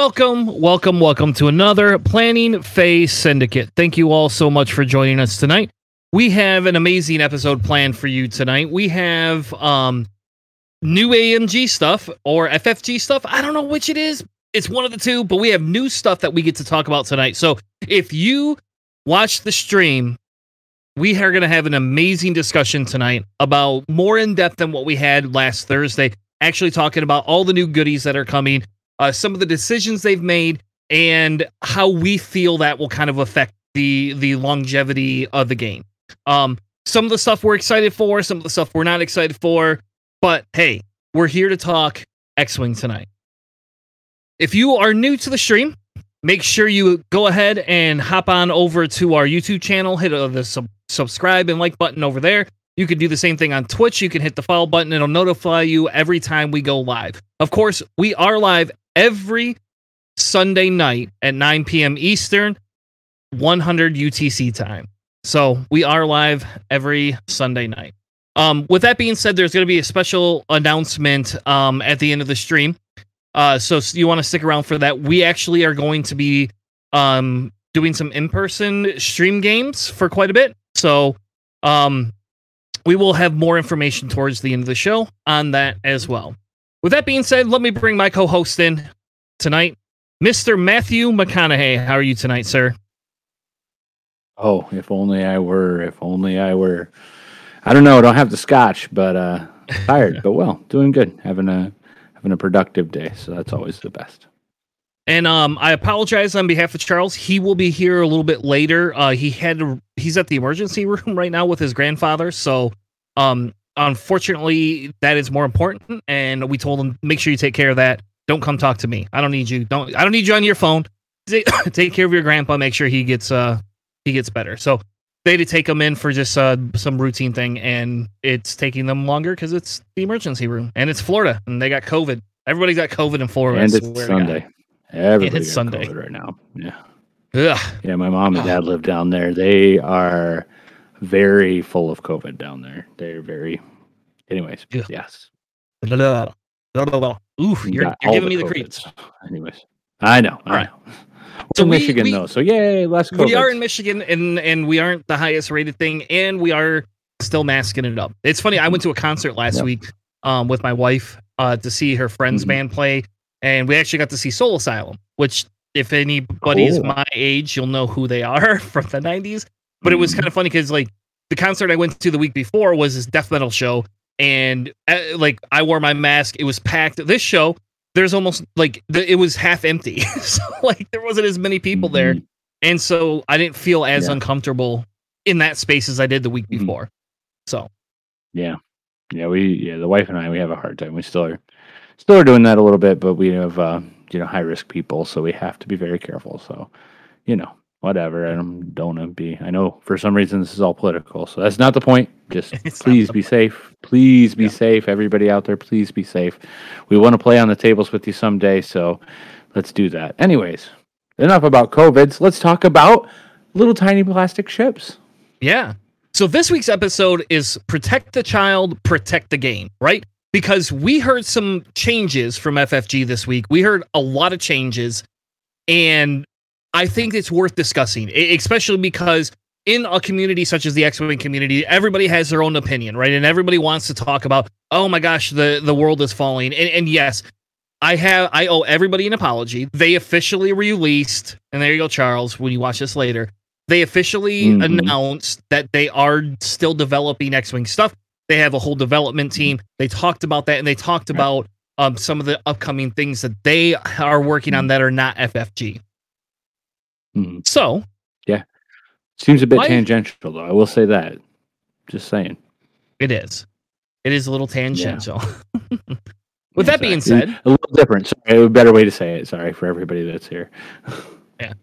Welcome, welcome, welcome to another Planning Phase Syndicate. Thank you all so much for joining us tonight. We have an amazing episode planned for you tonight. We have um new AMG stuff or FFG stuff. I don't know which it is. It's one of the two, but we have new stuff that we get to talk about tonight. So if you watch the stream, we are going to have an amazing discussion tonight about more in depth than what we had last Thursday. Actually, talking about all the new goodies that are coming, uh, some of the decisions they've made, and how we feel that will kind of affect the the longevity of the game. Um, some of the stuff we're excited for, some of the stuff we're not excited for, but hey, we're here to talk X-wing tonight. If you are new to the stream, make sure you go ahead and hop on over to our YouTube channel, hit the sub- subscribe and like button over there. You can do the same thing on Twitch. You can hit the follow button. It'll notify you every time we go live. Of course, we are live every Sunday night at 9 p.m. Eastern, 100 UTC time. So we are live every Sunday night. Um, with that being said, there's going to be a special announcement um, at the end of the stream. Uh, so you want to stick around for that. We actually are going to be um, doing some in-person stream games for quite a bit. So um, we will have more information towards the end of the show on that as well. With that being said, let me bring my co-host in tonight, Mr. Matthew McConaughey. How are you tonight, sir? Oh, if only I were, if only I were. I don't know, I don't have the scotch, but uh tired, but well, doing good. Having a having a productive day, so that's always the best. And um, I apologize on behalf of Charles. He will be here a little bit later. Uh, he had he's at the emergency room right now with his grandfather. So, um, unfortunately, that is more important. And we told him make sure you take care of that. Don't come talk to me. I don't need you. Don't I don't need you on your phone. Take, take care of your grandpa. Make sure he gets uh he gets better. So they had to take him in for just uh some routine thing, and it's taking them longer because it's the emergency room and it's Florida and they got COVID. Everybody's got COVID in Florida. And it's. Sunday. Everybody it's got Sunday. COVID right now. Yeah. Ugh. Yeah, my mom and dad live down there. They are very full of COVID down there. They're very anyways, yes. Blah, blah, blah. Oof, you're, got you're all giving me the creeps. Anyways. I know. I Right. know. So we- Michigan we- though, so yay, COVID. We are in Michigan, and and we aren't the highest rated thing, and we are still masking it up. It's funny. I went to a concert last Yep. week um, with my wife uh, to see her friend's Mhm. band play, and we actually got to see Soul Asylum, which if anybody is Cool. my age, you'll know who they are from the '90s. But it was Mhm. kind of funny because like the concert I went to the week before was this death metal show, and uh, like I wore my mask. It was packed. This show. There's almost like the, it was half empty, so like there wasn't as many people there. Mhm. And so I didn't feel as Yeah. uncomfortable in that space as I did the week Mhm. before. So Yeah. Yeah, we yeah, the wife and I we have a hard time. We still are still are doing that a little bit, but we have uh, you know, high risk people, so we have to be very careful. So, you know, whatever. I don't don't wanna be I know for some reason this is all political, so that's not the point. Just please be safe. Please be Yeah. safe. Everybody out there, please be safe. We want to play on the tables with you someday, so let's do that. Anyways, enough about COVIDs. Let's talk about little tiny plastic ships. yeah. So this week's episode is protect the child, protect the game, right? Because we heard some changes from FFG this week. We heard a lot of changes, and I think it's worth discussing, especially because in a community such as the X-Wing community, everybody has their own opinion, right? And everybody wants to talk about, oh my gosh, the the world is falling. And, and yes, I have I owe everybody an apology. They officially released, and there you go, Charles. When you watch this later, they officially Mhm. announced that they are still developing X-wing stuff. They have a whole development team. They talked about that, and they talked about um, some of the upcoming things that they are working on that are not FFG. Mhm. So yeah, Seems a bit Why- tangential, though. I will say that. Just saying. it is. It is a little tangential. With Yeah, that being said, a little different. Sorry, a better way to say it. Sorry for everybody that's here. Yeah.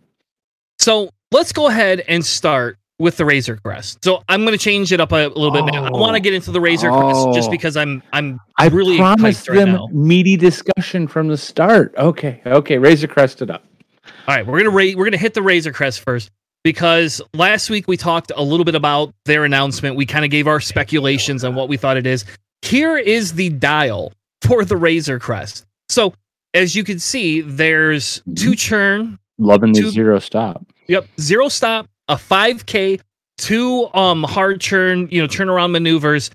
So let's go ahead and start with the Razor Crest. So I'm going to change it up a, little bit. now. I want to Oh. get into the Razor Crest just Oh. because I'm I'm I really promised right them now. meaty discussion from the start. Okay, okay, Razor crested up. All right, we're gonna ra- we're gonna hit the Razor Crest first because last week we talked a little bit about their announcement. We kind of gave our speculations on what we thought it is. Here is the dial for the Razor Crest. So as you can see, there's two churn, Loving the zero stop. Yep, zero stop, a 5K, two um hard turn, you know, turnaround maneuvers,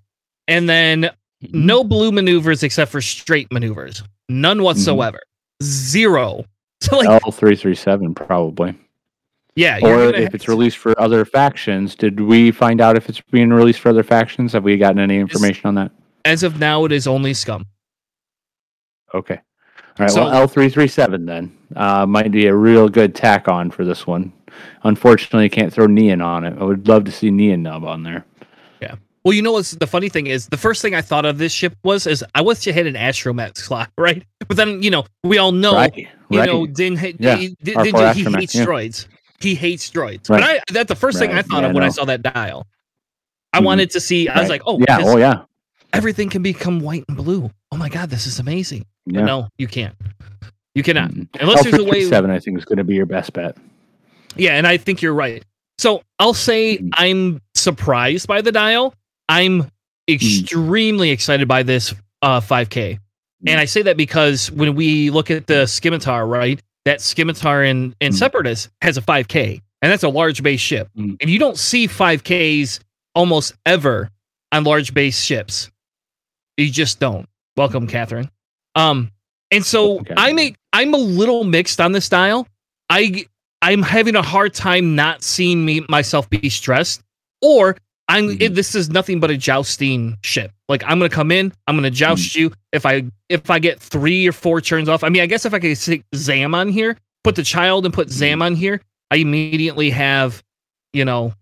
and then Mm-hmm. no blue maneuvers except for straight maneuvers. None whatsoever. Zero. So like, L three three seven probably. yeah, Or if it's to- released for other factions, did we find out if it's being released for other factions? Have we gotten any information on that? as of now, it is only scum. Okay. All right. So- well, L three three seven then uh, might be a real good tack on for this one. Unfortunately, I can't throw Nien on it. I would love to see Nien Nunb on there. Well, you know what's the funny thing is the first thing I thought of this ship was is I wish you had an astromech slot, right? But then you know we all know right. you right. know Din, Yeah, he, Din, Din- he hates yeah. droids. He hates droids. Right. But I that's the first thing I thought yeah, of when I saw that dial. I Mhm. wanted to see. I was like, oh, yeah. Oh yeah. everything can become white and blue. Oh my god, this is amazing. Yeah. no, you can't. You cannot. Mm. Unless there's a way. Seven, I think, is going to be your best bet. Yeah, and I think you're right. So I'll say Mhm. I'm surprised by the dial. I'm extremely excited by this uh, 5K. And I say that because when we look at the Scimitar, right, that Scimitar in, in Mhm. Separatist has a 5K, and that's a large base ship. Mhm. And you don't see 5Ks almost ever on large base ships. You just don't. Welcome, Catherine. Um, and so Catherine. I'm a I'm a little mixed on this dial. I I'm having a hard time not seeing me myself be stressed, or I'm Mhm. it, this is nothing but a jousting ship. Like I'm gonna come in, I'm gonna joust you. If I if I get three or four turns off, I mean, I guess if I could stick Zam on here, put the child and put Zam on here, I immediately have, you know,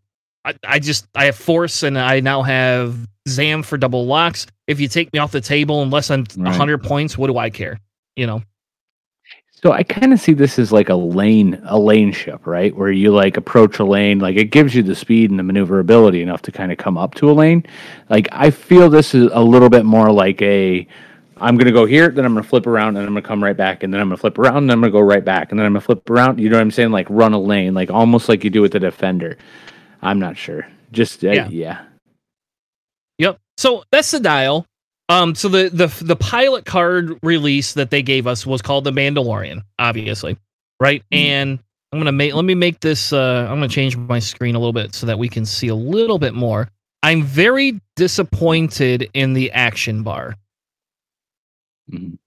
I, I just I have force and I now have Zam for double locks. If you take me off the table in less than Right. hundred points, what do I care? You know. So I kind of see this as like a lane, a lane ship, right? Where you like approach a lane, like it gives you the speed and the maneuverability enough to kind of come up to a lane. Like I feel this is a little bit more like a, I'm gonna go here, then I'm gonna flip around, and I'm gonna come right back, and then I'm gonna flip around, and then I'm gonna go right back, and then I'm gonna flip around. You know what I'm saying? Like run a lane, like almost like you do with the defender. I'm not sure. Just uh, Yeah. yeah. Yep. So that's the dial. Um, so the the the pilot card release that they gave us was called the Mandalorian, obviously, right? Mhm. And I'm gonna make let me make this. Uh, I'm gonna change my screen a little bit so that we can see a little bit more. I'm very disappointed in the action bar. Mhm.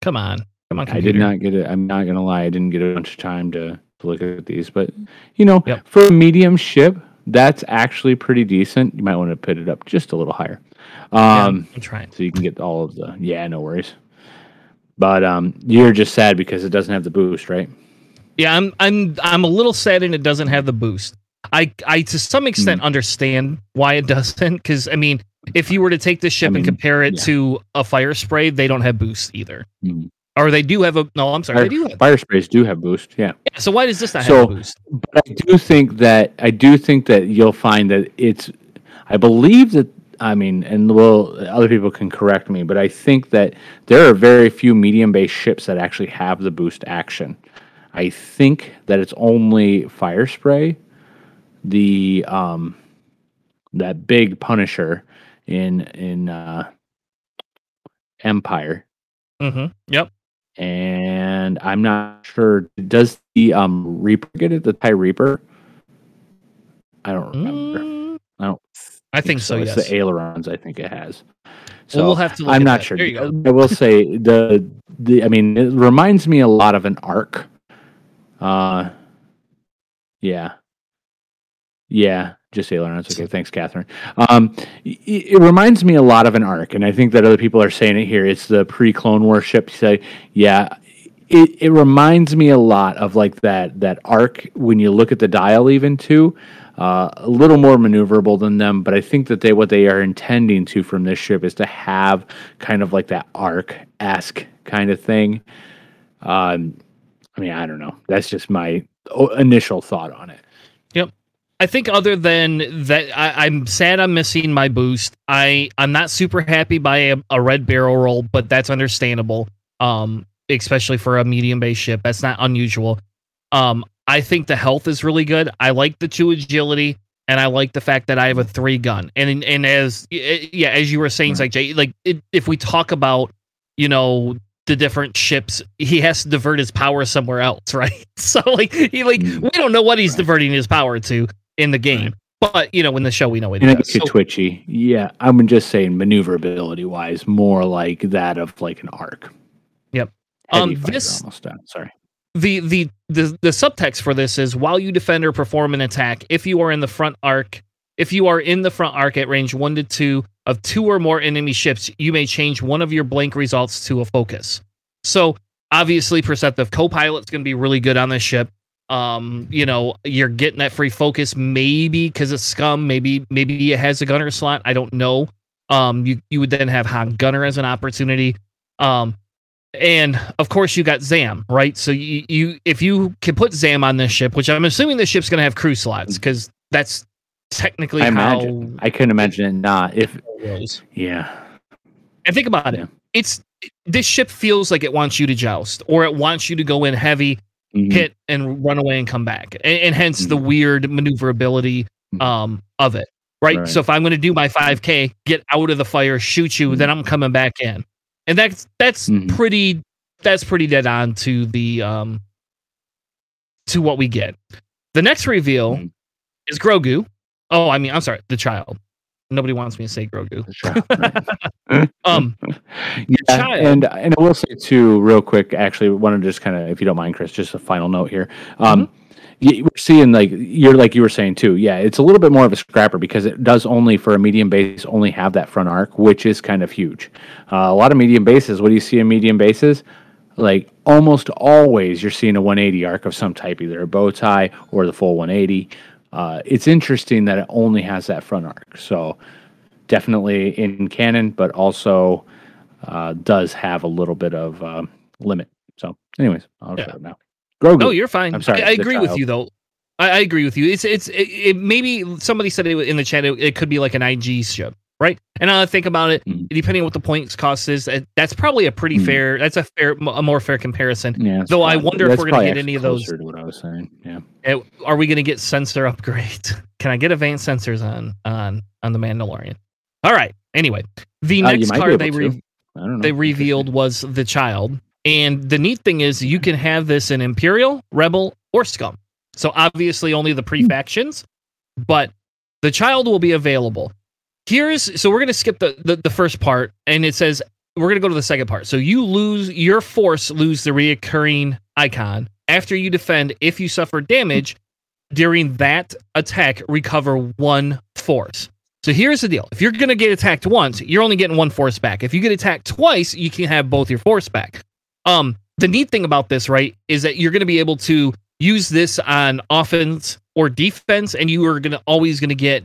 Come on, come on. I did not get it. I'm not gonna lie. I didn't get a bunch of time to, to look at these, but you know, Yep. for a medium ship, that's actually pretty decent. You might want to put it up just a little higher, Yeah, um, I'm trying. so you can get all of the. Yeah, no worries. But um, you're just sad because it doesn't have the boost, right? Yeah, I'm I'm I'm a little sad and it doesn't have the boost. I I to some extent understand why it doesn't because I mean if you were to take this ship mean, and compare it yeah. to a fire spray, they don't have boost either. Mhm. Or they do have a no, I'm sorry, Fire, they do have. fire sprays do have boost, yeah. Yeah, so why does this not So- have boost? But I do think that I do think that you'll find that it's. I believe that I mean, and well, other people can correct me, but I think that there are very few medium-based ships that actually have the boost action. I think that it's only fire spray, the um, that big Punisher in in uh, Empire, Mm-hmm. Yep. and I'm not sure. Does the um Reaper get it? The Tie Reaper? I don't remember. Mm, I don't I think so. It's Yes. the ailerons. I think it has. So Well, we'll have to. Look I'm at not that. sure. There you go. I will say the the. I mean, it reminds me a lot of an arc. Uh, yeah, yeah. Just ailerons. Okay, thanks, Catherine. Um, it, it reminds me a lot of an arc, and I think that other people are saying it here. It's the pre-Clone War ship. Say, yeah. It, it reminds me a lot of like that that arc when you look at the dial even too uh, a little more maneuverable than them, but I think that they what they are intending to from this ship is to have kind of like that arc esque kind of thing. Um, I mean, I don't know. That's just my initial thought on it. Yep. I think other than that, I, I'm sad I'm missing my boost. I I'm not super happy by a, a red barrel roll, but that's understandable. Um, especially for a medium base ship, that's not unusual. Um, I think the health is really good. I like the two agility, and I like the fact that I have a three gun. And and as yeah, as you were saying, Right. like Jay, like it, if we talk about you know the different ships, he has to divert his power somewhere else, right? So like he like Mm. we don't know what he's Right. diverting his power to in the game, but you know in the show we know it And I does. get you So- twitchy. Yeah, I'm just saying maneuverability wise, more like that of like an arc. Yep. Heavy Um, this- almost done. Sorry. The the the the subtext for this is while you defend or perform an attack, if you are in the front arc, if you are in the front arc at range one to two of two or more enemy ships, you may change one of your blank results to a focus. So obviously, perceptive co-pilot's going to be really good on this ship. Um, you know, you're getting that free focus maybe because it's scum. Maybe maybe it has a gunner slot. I don't know. Um, you you would then have Han Gunner as an opportunity. Um, and of course you got Zam, right? So you, you if you can put Zam on this ship, which I'm assuming this ship's gonna have crew slots because that's technically I how imagine. I couldn't imagine it not. If it yeah, And think about Yeah. it. It's this ship feels like it wants you to joust or it wants you to go in heavy, Mhm. hit and run away and come back. And, and hence the weird maneuverability Mhm. um of it. Right? Right. So if I'm gonna do my 5k, get out of the fire, shoot you, then I'm coming back in. And that's that's Mhm. pretty that's pretty dead on to the um to what we get. The next reveal Mhm. is Grogu. Oh, I mean, I'm sorry, the child. Nobody wants me to say Grogu. Right. Um, yeah, child. and and I will say too, real quick. Actually, want to just kind of, if you don't mind, Chris, just a final note here. Um, Mm-hmm. We're seeing like you're like you were saying too. Yeah, it's a little bit more of a scrapper because it does only for a medium base only have that front arc, which is kind of huge. Uh, a lot of medium bases. What do you see in medium bases? Like almost always, you're seeing a 180 arc of some type, either a bow tie or the full 180. Uh, it's interesting that it only has that front arc. So definitely in canon, but also uh, does have a little bit of um, limit. So, anyways, I'll Yeah. shut up now. Grogu. no, you're fine. I'm sorry, I, I agree with you though. I, I agree with you. It's it's it, it maybe somebody said it in the chat. It, it could be like an IG ship, right? And I think about it, Mhm. depending on what the points cost is, that's probably a pretty Mhm. fair. That's a fair, a more fair comparison. yeah, though I wonder if we're gonna get any of those- To what I was saying, yeah. Uh, Are we going to get sensor upgrade? Can I get advanced sensors on on on the Mandalorian? All right. Anyway, the Uh, next card they re- I don't know. they revealed was the child, and the neat thing is you can have this in Imperial, Rebel, or Scum. So obviously only the pre factions, but the child will be available. Here's so we're gonna skip the, the the first part, and it says we're gonna go to the second part. So you lose your force, lose the reoccurring icon after you defend. If you suffer damage during that attack, recover one force. So here's the deal: if you're gonna get attacked once, you're only getting one force back. If you get attacked twice, you can have both your force back. Um, the neat thing about this, right, is that you're gonna be able to use this on offense or defense, and you are gonna always gonna get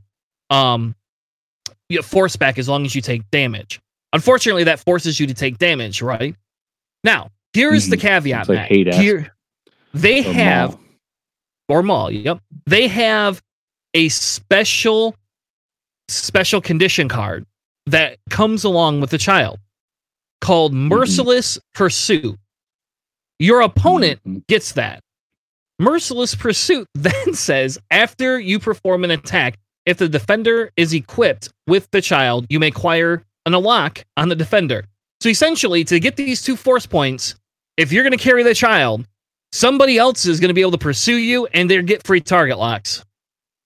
um your force back as long as you take damage. Unfortunately, that forces you to take damage, right? Now, here's the Mhm. caveat. Like. Here, they Or have Maul. or Maul. Yep. They have a special special condition card that comes along with the child called Mm-hmm. Merciless Pursuit. Your opponent Mhm. gets that. Merciless Pursuit then says after you perform an attack, if the defender is equipped with the child, you may acquire an lock on the defender. So essentially, to get these two force points, if you're going to carry the child, somebody else is going to be able to pursue you and they get free target locks.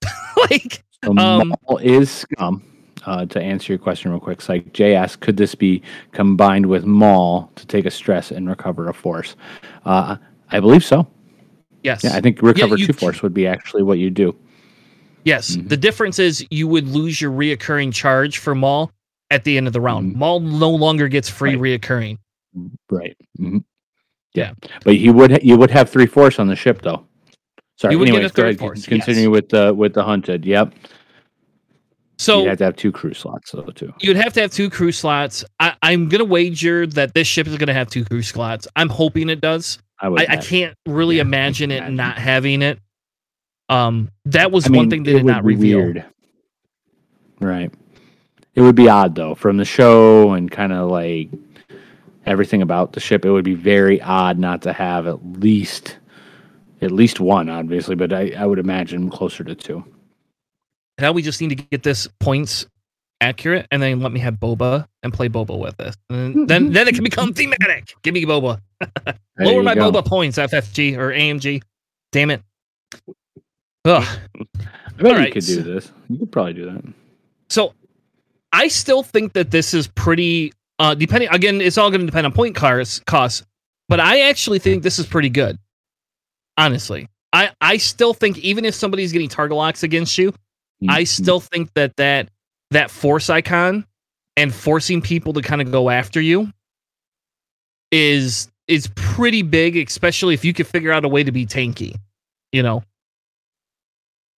like, Um, is scum. Uh, to answer your question real quick, like Jay asked, could this be combined with Maul to take a stress and recover a force? Uh, I believe so. yes. Yeah, I think recover you two c- force would be actually what you do. Yes. Mhm. The difference is you would lose your reoccurring charge for Maul at the end of the round. Mhm. Maul no longer gets free reoccurring. Right. hmm Yeah, but he would ha- you would have three force on the ship though. Sorry. You would get a third force, Continue yes. with the with the hunted. Yep. So you have to have two crew slots though too. you'd have to have two crew slots. I, I'm gonna wager that this ship is gonna have two crew slots. I'm hoping it does. I would. I, I can't really Yeah, imagine it imagine. not having it. Um, that was I one mean, thing they did not reveal. Weird. Right. It would be odd though, from the show and kind of like everything about the ship. It would be very odd not to have at least at least one, obviously, but I, I would imagine closer to two. Now we just need to get this points accurate, and then let me have boba and play boba with this. And then then it can become thematic. Give me boba. Lower my go. boba points, FFG or AMG. Damn it. Ugh. I bet you Alright, could do this. You could probably do that. So I still think that this is pretty uh depending again, it's all gonna depend on point cars costs, but I actually think this is pretty good. Honestly. I, I still think even if somebody's getting target locks against you, I Mhm. still think that that that force icon and forcing people to kind of go after you is is pretty big, especially if you could figure out a way to be tanky, you know.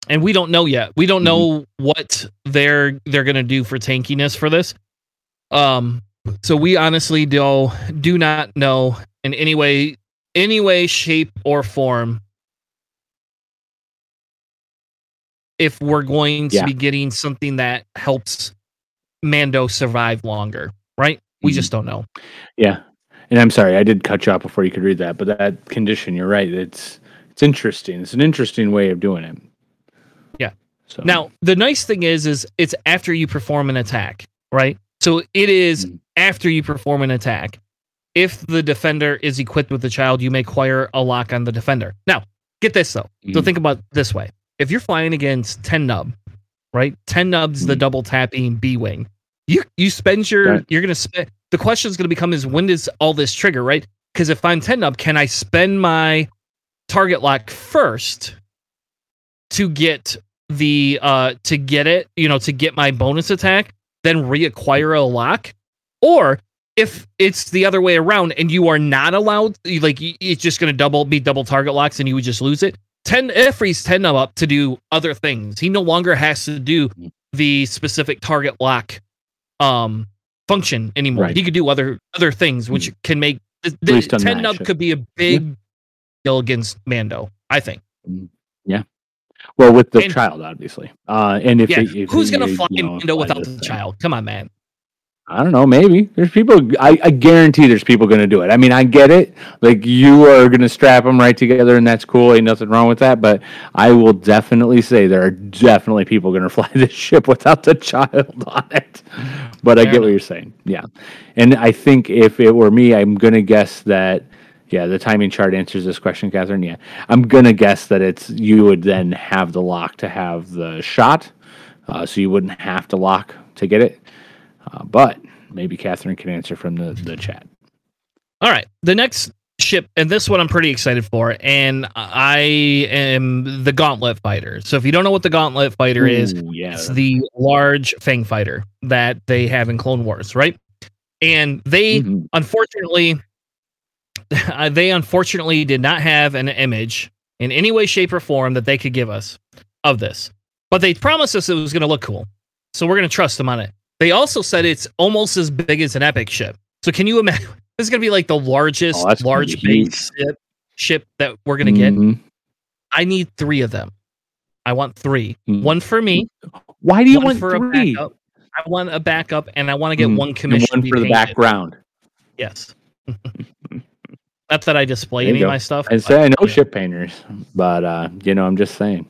And we don't know yet. We don't know what they're they're gonna do for tankiness for this. Um, so we honestly do do not know in any way, any way, shape, or form if we're going to Yeah. be getting something that helps Mando survive longer, right? We Mhm. just don't know. Yeah. And I'm sorry, I did cut you off before you could read that, but that condition, you're right. It's it's interesting. It's an interesting way of doing it. Yeah. So Now, the nice thing is, is it's after you perform an attack, right? So it is Mhm. after you perform an attack. If the defender is equipped with the child, you may acquire a lock on the defender. Now, get this though. So Mhm. think about it this way: if you're flying against Ten Numb, right? Ten Numbs, the Mhm. double tapping B wing. You you spend your you're gonna spend. The question is gonna become is when does all this trigger, right? Because if I'm Ten Numb, can I spend my target lock first to get the uh to get it, you know, to get my bonus attack, then reacquire a lock? Or if it's the other way around and you are not allowed, like it's just going to double be double target locks and you would just lose it. Ten it frees ten of up to do other things. He no longer has to do the specific target lock um function anymore. Right. He could do other other things, which can make the, the Ten Numb could be a big deal against Mando. I think. Yeah. Well with the and- child, obviously. Uh and if, yeah, they- if who's they, gonna fly you know, Mando without the thing. child? Come on, man. I don't know. Maybe there's people. I, I guarantee there's people going to do it. I mean, I get it. Like you are going to strap them right together, and that's cool. Ain't nothing wrong with that. But I will definitely say there are definitely people going to fly this ship without the child on it. But I Fair get what you're saying. Yeah, and I think if it were me, I'm going to guess that. Yeah, the timing chart answers this question, Catherine. Yeah, I'm gonna guess that it's you would then have the lock to have the shot, uh, so you wouldn't have to lock to get it. Uh, but maybe Catherine can answer from the, the chat. All right. The next ship, and this one I'm pretty excited for, and I am the Gauntlet Fighter. So if you don't know what the Gauntlet Fighter is, yeah. it's the large Fang fighter that they have in Clone Wars, right? And they Mhm. unfortunately, uh, they unfortunately did not have an image in any way, shape, or form that they could give us of this. But they promised us it was going to look cool, so we're going to trust them on it. They also said it's almost as big as an epic ship. So can you imagine? This is going to be like the largest Oh, large base ship, ship that we're going to get. Mhm. I need three of them. I want three. Mm. One for me, Why do you want for three? a backup. I want a backup, and I want to get Mm, one and commission. one for the painted. background. Yes. Not that I display any of my stuff. I say I know yeah. ship painters, but uh, you know, I'm just saying.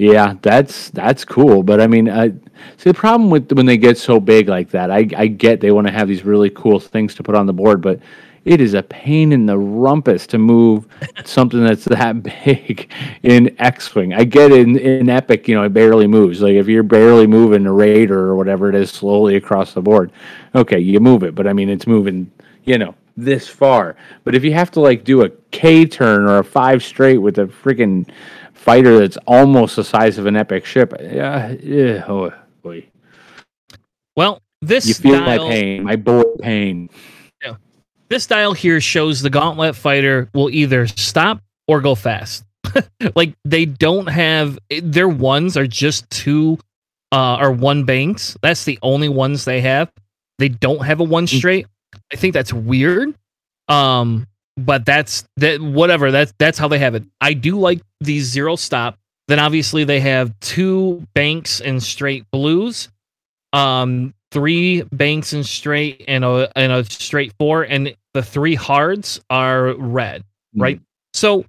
Yeah, that's that's cool, but I mean, uh, see the problem with when they get so big like that. I I get they want to have these really cool things to put on the board, but it is a pain in the rumpus to move something that's that big in X-wing. I get in, in Epic, you know, it barely moves. Like if you're barely moving a Raider or whatever it is slowly across the board, okay, you move it, but I mean, it's moving, you know, this far. But if you have to like do a K turn or a five straight with a freaking fighter that's almost the size of an Epic ship, yeah, yeah, oh boy, Well, this you feel my pain, my boy pain. this dial here shows the Gauntlet fighter will either stop or go fast. like they don't have their ones are just two uh or one banks. That's the only ones they have. They don't have a one Mm. straight. I think that's weird. Um but that's that whatever that's that's how they have it. I do like the zero stop. Then obviously they have two banks and straight blues. Um three banks and straight and a and a straight four and the three hards are red. Right. So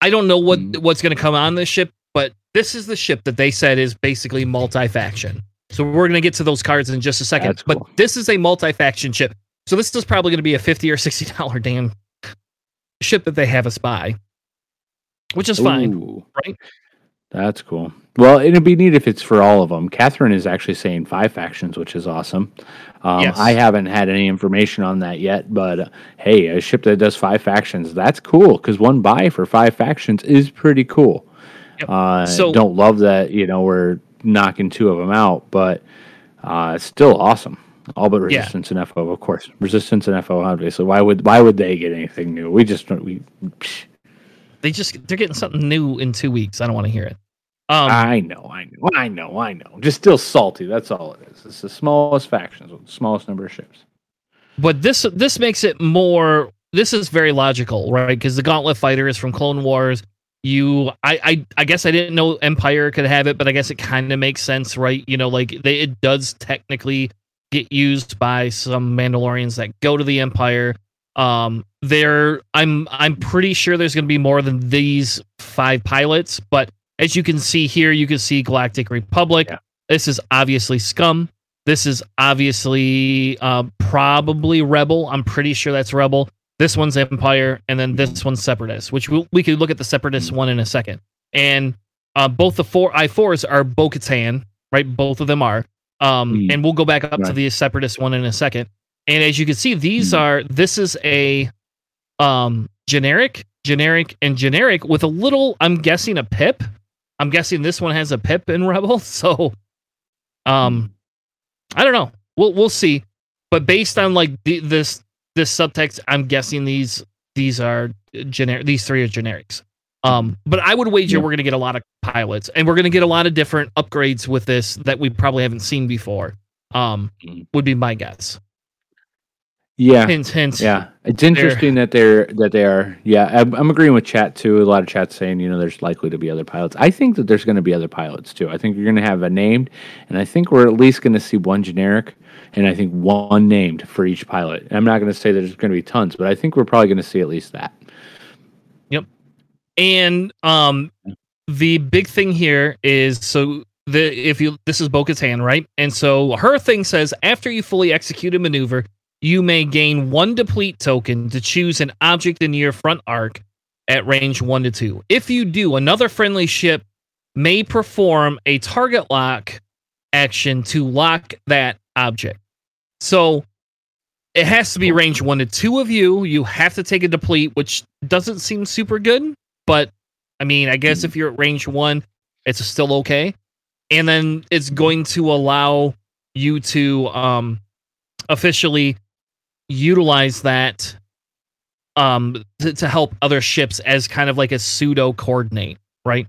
I don't know what Mhm. what's going to come on this ship, but this is the ship that they said is basically multi-faction. So we're going to get to those cards in just a second. That's But this is a multi-faction ship. So this is probably going to be a 50 or 60 dollar damn ship that they have us buy. Which is fine, right? That's cool. Well, it'd be neat if it's for all of them. Catherine is actually saying five factions, which is awesome. Um, Yes. I haven't had any information on that yet, but uh, hey, a ship that does five factions, that's cool because one buy for five factions is pretty cool. Yep. Uh, So- don't love that, you know, we're knocking two of them out, but uh, it's still awesome. All but Yeah. resistance and FO, of course. Resistance and FO, obviously. Why would why would they get anything new? We just we. psh, They just they're getting something new in 2 weeks. I don't want to hear it. Um I know, I know, I know, I know. Just still salty. That's all it is. It's the smallest factions with the smallest number of ships. but this this makes it more this is very logical right because the gauntlet fighter is from clone wars you I, I i guess i didn't know empire could have it but i guess it kind of makes sense right you know like they, it does technically get used by some mandalorians that go to the empire um there i'm i'm pretty sure there's going to be more than these five pilots but as you can see here you can see galactic republic Yeah. this is obviously scum this is obviously uh, probably Rebel. I'm pretty sure that's Rebel. This one's Empire, and then this one's Separatist, which we, we could look at the Separatist one in a second. And uh, both the four I fours are Bo Katan, right? Both of them are. Um, Mm. And we'll go back up to the Separatist one in a second. And as you can see, these Mm. are this is a um, generic, generic, and generic with a little. I'm guessing a pip. I'm guessing this one has a pip in Rebel. So, um, I don't know. We'll we'll see. But based on like the, this this subtext, I'm guessing these these are generic. These three are generics. Um, but I would wager Yeah. we're gonna get a lot of pilots, and we're gonna get a lot of different upgrades with this that we probably haven't seen before. Um, Mm. would be my guess. Yeah, Hint, hint. yeah. It's interesting that they're that they are. Yeah, I'm, I'm agreeing with chat too. A lot of chat saying you know there's likely to be other pilots. I think that there's going to be other pilots too. I think you're going to have a named, and I think we're at least going to see one generic, and I think one named for each pilot. I'm not going to say there's going to be tons, but I think we're probably going to see at least that. And um the big thing here is so the if you this is Bo-Katan, right? And so her thing says after you fully execute a maneuver, you may gain one deplete token to choose an object in your front arc at range 1 to 2. If you do, another friendly ship may perform a target lock action to lock that object. So it has to be range 1 to 2 of you. You have to take a deplete, which doesn't seem super good, but I mean, I guess if you're at range 1, it's still okay. And then it's going to allow you to um officially utilize that um to, to help other ships as kind of like a pseudo coordinate, right?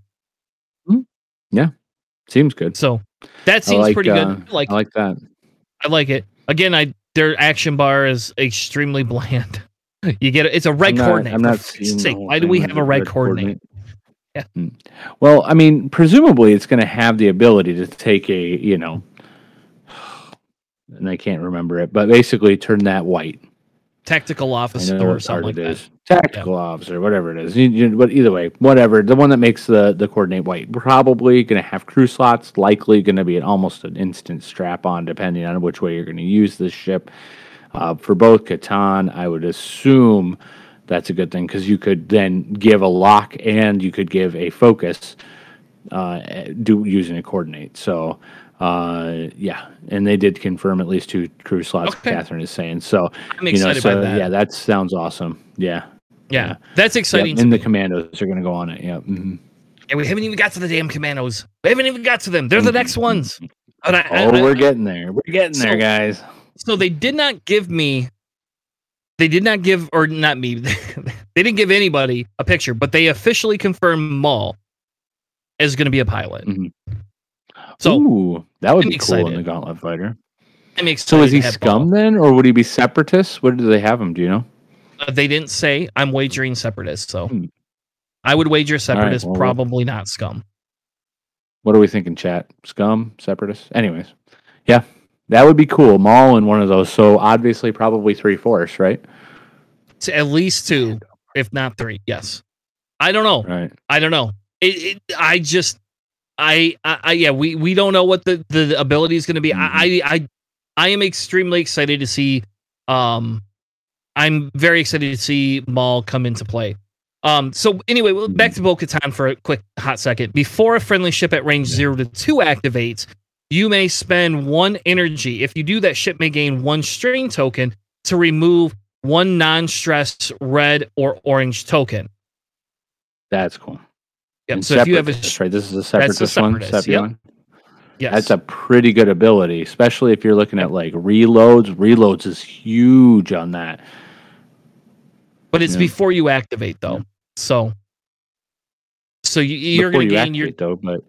Yeah, seems good. So that seems like, pretty uh, good. Like I like that. I like it. Again, I their action bar is extremely bland. You get it. It's a red I'm not- coordinate. I'm not sake. Why do we have a red red coordinate? Yeah. Mm. Well, I mean, presumably it's going to have the ability to take a, you know, and I can't remember it, but basically turn that white. Tactical officer or something it like is. Tactical officer, whatever it is. You, you, but either way, whatever. The one that makes the the coordinate white, probably going to have crew slots. Likely going to be an almost an instant strap on, depending on which way you're going to use this ship. Uh, for Bo Katan, I would assume that's a good thing because you could then give a lock and you could give a focus uh, do using a coordinate. So uh, yeah, and they did confirm at least two crew slots. Okay. Catherine is saying so. I'm You know, excited so by that. yeah, that sounds awesome. Yeah, yeah. yeah. That's Yep, exciting. to and the commandos are going to go on it. Yeah. mhm. and we haven't even got to the damn commandos. We haven't even got to them. They're the next ones. But I, I- Oh, I- we're getting there. We're getting So- there, guys. So they did not give me they did not give or not me they didn't give anybody a picture but they officially confirmed maul is going to be a pilot Mhm. so Ooh, that would I'm be cool in the Gauntlet Fighter. i'm excited So is he scum then, or would he be separatist? What do they have him? Do you know? Uh, they didn't say i'm wagering separatist so Hmm. i would wager separatist well, we'll- probably not scum What are we thinking, chat? Scum, separatist. Anyways, yeah, that would be cool. Maul in one of those. So obviously, probably three fourths, right? to at least two if not three yes i don't know Right. i don't know it, it i just I, I, I yeah, we we don't know what the the ability is going to be. Mhm. I, I I I am extremely excited to see. Um, I'm very excited to see Maul come into play. Um, so anyway, well, back to Bo Katan for a quick hot second. Before a friendly ship at range zero to two activates, you may spend one energy. If you do, that ship may gain one strain token to remove one non-stress red or orange token. That's cool. Yep. And So if you have a right, this is a the separatist one. Separatist, yep. Sepion? yes, That's a pretty good ability, especially if you're looking at like reloads. Reloads is huge on that. but it's yeah. before you activate though. So, so you, you're going to gain your though, but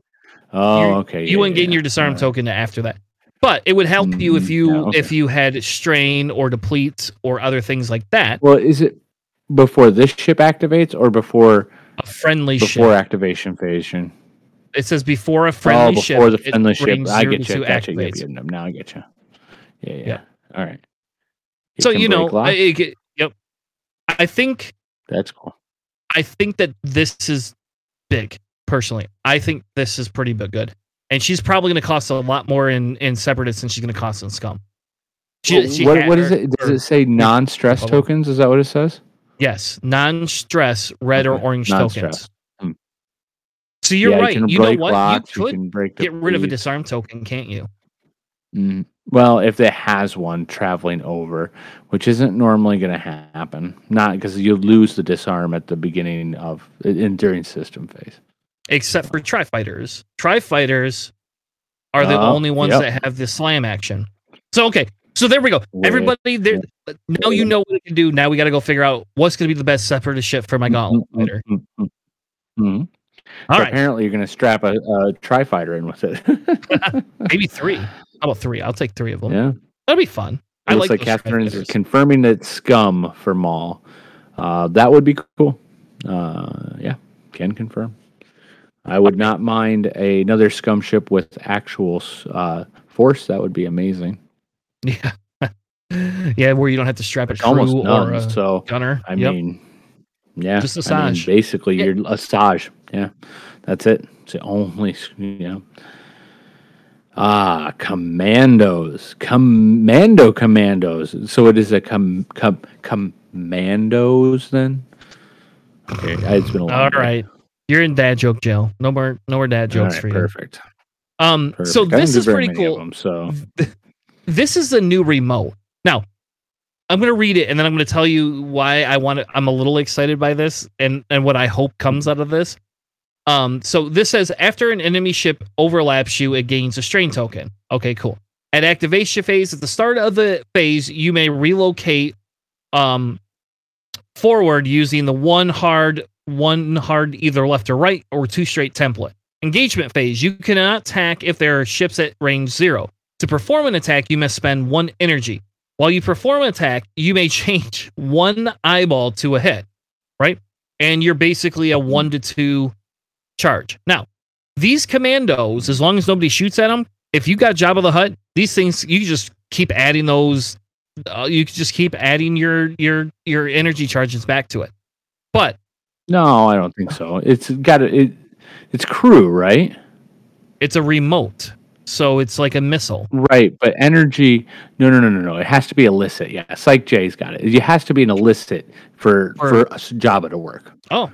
oh, You're- okay. you yeah, wouldn't gain yeah, your disarm alright. token after that. But it would help you if Mm, you yeah, okay. if you had strain or deplete or other things like that. Well, is it before this ship activates or before A friendly before ship. activation phase? It says before a friendly ship. oh, ship. before the it friendly ship. I get you. Gotcha. Yep, activates. yep, yep, now I get you. Yeah, yeah. Yeah. All right. So you know. I, it yep. I think that's cool. I think that this is big. Personally, I think this is pretty big good, and she's probably going to cost a lot more in in separatists than she's going to cost in scum. She, Well, she what, what is her- it? Does her- it say non-stress tokens? Is that what it says? Yes, non-stress red or orange non-stress. tokens. Hmm. So you're yeah, right. You, You, know what? locks, you could break get rid of a disarm token, can't you? Mm, well, if it has one traveling over, which isn't normally going to happen, not because you lose the disarm at the beginning of in during system phase. Except for tri fighters. Tri fighters are the Oh, only ones yep. that have the slam action. So okay, so there we go. Everybody, there. Now you know what we can do. Now we got to go figure out what's going to be the best separatist ship for my gauntlet Mm, fighter. mm, mm, mm. All So right, Apparently, you're going to strap a, a tri fighter in with it. maybe three. How about three? I'll take three of them. yeah. That'll be fun. I Looks like like those Catherine is tri-fighters. confirming that scum for Maul. Uh, that would be cool. Uh, yeah, can confirm. I would not mind a, another scum ship with actual uh, force. That would be amazing. Yeah. yeah, where you don't have to strap a crew almost or a So gunner. I Yep. mean, yeah, Just a I mean, basically, Yeah. you're a Saj. Yeah, that's it. It's the only, you know. Ah, commandos, commando commandos. So it is a com, com commandos then. Okay, it's been a long All right. You're in dad joke jail. No more no more dad jokes right, for you. perfect. Um perfect. so this is pretty cool. them, so This is a new remote. Now, I'm going to read it and then I'm going to tell you why I want to I'm a little excited by this and and what I hope comes out of this. Um so this says after an enemy ship overlaps you it gains a strain token. Okay, cool. At activation phase at the start of the phase you may relocate um forward using the one hard one hard either left or right or two straight template. Engagement phase you cannot attack if there are ships at range 0. To perform an attack, you must spend one energy. While you perform an attack, you may change one eyeball to a hit, right? And you're basically a one to two charge. Now, these commandos, as long as nobody shoots at them, if you got Jabba the Hutt, these things you just keep adding those. Uh, you just keep adding your your your energy charges back to it. But no, I don't think so. It's got a, it. It's crew, right? it's a remote, so it's like a missile. Right, but energy. No, no, no, no, no. It has to be illicit. Yeah, Psych J's got it. It has to be an illicit for For- for, a s- Jabba to work. Oh,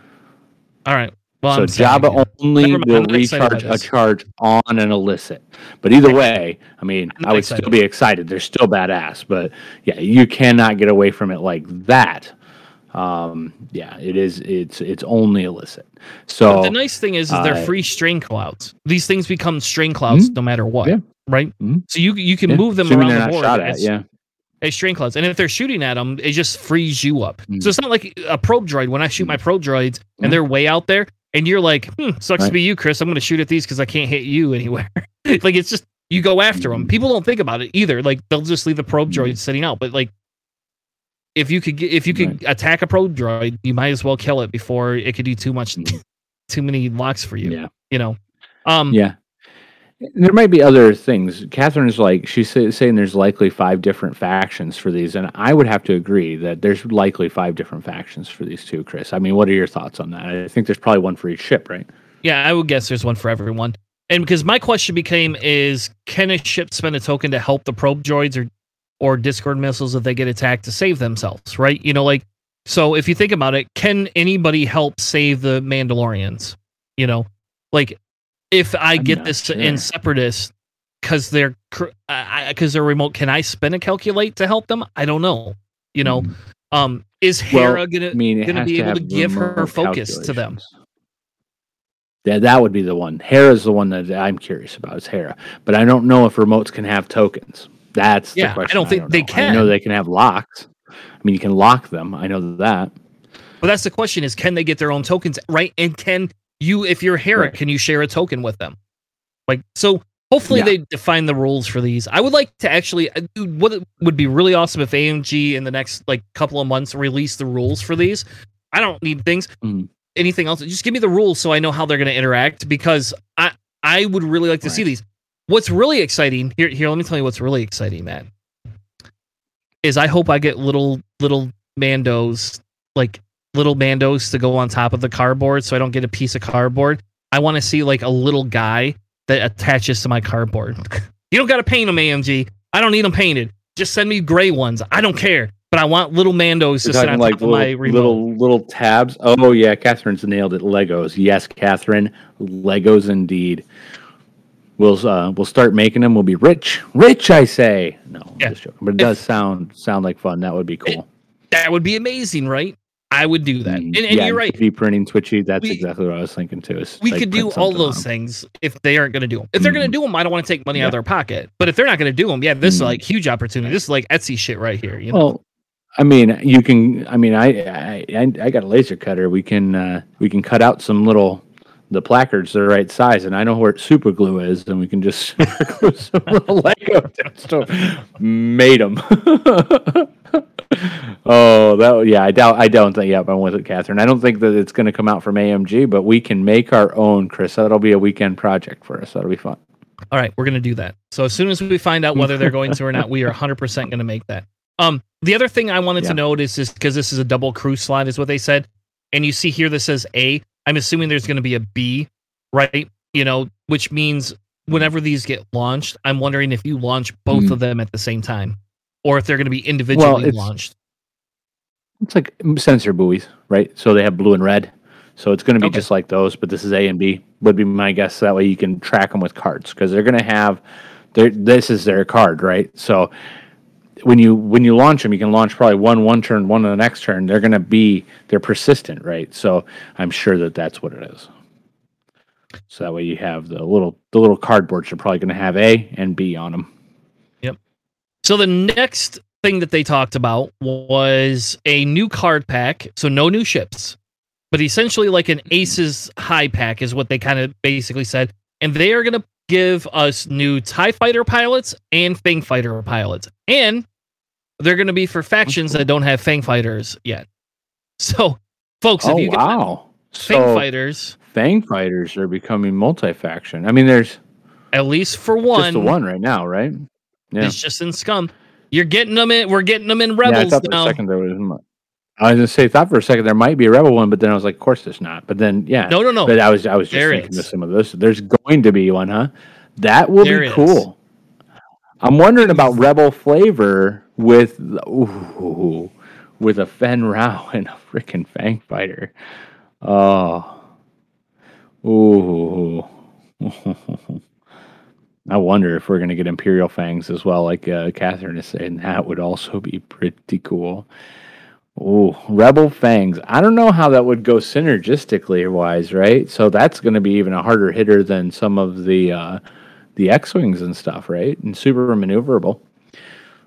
all right. Well, so I'm Jabba again. only will I'm not excited recharge a charge on an illicit. But either way, I mean, I would excited. still be excited. They're still badass, but yeah, you cannot get away from it like that. Um, yeah, it is. It's it's only illicit. So But the nice thing is, is they're uh, free strain clouds. These things become strain clouds no matter what, Yeah. right? Mhm. So you you can yeah, move them around the board shot at. as, Yeah, as strain clouds, and if they're shooting at them, it just frees you up. Mhm. So it's not like a probe droid. When I shoot my probe droids and they're way out there, and you're like, hmm, sucks to be you, Chris. I'm going to shoot at these because I can't hit you anywhere. like it's just you go after them. People don't think about it either. Like they'll just leave the probe droid sitting out. But like, if you could get, if you could attack a probe droid, you might as well kill it before it could do too much, Mhm. too many locks for you. yeah. You know. Um, Yeah. There might be other things. Catherine's like she's saying there's likely five different factions for these, and I would have to agree that there's likely five different factions for these two. Chris, I mean, what are your thoughts on that? I think there's probably one for each ship, right? Yeah, I would guess there's one for everyone. and because my question became is can a ship spend a token to help the probe droids or or discord missiles if they get attacked to save themselves right you know like so if you think about it can anybody help save the mandalorians you know like if i I'm get this sure. in separatist because they're because they're remote can i spin a calculate to help them i don't know you know Mm. um is Well, hera gonna I mean, gonna be able to give her focus to them. Yeah, that would be the one. Hera's the one that I'm curious about. Is Hera, but I don't know if remotes can have tokens. That's Yeah, I the question. I don't think they can. I know they can have locks. I mean, you can lock them. I know that. But that's the question: is can they get their own tokens, right? And can you, if you're Hera, Right. can you share a token with them? Like so. Hopefully Yeah. they define the rules for these. I would like to actually, uh, what would be really awesome if AMG in the next like couple of months release the rules for these. I don't need things, Mhm. anything else. Just give me the rules so I know how they're going to interact because I I would really like to see these. What's really exciting here? Here, let me tell you what's really exciting, man. Is I hope I get little little Mandos like little Mandos to go on top of the cardboard, so I don't get a piece of cardboard. I want to see like a little guy that attaches to my cardboard. you don't got to paint them, AMG. I don't need them painted. Just send me gray ones. I don't care. But I want little Mandos to sit on like top of my little, remote. little little tabs. Oh yeah, Catherine's nailed it. Legos. Yes, Catherine. Legos indeed. We'll uh, we'll start making them. We'll be rich, rich. I say. No, I'm Yeah. just joking. But it does sound sound like fun. That would be cool. that would be amazing, right? I would do that. Mm, And, and yeah, you're right. 3D printing twitchy. That's We- exactly what I was thinking too. is, We like, could do all those things if they aren't going to do them. If they're going Mhm. to do them, I don't want to take money out of their pocket. But if they're not going to do them, yeah, this is Mhm. like huge opportunity. This is like Etsy shit right here. You know, Well, I mean, you can. I mean, I I I, I got a laser cutter. We can uh, we can cut out some little the placards are the right size, and I know where super glue is, and we can just glue some Lego down. So made them. oh, that yeah. I doubt. I don't think. Yep, I'm with it, Catherine. I don't think that it's going to come out from AMG, but we can make our own, Chris. That'll be a weekend project for us. That'll be fun. all right, we're going to do that. So as soon as we find out whether they're going to or not, we are 100 percent going to make that. Um, the other thing I wanted Yeah. to note is just because this is a double crew slide, is what they said, and you see here this says A. I'm assuming there's going to be a B, right? You know, which means whenever these get launched, I'm wondering if you launch both Mm. of them at the same time, or if they're going to be individually it's- launched. It's like sensor buoys, right? So they have blue and red. So it's going to be Okay. just like those, but this is A and B. Would be my guess. That way you can track them with cards because they're going to have their this is their card, right? So when you when you launch them, you can launch probably one one turn, one on the next turn. They're going to be they're persistent, right? So I'm sure that that's what it is. So that way you have the little the little cardboards are probably going to have A and B on them. Yep. So the next thing that they talked about was a new card pack. So no new ships, but essentially like an Aces high pack is what they kind of basically said. And they are going to give us new TIE fighter pilots and Fang fighter pilots. And they're going to be for factions that don't have Fang fighters yet. So, folks, if oh you get wow! Fang So fighters, Fang fighters are becoming multi-faction. I mean, there's at least for one, just the one right now, right? Yeah. is just in Scum. You're getting them in. We're getting them in yeah, I Rebels now. second there was. I was gonna say, thought for a second there might be a rebel one, but then I was like, of course there's not. But then, yeah, No, no, no. But I was, I was just There thinking is. of some of this. There's going to be one, huh? That will There be is. cool. I'm wondering about rebel flavor with ooh, with a Fenn Rau and a freaking Fang fighter. Oh, ooh. I wonder if we're going to get Imperial Fangs as well, like uh, Catherine is saying. That would also be pretty cool. Oh, Rebel Fangs. I don't know how that would go synergistically wise, right? So that's going to be even a harder hitter than some of the uh, the X wings and stuff, right? And super maneuverable.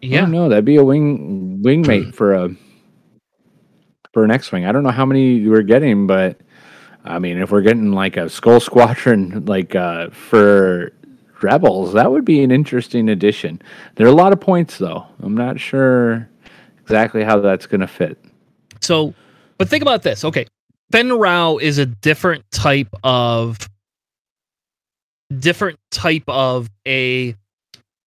I yeah. don't know. That'd be a wing wingmate for a for an X wing. I don't know how many we're getting, but I mean, if we're getting like a Skull Squadron, like uh, for Rebels, that would be an interesting addition. There are a lot of points, though. I'm not sure exactly how that's going to fit. So, but think about this. Okay, Fenn Rau is a different type of different type of a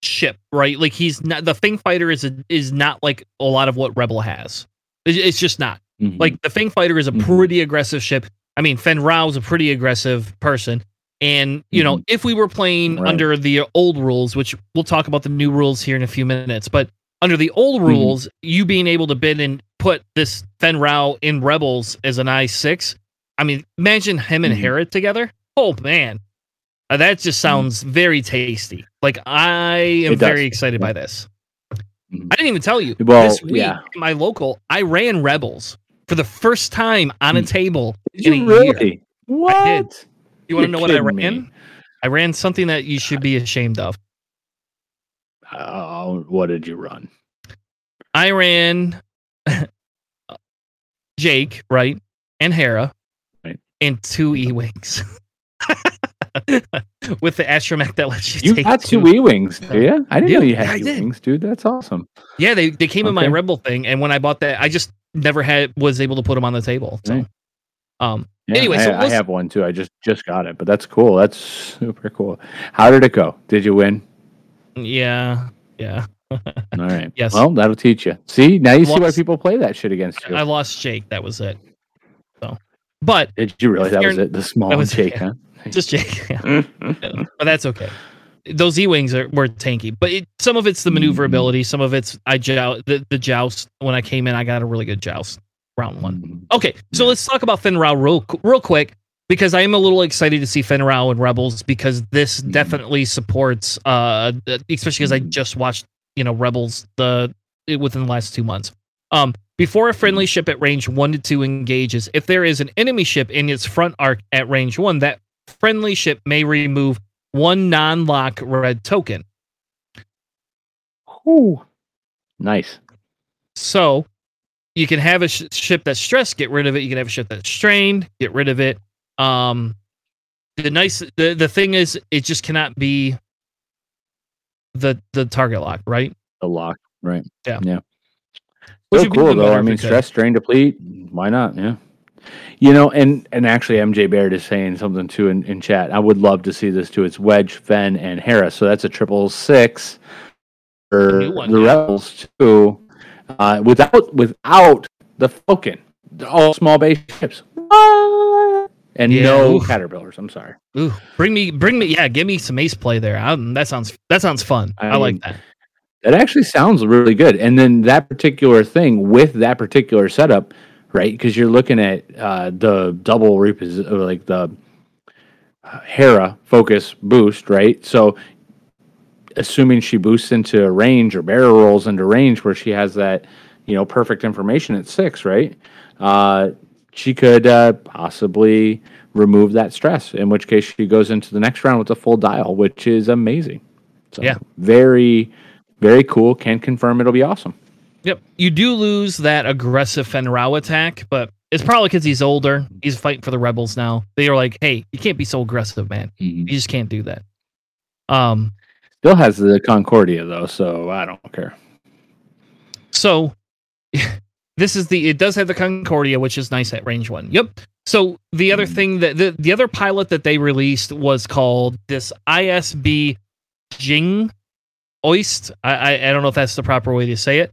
ship, right? Like he's not the Fang Fighter is a, is not like a lot of what Rebel has. It's, it's just not. Mhm. Like the Fang Fighter is a Mhm. pretty aggressive ship. I mean, Fenn Rau is a pretty aggressive person. And you know, if we were playing Right. under the old rules, which we'll talk about the new rules here in a few minutes, but under the old Mhm. rules, you being able to bid and put this Fenn Rau in Rebels as an I six. I mean, imagine him and Mhm. Hera together. Oh man, Uh, that just sounds very tasty. Like I am very excited by this. Mhm. I didn't even tell you. Well, this week, yeah. my local, I ran Rebels for the first time on a table Did in you a year. really? What? did. You want to know what I ran? me. I ran something that you should be ashamed of. Oh, what did you run? I ran Jake, right, and Hera, Right. and two E wings. With the astromech that lets you, You take got two two. E wings, do you? I didn't Yeah, know you had E wings, dude. That's awesome. Yeah, they they came in my rebel thing, and when I bought that, I just never had was able to put them on the table. So, Right. um, Yeah, Anyway, I, so I have one too. I just just got it, but that's cool. That's super cool. How did it go? Did you win? yeah, yeah. All right. Yes. Well, that'll teach you. See, now you see why people play that shit against you. I lost Jake. That was it. So, but Did you really? That was it. The small it, yeah. huh? just Jake. Yeah. but that's okay. Those E wings are were tanky, but it, some of it's the maneuverability. Some of it's I joust the, the joust. When I came in, I got a really good joust round one. Okay, so let's talk about Fenn Rau real real quick because I am a little excited to see Fenn Rau and Rebels because this Mhm. definitely supports, uh, especially because I Mhm. just watched you know Rebels the within the last two months. Um, before a friendly Mm-hmm. ship at range one to two engages, if there is an enemy ship in its front arc at range one, that friendly ship may remove one non-lock red token. Ooh. Nice. So you can have a sh- ship that's stressed, get rid of it. You can have a ship that's strained, get rid of it. Um, the nice the the thing is, it just cannot be the the target lock, right? The lock. Right. Yeah. Yeah. Which Still cool though. I mean, it could. stress, strain, deplete. Why not? Yeah. You know, and and actually, MJ Baird is saying something too in, in chat. I would love to see this too. It's Wedge, Fenn, and Harris. So that's a triple six for one, the yeah. Rebels too. Uh, without without the Falcon, all small base ships. What? And Yeah, no oof. caterpillars. I'm sorry. Ooh, bring me, bring me, yeah, give me some ace play there. Um, that sounds that sounds fun. I, I like mean, that. That actually sounds really good. And then that particular thing with that particular setup, right? Because you're looking at uh, the double reposition, like the uh, Hera focus boost, right? So, assuming she boosts into a range or barrel rolls into range where she has that, you know, perfect information at six, right? Uh, she could uh, possibly remove that stress. In which case, she goes into the next round with a full dial, which is amazing. So, Yeah. very, very cool. Can confirm it'll be awesome. Yep, you do lose that aggressive Fenn Rau attack, but it's probably because he's older. He's fighting for the rebels now. They are like, hey, you can't be so aggressive, man. You just can't do that. Um, Still has the Concordia though, so I don't care. So this is the it does have the Concordia, which is nice at range one. Yep. So the other Mhm. thing that the, the other pilot that they released was called this ISB Jing Oist. I, I I don't know if that's the proper way to say it,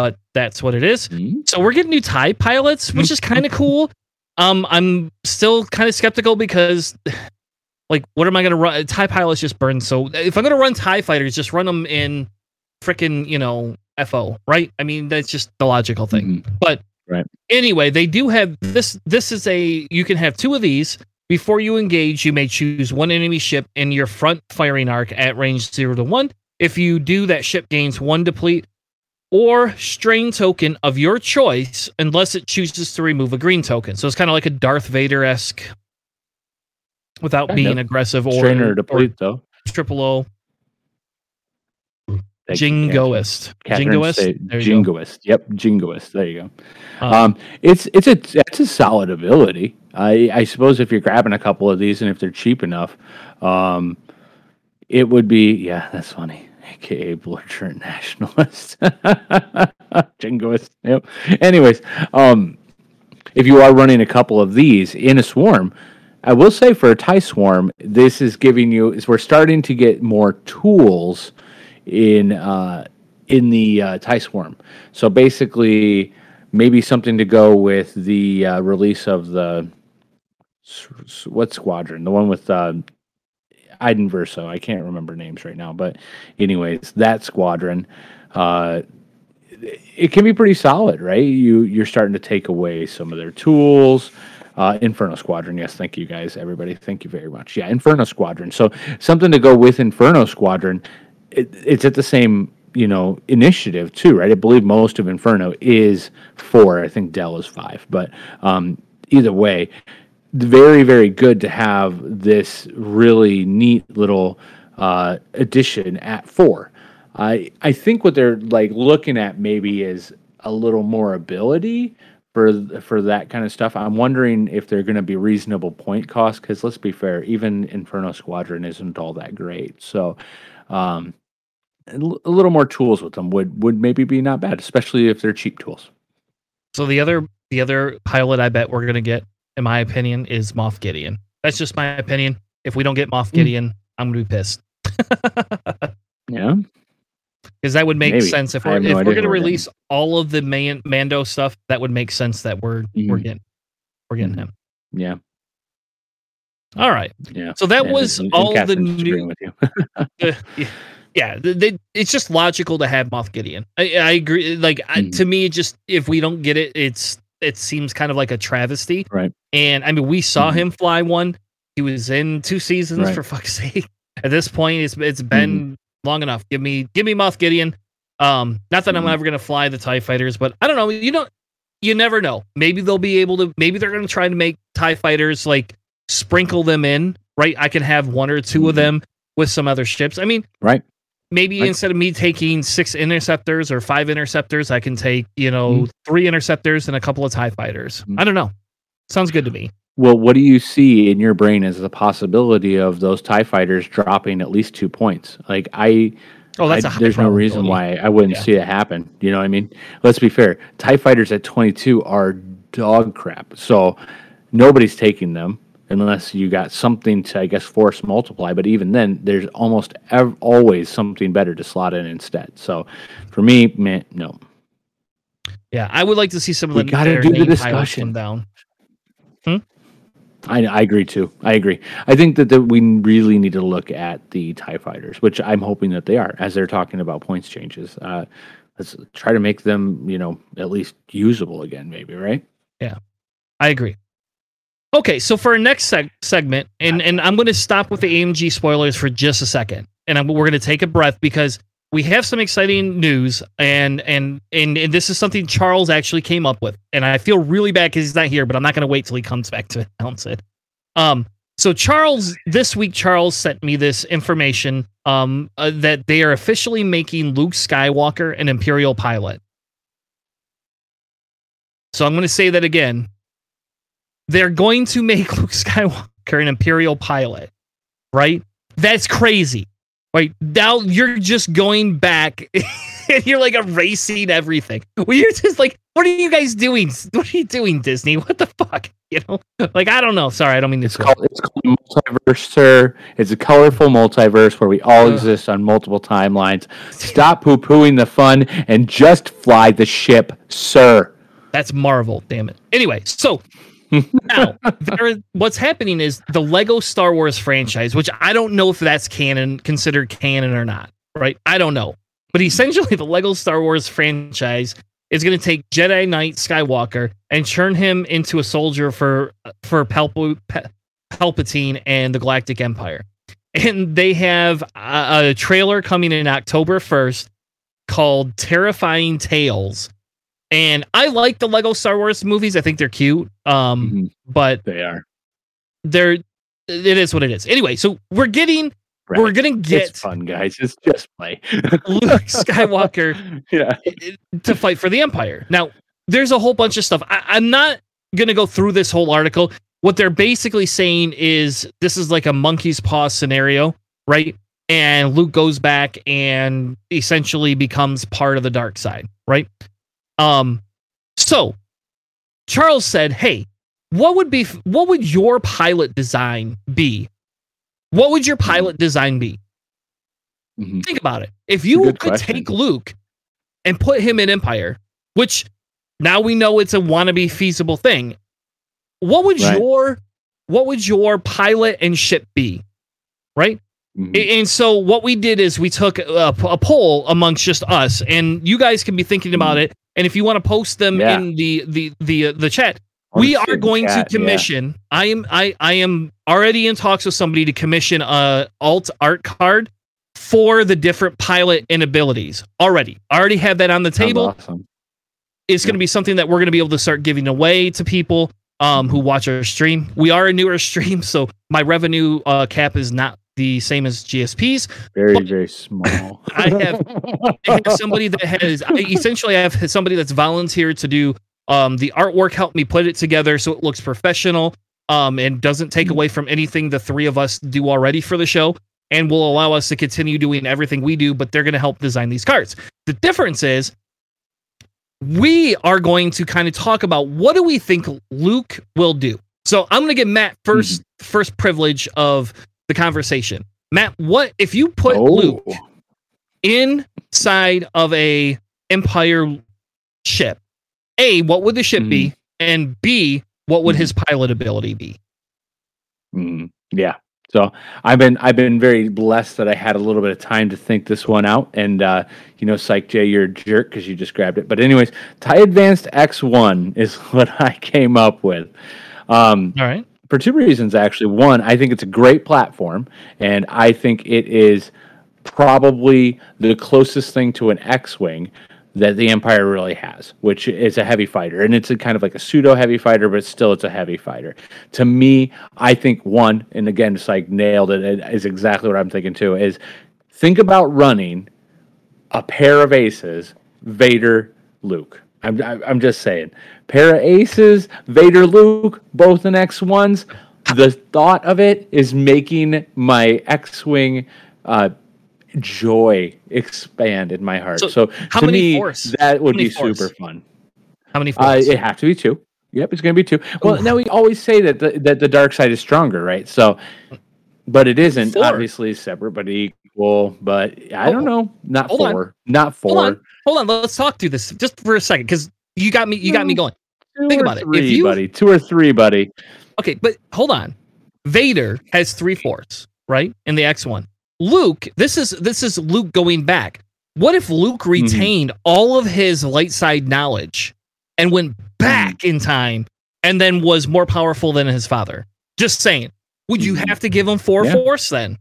but that's what it is. Mhm. So we're getting new TIE pilots, which is kind of cool. Um, I'm still kind of skeptical because, like, what am I going to run? TIE pilots just burn. So if I'm going to run TIE fighters, just run them in freaking, you know, FO, right? I mean, that's just the logical thing. Mhm. But Right. anyway, they do have this. This is a, you can have two of these. Before you engage, you may choose one enemy ship in your front firing arc at range zero to one. If you do, that ship gains one deplete or strain token of your choice unless it chooses to remove a green token. So it's kind of like a Darth Vader esque without Kind being of. aggressive or, Strainer or deplete though. triple O jingoist. Jingoist. Say- There you go. Jingoist. Yep, jingoist. There you go. Um, Um, it's it's a it's a solid ability. I I suppose if you're grabbing a couple of these and if they're cheap enough, um, it would be yeah. That's funny. AKA belligerent nationalist. Jingoist. Yep. Anyways, um, if you are running a couple of these in a swarm, I will say for a tie swarm, this is giving you is we're starting to get more tools in uh, in the uh, tie swarm. So basically, maybe something to go with the uh, release of the what squadron? The one with uh, Iden Versio. I can't remember names right now, but anyways, that squadron. Uh, it can be pretty solid, right? You you're starting to take away some of their tools. Uh, Inferno Squadron, yes, thank you guys, everybody, thank you very much. Yeah, Inferno Squadron. So something to go with Inferno Squadron. It, it's at the same you know initiative too, right? I believe most of Inferno is four. I think Dell is five, but um, either way, very very good to have this really neat little uh, addition at four. I I think what they're like looking at maybe is a little more ability for for that kind of stuff. I'm wondering if they're going to be reasonable point costs because let's be fair, even Inferno Squadron isn't all that great. So. Um, a little more tools with them would would maybe be not bad, especially if they're cheap tools. So the other the other pilot I bet we're gonna get, in my opinion, is Moff Gideon. That's just my opinion. If we don't get Moff Mm. Gideon, I'm gonna be pissed. Yeah, Because that would make Maybe. sense if we're no if we're gonna release all of the man, Mando stuff. That would make sense that we're we're Mhm. getting we're getting him. yeah, All right. yeah. So that And- was and- and all the new. uh, yeah, yeah they, it's just logical to have Moff Gideon. I, I agree. Like I, Mhm. to me, just if we don't get it, it's it seems kind of like a travesty. Right. And I mean, we saw Mhm. him fly one. He was in two seasons Right. for fuck's sake. At this point, it's it's been long enough. Give me give me Moff Gideon. Um, not that I'm Mhm. ever gonna fly the Tie Fighters, but I don't know. You don't. You never know. Maybe they'll be able to. Maybe they're gonna try to make Tie Fighters like sprinkle them in. Right. I can have one or 2 of Mhm. them with some other ships. I mean, Right. Maybe Right. instead of me taking six interceptors or five interceptors, I can take you know Mhm. three interceptors and a couple of Tie Fighters. Mhm. I don't know. Sounds good to me. Well, what do you see in your brain as the possibility of those Tie Fighters dropping at least two points? Like I, Oh, that's I- a high there's no reason why I wouldn't Yeah. see it happen. You know what I mean? Let's be fair. Tie Fighters at 22 are dog crap. So nobody's taking them unless you got something to, I guess, force multiply. But even then, there's almost ev- always something better to slot in instead. So for me, man, no. Yeah, I would like to see some of We the gotta do the discussion. down. I, I agree too. I agree. I think that, that we really need to look at the Tie Fighters, which I'm hoping that they are, as they're talking about points changes. Uh, let's try to make them, you know, at least usable again, maybe, right? Yeah, I agree. Okay, so for our next seg- segment, and and I'm going to stop with the AMG spoilers for just a second, and I'm, we're going to take a breath because we have some exciting news, and and and, and this is something Charles actually came up with, and I feel really bad because he's not here, but I'm not going to wait till he comes back to announce it. Um, so Charles, this week, Charles sent me this information, um, uh, that they are officially making Luke Skywalker an Imperial pilot. So I'm going to say that again they're going to make Luke Skywalker an Imperial pilot, right? That's crazy. Right now, you're just going back and you're like erasing everything. Well, you're just like, what are you guys doing? What are you doing, Disney? What the fuck? You know, like I don't know. Sorry, I don't mean to It's called it's called multiverse, sir. It's a colorful mm-hmm. multiverse where we all Ugh. exist on multiple timelines. Stop poo pooing the fun and just fly the ship, sir. That's Marvel, damn it. Anyway, so now what's happening is the Lego Star Wars franchise, which I don't know if that's canon, considered canon or not, right? I don't know. But essentially, the Lego Star Wars franchise is going to take Jedi Knight Skywalker and turn him into a soldier for for Palp- Pa- Palpatine and the Galactic Empire. And they have a, a trailer coming in October 1st called Terrifying Tales. And I like the Lego Star Wars movies. I think they're cute. Um, Mhm. but They are. they're it is what it is. Anyway, so we're getting we're gonna get It's fun, guys. It's just play. Luke Skywalker yeah. to fight for the Empire. Now, there's a whole bunch of stuff. I, I'm not gonna go through this whole article. What they're basically saying is this is like a monkey's paw scenario, right? And Luke goes back and essentially becomes part of the dark side, right? Um, so Charles said, "Hey, what would be what would your pilot design be? What would your pilot design be? Mhm. Think about it. If you could question. take Luke and put him in Empire, which now we know it's a wannabe feasible thing, what would Right. your what would your pilot and ship be? Right? Mhm. And so what we did is we took a, a poll amongst just us, and you guys can be thinking about it. And if you want to post them Mm-hmm. Yeah. in the the the uh, the chat, we are going chat, to yeah. commission. I am I I am already in talks with somebody to commission a alt art card for the different pilot and abilities. Already, I already have that on the table. awesome. It's going to be something that we're going to be able to start giving away to people um, who watch our stream. We are a newer stream, so my revenue uh, cap is not the same as GSP's. Very, But- very small. I have- I have somebody that has I, essentially I have somebody that's volunteered to do um, the artwork, help me put it together so it looks professional um, and doesn't take away from anything the three of us do already for the show and will allow us to continue doing everything we do, but they're going to help design these cards. The difference is we are going to kind of talk about what do we think Luke will do. So I'm going to give Matt 1st first privilege of the conversation. Matt, what if you put oh, Luke inside of a Empire ship? A, what would the ship be? And B, what would Mhm. his pilot ability be? Mhm. Yeah. So I've been I've been very blessed that I had a little bit of time to think this one out. And uh, you know, Psych J, you're a jerk because you just grabbed it. But anyways, TIE Advanced X1 is what I came up with. Um, All right. For two reasons actually. One i think it's a great platform and i think it is probably the closest thing to an x-wing that the empire really has which is a heavy fighter. And it's a kind of like a pseudo heavy fighter but still it's a heavy fighter. To me i think one and again it's like nailed it it is exactly what i'm thinking too is think about running a pair of aces vader luke. I'm, I'm just saying pair of aces vader luke both in x1s the thought of it is making my x-wing uh, joy expand in my heart So, so, how to many me Force? that would be Force? super fun How many uh, force? it have to be two. Yep, it's going to be two. Well, Oof. now we always say that the, that the dark side is stronger, right? So, but it isn't Four. obviously separate but equal. But I don't know, not Hold on. four, not four. Hold on. Hold on. Let's talk through this just for a second because you got me. You got me going. Two Think or about it. If three, you- buddy. Two or three, buddy. Okay, but hold on. Vader has three force, right? In the X one. Luke, this is this is Luke going back. What if Luke Mm-hmm. retained all of his light side knowledge and went back in time and then was more powerful than his father? Just saying. Would you Mhm. have to give him four Yeah. force then?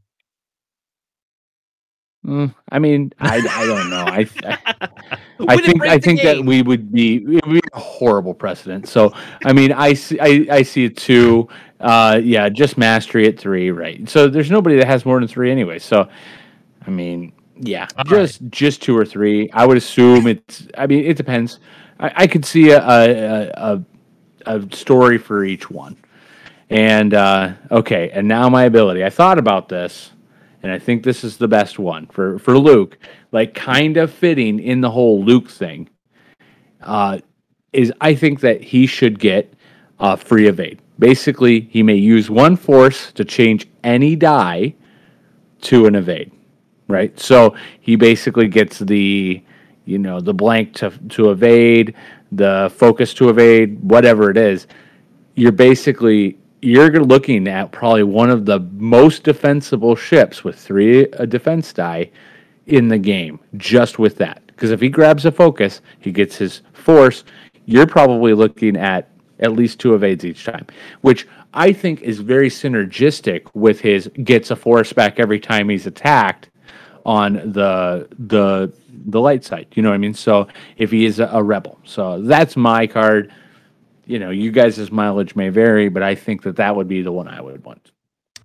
Mm, I mean, I, I don't know. I I, I think I think that we would be it would be a horrible precedent. So I mean, I see I, I see it two. Uh, yeah, just mastery at three, right? So there's nobody that has more than three anyway. So I mean, yeah, All just just two or three. I would assume it's. I mean, it depends. I, I could see a a, a a story for each one. And uh, okay, and now my ability. I thought about this, and I think this is the best one for for Luke. Like kind of fitting in the whole Luke thing. Uh, is I think that he should get uh, free evade. Basically, he may use one force to change any die to an evade. Right. So he basically gets the you know the blank to to evade, the focus to evade, whatever it is you're basically you're looking at probably one of the most defensible ships with three uh, defense die in the game just with that. Because if he grabs a focus he gets his force you're probably looking at at least two evades each time which i think is very synergistic with his gets a force back every time he's attacked on the the the light side you know what i mean? So if he is a, a rebel. So that's my card you know, you guys' mileage may vary, but I think that that would be the one I would want.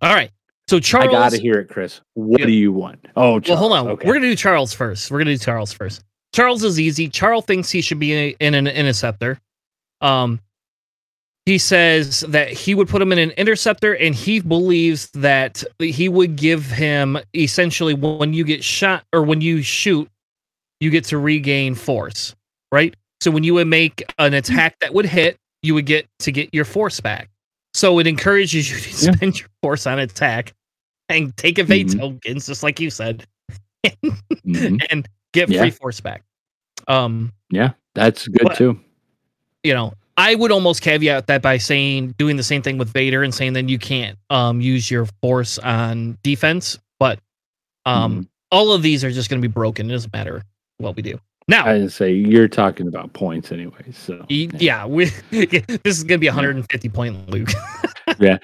All right. So Charles I got to hear it, Chris. What Yeah. do you want? Oh, Charles. Well, hold on. Okay. We're gonna do Charles first. We're gonna do Charles first. Charles is easy. Charles thinks he should be a- in an interceptor. Um, he says that he would put him in an interceptor, and he believes that he would give him essentially when you get shot or when you shoot, you get to regain force, right? So when you would make an attack that would hit, you would get to get your force back. So it encourages you to Yeah. spend your force on attack and take evade Mhm. tokens, just like you said Mhm. and get Yeah. free force back. Um, Yeah, that's good What- too. you know, I would almost caveat that by saying doing the same thing with Vader and saying then you can't um, use your force on defense. But um, Mhm. all of these are just going to be broken. It doesn't matter what we do. Now, I didn't say you're talking about points anyway. So yeah, we, this is going to be 150 point Luke. yeah.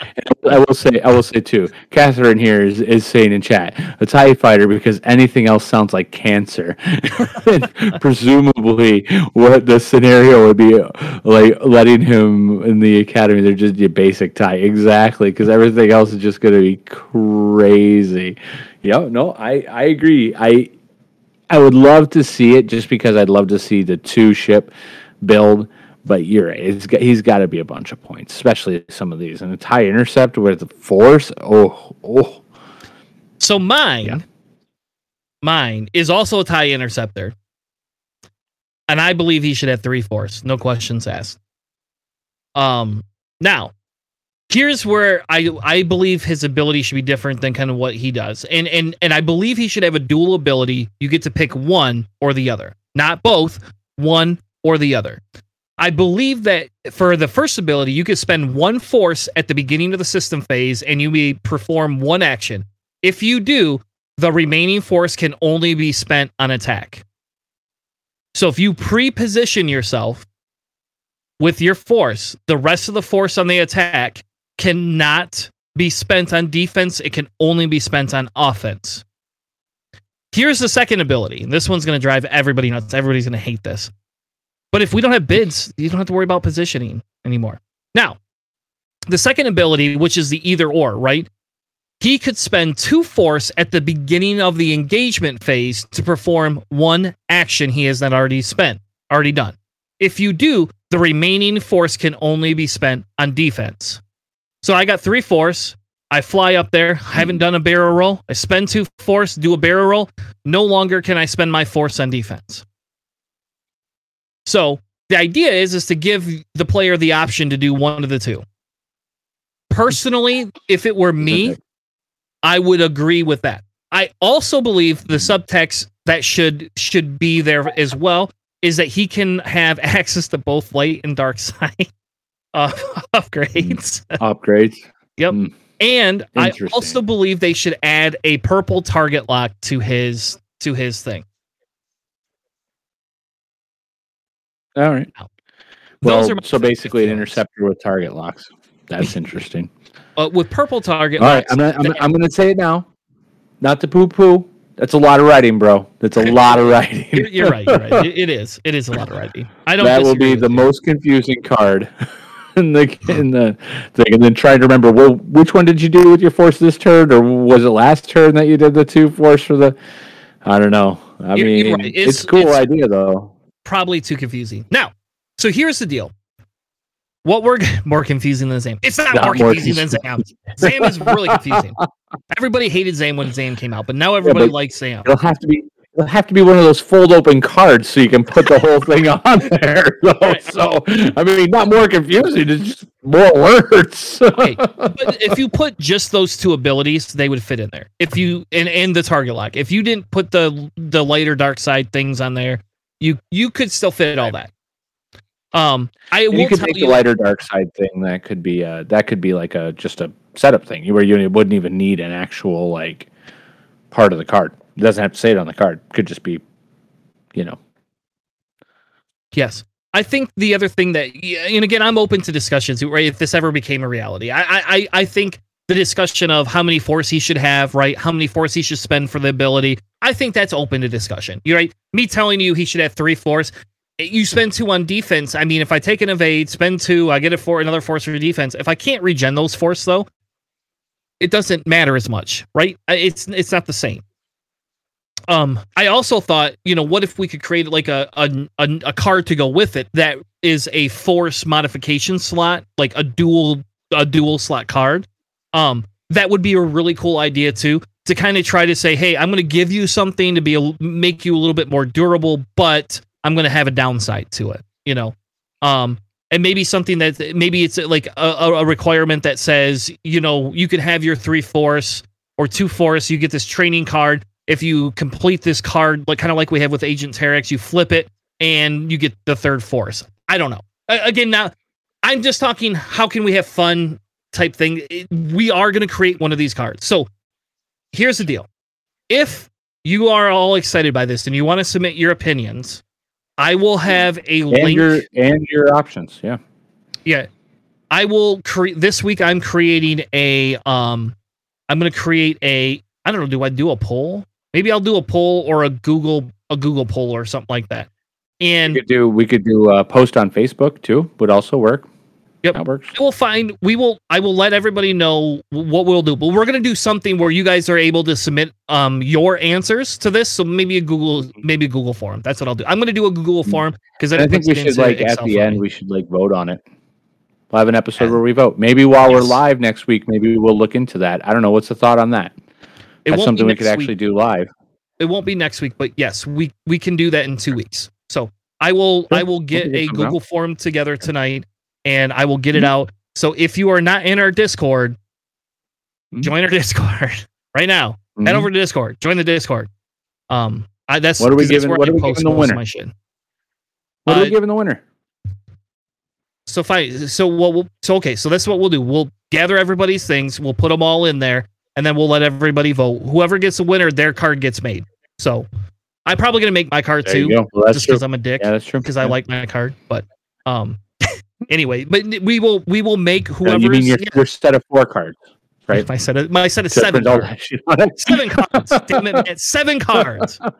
I will say I will say too. Catherine here is, is saying in chat a Tie Fighter because anything else sounds like cancer. Presumably, what the scenario would be like letting him in the academy. They're just your basic tie exactly because everything else is just going to be crazy. Yeah. No, I I agree. I I would love to see it just because I'd love to see the two ship build. But you're right. It's, got- he's got to be a bunch of points, especially some of these. And a tie intercept with the force. Oh, oh. So mine, Yeah. mine is also a tie interceptor, and I believe he should have three force, no questions asked. Um, now, here's where I I believe his ability should be different than kind of what he does, and and and I believe he should have a dual ability. You get to pick one or the other, not both, one or the other. I believe that for the first ability, you could spend one force at the beginning of the system phase, and you may perform one action. If you do, the remaining force can only be spent on attack. So if you pre-position yourself with your force, the rest of the force on the attack cannot be spent on defense. It can only be spent on offense. Here's the second ability. and This one's going to drive everybody nuts. Everybody's going to hate this. But if we don't have bids, you don't have to worry about positioning anymore. Now, the second ability, which is the either or, right? He could spend two force at the beginning of the engagement phase to perform one action he has not already spent, already done. If you do, the remaining force can only be spent on defense. So I got three force. I fly up there. I haven't done a barrel roll. I spend two force, do a barrel roll. No longer can I spend my force on defense. So the idea is is to give the player the option to do one of the two. Personally, if it were me, I would agree with that. I also believe the subtext that should should be there as well is that he can have access to both light and dark side uh, upgrades. Upgrades. Yep. Mm. And I also believe they should add a purple target lock to his to his thing. All right. Well, are so basically an interceptor with target locks. That's interesting. Uh, with purple target All right, locks, I'm gonna, I'm, I'm gonna say it now. Not to poo poo. That's a lot of writing, bro. That's a lot of writing. you're, you're right. You're right. It, it is. It is a lot of writing. I don't. that will be the you. most confusing card in the in the thing. And then trying to remember, well, which one did you do with your force this turn, or was it last turn that you did the two force for the? I don't know. I You're- mean, you're right. it's, It's- a cool it's- idea though. probably too confusing. Now, so here's the deal. What we're more confusing than Zam? It's not, Not more more confusing than Zam. Zam is really confusing. Everybody hated Zam when Zam came out, but now everybody but- likes Zam. It'll have to be. It'll have to be one of those fold open cards so you can put the whole thing on there. So, so I mean, not more confusing. It's just more words. Okay, but if you put just those two abilities, they would fit in there. If you and and the target lock, if you didn't put the the lighter dark side things on there, you you could still fit all that. Um, I you could take you. the lighter dark side thing. That could be uh that could be like a just a setup thing where you wouldn't even need an actual like part of the card. It doesn't have to say it on the card. Could just be, you know. Yes. I think the other thing that, and again, I'm open to discussions, right? If this ever became a reality, I, I, I- think the discussion of how many force he should have, right? How many force he should spend for the ability, I think that's open to discussion. You're right. Me telling you he should have three force, eh, you spend two on defense. I mean, if I take an evade, spend two, I get a four, another force for defense. If I can't regen those force though, it doesn't matter as much, right? It's it's not the same. Um, I also thought, you know, what if we could create like a a, a, a card to go with it that is a force modification slot, like a dual a dual slot card. Um, that would be a really cool idea too. To kind of try to say, hey, I'm going to give you something to be a, make you a little bit more durable, but I'm going to have a downside to it. You know, um, and maybe something that maybe it's like a, a a requirement that says, you know, you can have your three force or two force. You get this training card if you complete this card, like kind of like we have with Agent Terex, you flip it and you get the third force. I don't know. Again, now I'm just talking. How can we have fun? Type thing. We are going to create one of these cards. So here's the deal. If you are all excited by this and you want to submit your opinions, I will have a And link. your and your options. Yeah. yeah i will create this week i'm creating a um i'm going to create a i don't know do i do a poll maybe i'll do a poll or a google a google poll or something like that And We could do we could do a post on Facebook too. Would also work. Yep. That works. we'll find we will i will let everybody know what we'll do but we're going to do something where you guys are able to submit um your answers to this so maybe a google maybe a google form that's what i'll do i'm going to do a google form because I think we should like at the end we should like vote on it. We'll have an episode Yeah. where we vote. Maybe while we're live next week, maybe we'll look into that. I don't know. What's the thought on that? It That's won't something be we could next actually week. do live. it won't be next week, but yes, we we can do that in two weeks. So I will I will get a something out. Google form together tonight, and I will get it Mhm. out. So if you are not in our Discord, Mhm. join our Discord right now. Head Mhm. over to Discord. Join the Discord. Um, I, that's What are we giving- what I are we giving the winner? my shit. What are uh, we giving the winner? So if I so what we'll so okay so that's what we'll do. We'll gather everybody's things. We'll put them all in there, and then we'll let everybody vote. Whoever gets the winner, their card gets made. So I'm probably gonna make my card There too. Well, just because I'm a dick. Yeah, that's true. because I like my card. But um, anyway, but we will we will make No, whoever. you mean your, your set of four cards, right? My set of my set of seven cards. that shit on it. Seven cards. Damn it, man. Seven cards.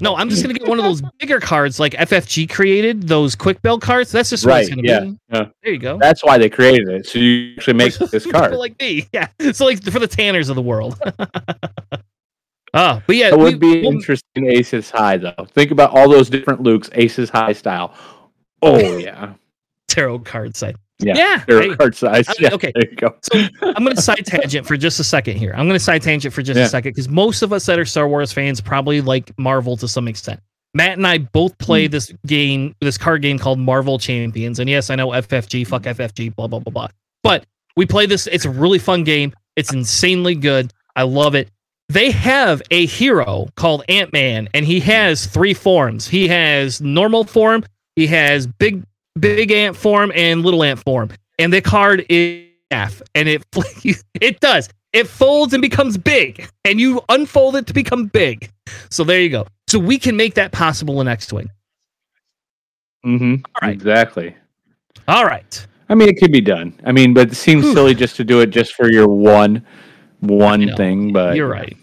No, I'm just gonna get one of those bigger cards like FFG created, those quick build cards. That's just what it's Right, gonna yeah, be. yeah. There you go. That's why they created it. So you actually make this card. like me, yeah. So like for the Tanners of the world. Ah, but yeah, It would we- be we'll- interesting Aces High though. Think about all those different Lukes, Aces High style. Oh yeah. tarot card side. Yeah. Yeah. They're hey, card size. I- Yeah, okay. There you go. So I'm going to side tangent for just a second here. I'm going to side tangent for just Yeah. a second because most of us that are Star Wars fans probably like Marvel to some extent. Matt and I both play Hmm. this game, this card game called Marvel Champions. And yes, I know FFG, fuck FFG, blah, blah, blah, blah. But we play this. It's a really fun game. It's insanely good. I love it. They have a hero called Ant Man, and he has three forms. He has normal form, he has big, big ant form, and little ant form. And the card is half, and it it does. It folds and becomes big, and you unfold it to become big. So there you go. So we can make that possible in X Wing. Mm-hmm. All right. Exactly. All right. I mean, it could be done. I mean, but it seems Whew. silly just to do it just for your one, one thing. But You're right.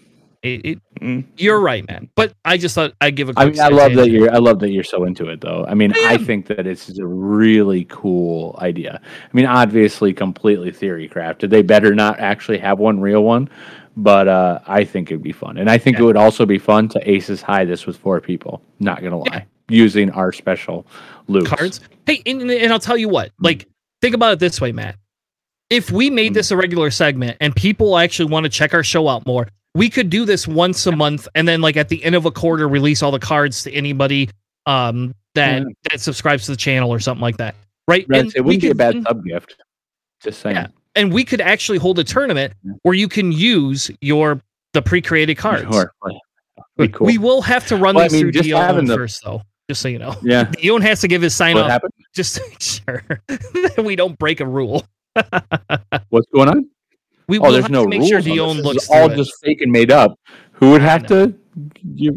It, it, Mm. you're right, man. But I just thought I'd give a I mean, I love that you're. I love that you're so into it, though. I mean, I I, think that it's a really cool idea. I mean, obviously, completely theory crafted. They better not actually have one real one, but uh, I think it'd be fun, and I think Yeah. it would also be fun to aces high this with four people. Not gonna lie, using our special loot cards. Hey, and, and I'll tell you what. Like, think about it this way, Matt. If we made Mm. this a regular segment and people actually want to check our show out more, we could do this once a month, and then like at the end of a quarter, release all the cards to anybody um that Yeah. that subscribes to the channel or something like that, right? Right, it we wouldn't be a bad sub gift. Just saying. Yeah. and we could actually hold a tournament where you can use your the pre-created cards. Sure. Cool. We will have to run Well, I these mean, through Dion having the- first, though. Just so you know, yeah. Dion has to give his sign What off happened? just to make sure that we don't break a rule. What's going on? We Oh, there's no to make rules. sure. Dion looks all it. just fake and made up. Who would have to? You,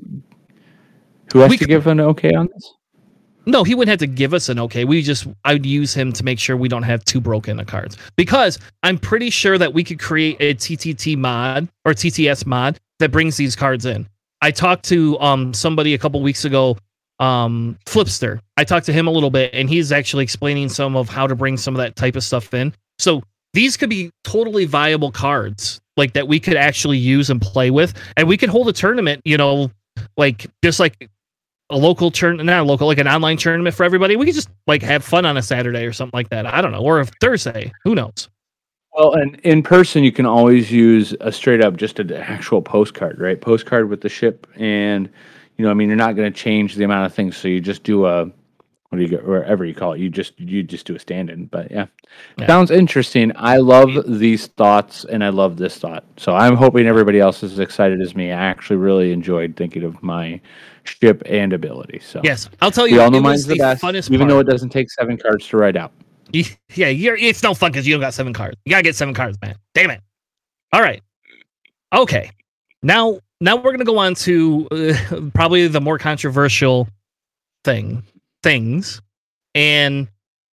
who has We to could- give an okay on this? No, he wouldn't have to give us an okay. We just I'd use him to make sure we don't have two broken cards because I'm pretty sure that we could create a TTT mod or TTS mod that brings these cards in. I talked to um somebody a couple weeks ago, um Flipster. I talked to him a little bit and he's actually explaining some of how to bring some of that type of stuff in. So these could be totally viable cards like that we could actually use and play with and we could hold a tournament, you know, like just like a local turn, not a local, like an online tournament for everybody. We could just like have fun on a Saturday or something like that. I don't know, or a Thursday. Who knows? Well, and in person, you can always use a straight up just an actual postcard, right? Postcard with the ship, and you know, I mean, you're not going to change the amount of things, so you just do a what do you get, wherever you call it, you just you just do a stand-in. But yeah, Yeah. sounds interesting. I love these thoughts, and I love this thought. So I'm hoping everybody else is as excited as me. I actually really enjoyed thinking of my ship and ability. So Yes, I'll tell you. we all know it mine's was the best, funnest even though it doesn't take seven cards to write out. Yeah, you're, it's no fun because you don't got seven cards. You gotta get seven cards, man. Damn it. All right. Okay. Now, now we're gonna go on to uh, probably the more controversial thing, things, and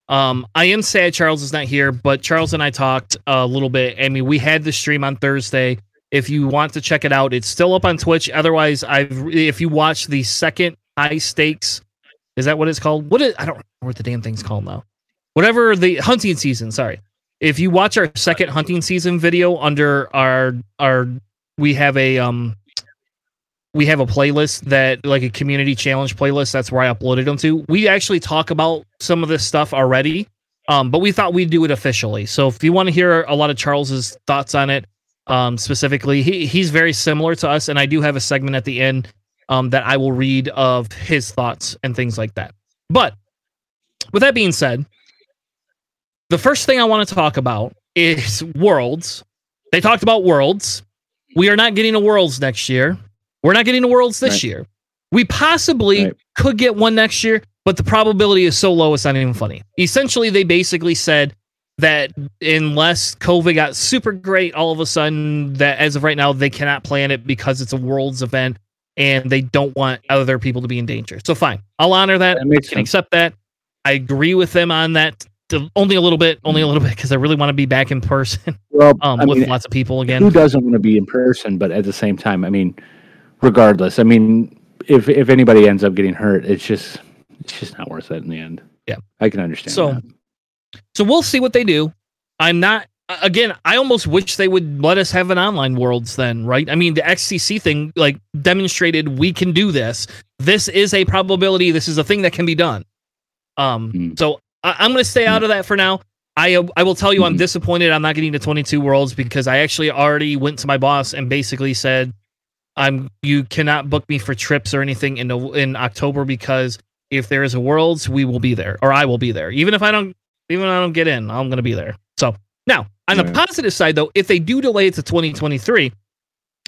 um, I am sad Charles is not here, but Charles and I talked a little bit. I mean, we had the stream on Thursday. If you want to check it out, it's still up on Twitch. Otherwise, I've if you watch the second high stakes, is that what it's called? What is I don't know what the damn thing's called now. Whatever the hunting season. Sorry, if you watch our second hunting season video under our our we have a um we have a playlist that like a community challenge playlist that's where i uploaded them to. We actually talk about some of this stuff already um but we thought we'd do it officially. So if you want to hear a lot of charles's thoughts on it um specifically he, he's very similar to us and i do have a segment at the end um that i will read of his thoughts and things like that. But with that being said the first thing i want to talk about is worlds. They talked about worlds. We are not getting a worlds next year we're not getting the worlds this Right. year. We possibly Right. could get one next year, but the probability is so low it's not even funny. Essentially, they basically said that unless COVID got super great all of a sudden, that as of right now, they cannot plan it because it's a worlds event and they don't want other people to be in danger. So fine. I'll honor that. That makes can sense. accept that. I agree with them on that. Only a little bit, only a little bit, because I really want to be back in person Well, um, with mean, lots of people again. who doesn't want to be in person? But at the same time, I mean, regardless, I mean, if if anybody ends up getting hurt, it's just it's just not worth it in the end. Yeah. I can understand. So- that. So we'll see what they do. I'm not again, I almost wish they would let us have an online worlds then, right? I mean, the XCC thing like demonstrated we can do this. This is a probability, this is a thing that can be done. Um Hmm. so I, I'm going to stay out of that for now. I I will tell you I'm Mhm. disappointed I'm not getting to 22 worlds because I actually already went to my boss and basically said I'm you cannot book me for trips or anything in in October because if there is a worlds, we will be there or I will be there. Even if I don't even if I don't get in, I'm going to be there. So now, on the positive side, though, if they do delay it to 2023,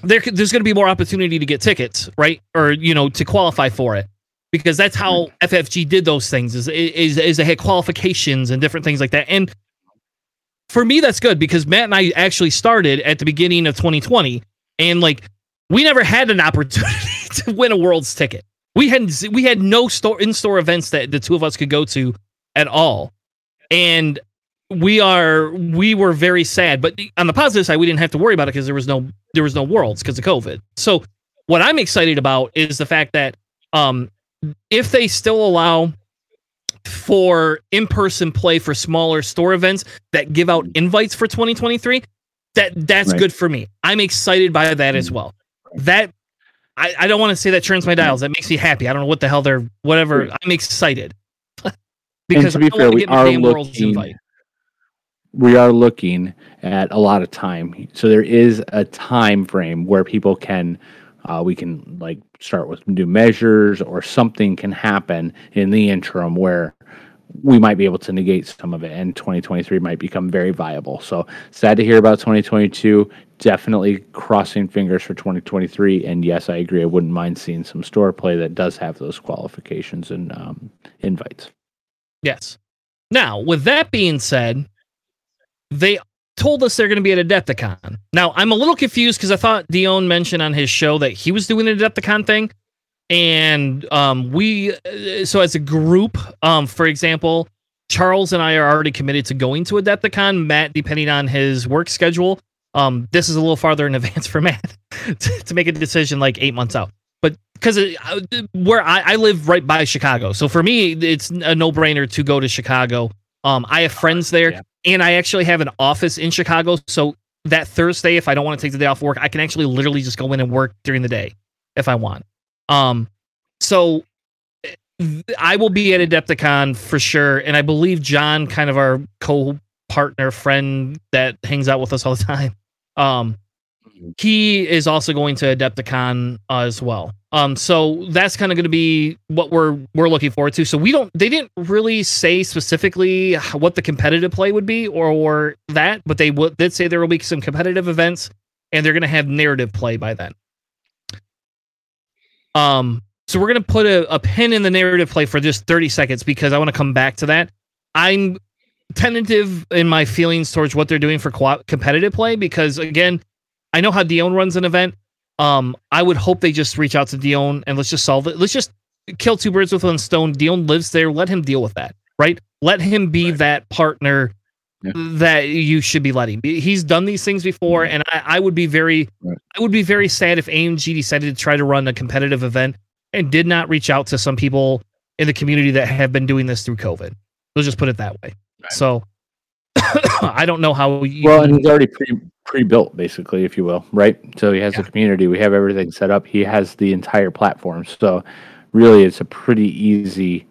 there there's going to be more opportunity to get tickets, right? Or you know, to qualify for it, because that's how mm-hmm. FFG did those things. Is is is they had qualifications and different things like that. And for me, that's good because Matt and I actually started at the beginning of 2020, and like we never had an opportunity to win a world's ticket. We had we had no store in store events that the two of us could go to at all, and we are we were very sad. But on the positive side, we didn't have to worry about it because there was no there was no worlds because of COVID. So what I'm excited about is the fact that um, if they still allow for in-person play for smaller store events that give out invites for 2023 that that's Right. good for me i'm excited by that as well that i, I don't want to say that turns my dials. That makes me happy. I don't know what the hell they're whatever. I'm excited. And because to be fair, we are looking. invite. We are looking at a lot of time, so there is a time frame where people can, uh, we can like start with new measures or something can happen in the interim where we might be able to negate some of it and 2023 might become very viable. So sad to hear about 2022. Definitely crossing fingers for 2023. And yes, I agree. I wouldn't mind seeing some store play that does have those qualifications and um, invites. Yes. Now, with that being said, they told us they're going to be at Adepticon. Now, I'm a little confused because I thought Dion mentioned on his show that he was doing an Adepticon thing. And um, we, uh, so as a group, um, for example, Charles and I are already committed to going to Adepticon. Matt, depending on his work schedule, um, this is a little farther in advance for Matt to, to make a decision like eight months out. But because where I, I live right by Chicago, so for me it's a no brainer to go to Chicago. Um, I have friends there, Yeah. and I actually have an office in Chicago. So that Thursday, if I don't want to take the day off work, I can actually literally just go in and work during the day if I want. Um, so I will be at Adepticon for sure, and I believe John, kind of our co-partner friend that hangs out with us all the time, um, he is also going to Adepticon uh, as well. Um, so that's kind of going to be what we're we're looking forward to. So we don't they didn't really say specifically what the competitive play would be or, or that, but they would did say there will be some competitive events and they're going to have narrative play by then. Um, so we're going to put a, a pin in the narrative play for just 30 seconds because I want to come back to that. I'm tentative in my feelings towards what they're doing for co- competitive play because again, I know how Dion runs an event. Um, I would hope they just reach out to Dion and let's just solve it. Let's just kill two birds with one stone. Dion lives there. Let him deal with that, right? Let him be right. that partner yeah. that you should be letting. He's done these things before, and I, I would be very, right. I would be very sad if AMG decided to try to run a competitive event and did not reach out to some people in the community that have been doing this through COVID. Let's just put it that way. Right. So I don't know how. You, well, and he's already pre pre built, basically, if you will, right? So he has yeah. the community. We have everything set up. He has the entire platform. So really, it's a pretty easy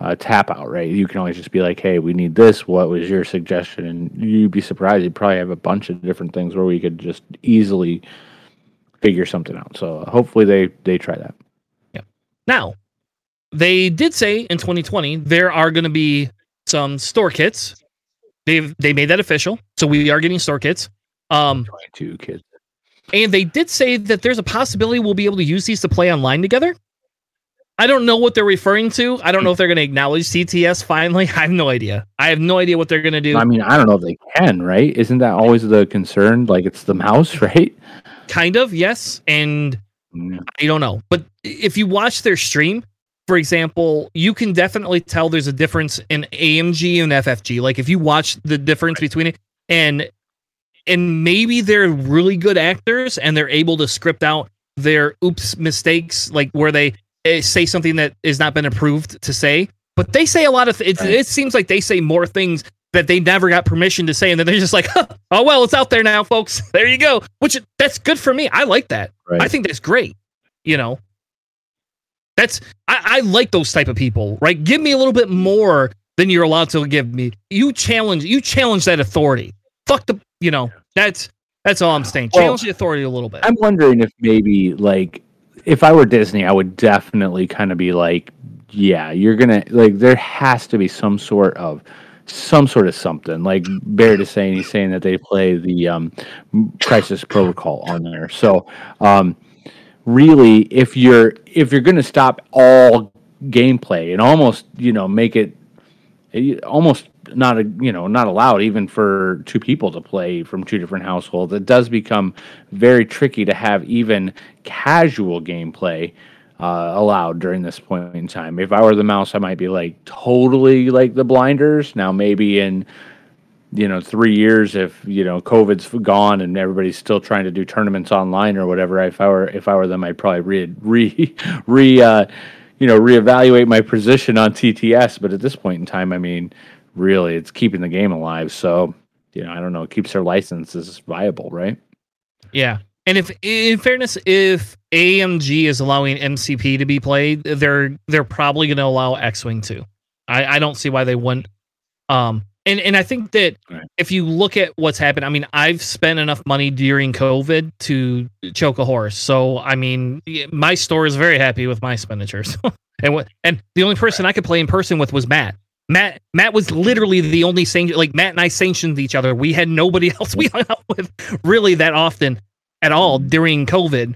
uh, tap out, right? You can always just be like, "Hey, we need this. What was your suggestion?" And you'd be surprised. You'd probably have a bunch of different things where we could just easily figure something out. So hopefully they they try that. Yeah. Now, they did say in 2020 there are going to be some store kits. They've they made that official, so we are getting store kits. Um, 22 kids. And they did say that there's a possibility we'll be able to use these to play online together. I don't know what they're referring to. I don't know if they're going to acknowledge TTS finally. I have no idea. I have no idea what they're going to do. I mean, I don't know if they can, right? Isn't that always the concern? Like it's the mouse, right? Kind of, yes. And mm. I don't know. But if you watch their stream, for example, you can definitely tell there's a difference in AMG and FFG. Like if you watch the difference between it and and maybe they're really good actors and they're able to script out their oops mistakes like where they Eh, say something that has not been approved to say, but they say a lot of. Th- right. It seems like they say more things that they never got permission to say, and then they're just like, "Oh well, it's out there now, folks. There you go." Which that's good for me. I like that. Right. I think that's great. You know, that's I, I like those type of people. Right? Give me a little bit more than you're allowed to give me. You challenge. You challenge that authority. Fuck the. You know. That's that's all I'm saying. Challenge well, the authority a little bit. I'm wondering if maybe like if I were Disney, I would definitely kind of be like, yeah, you're gonna like there has to be some sort of some sort of something like Barrett is saying. He's saying that they play the um, Crisis Protocol on there. So um, really, if you're if you're gonna stop all gameplay and almost you know make it almost not a you know not allowed even for two people to play from two different households. It does become very tricky to have even casual gameplay uh, allowed during this point in time. If i were the mouse i might be like totally like the blinders. Now maybe in you know three years if you know covid's gone and everybody's still trying to do tournaments online or whatever if i were if i were them i'd probably re re re uh, you know reevaluate my position on tts but at this point in time i mean really it's keeping the game alive. So, you know, I don't know, it keeps their licenses viable, right? Yeah. And if in fairness, if AMG is allowing MCP to be played, they're they're probably gonna allow X Wing too. I, I don't see why they wouldn't. Um and, and I think that right. if you look at what's happened, I mean, I've spent enough money during COVID to choke a horse. So I mean, my store is very happy with my expenditures. and what and the only person I could play in person with was Matt. Matt Matt was literally the only sanction like Matt and I sanctioned each other. We had nobody else we hung out with really that often at all during COVID.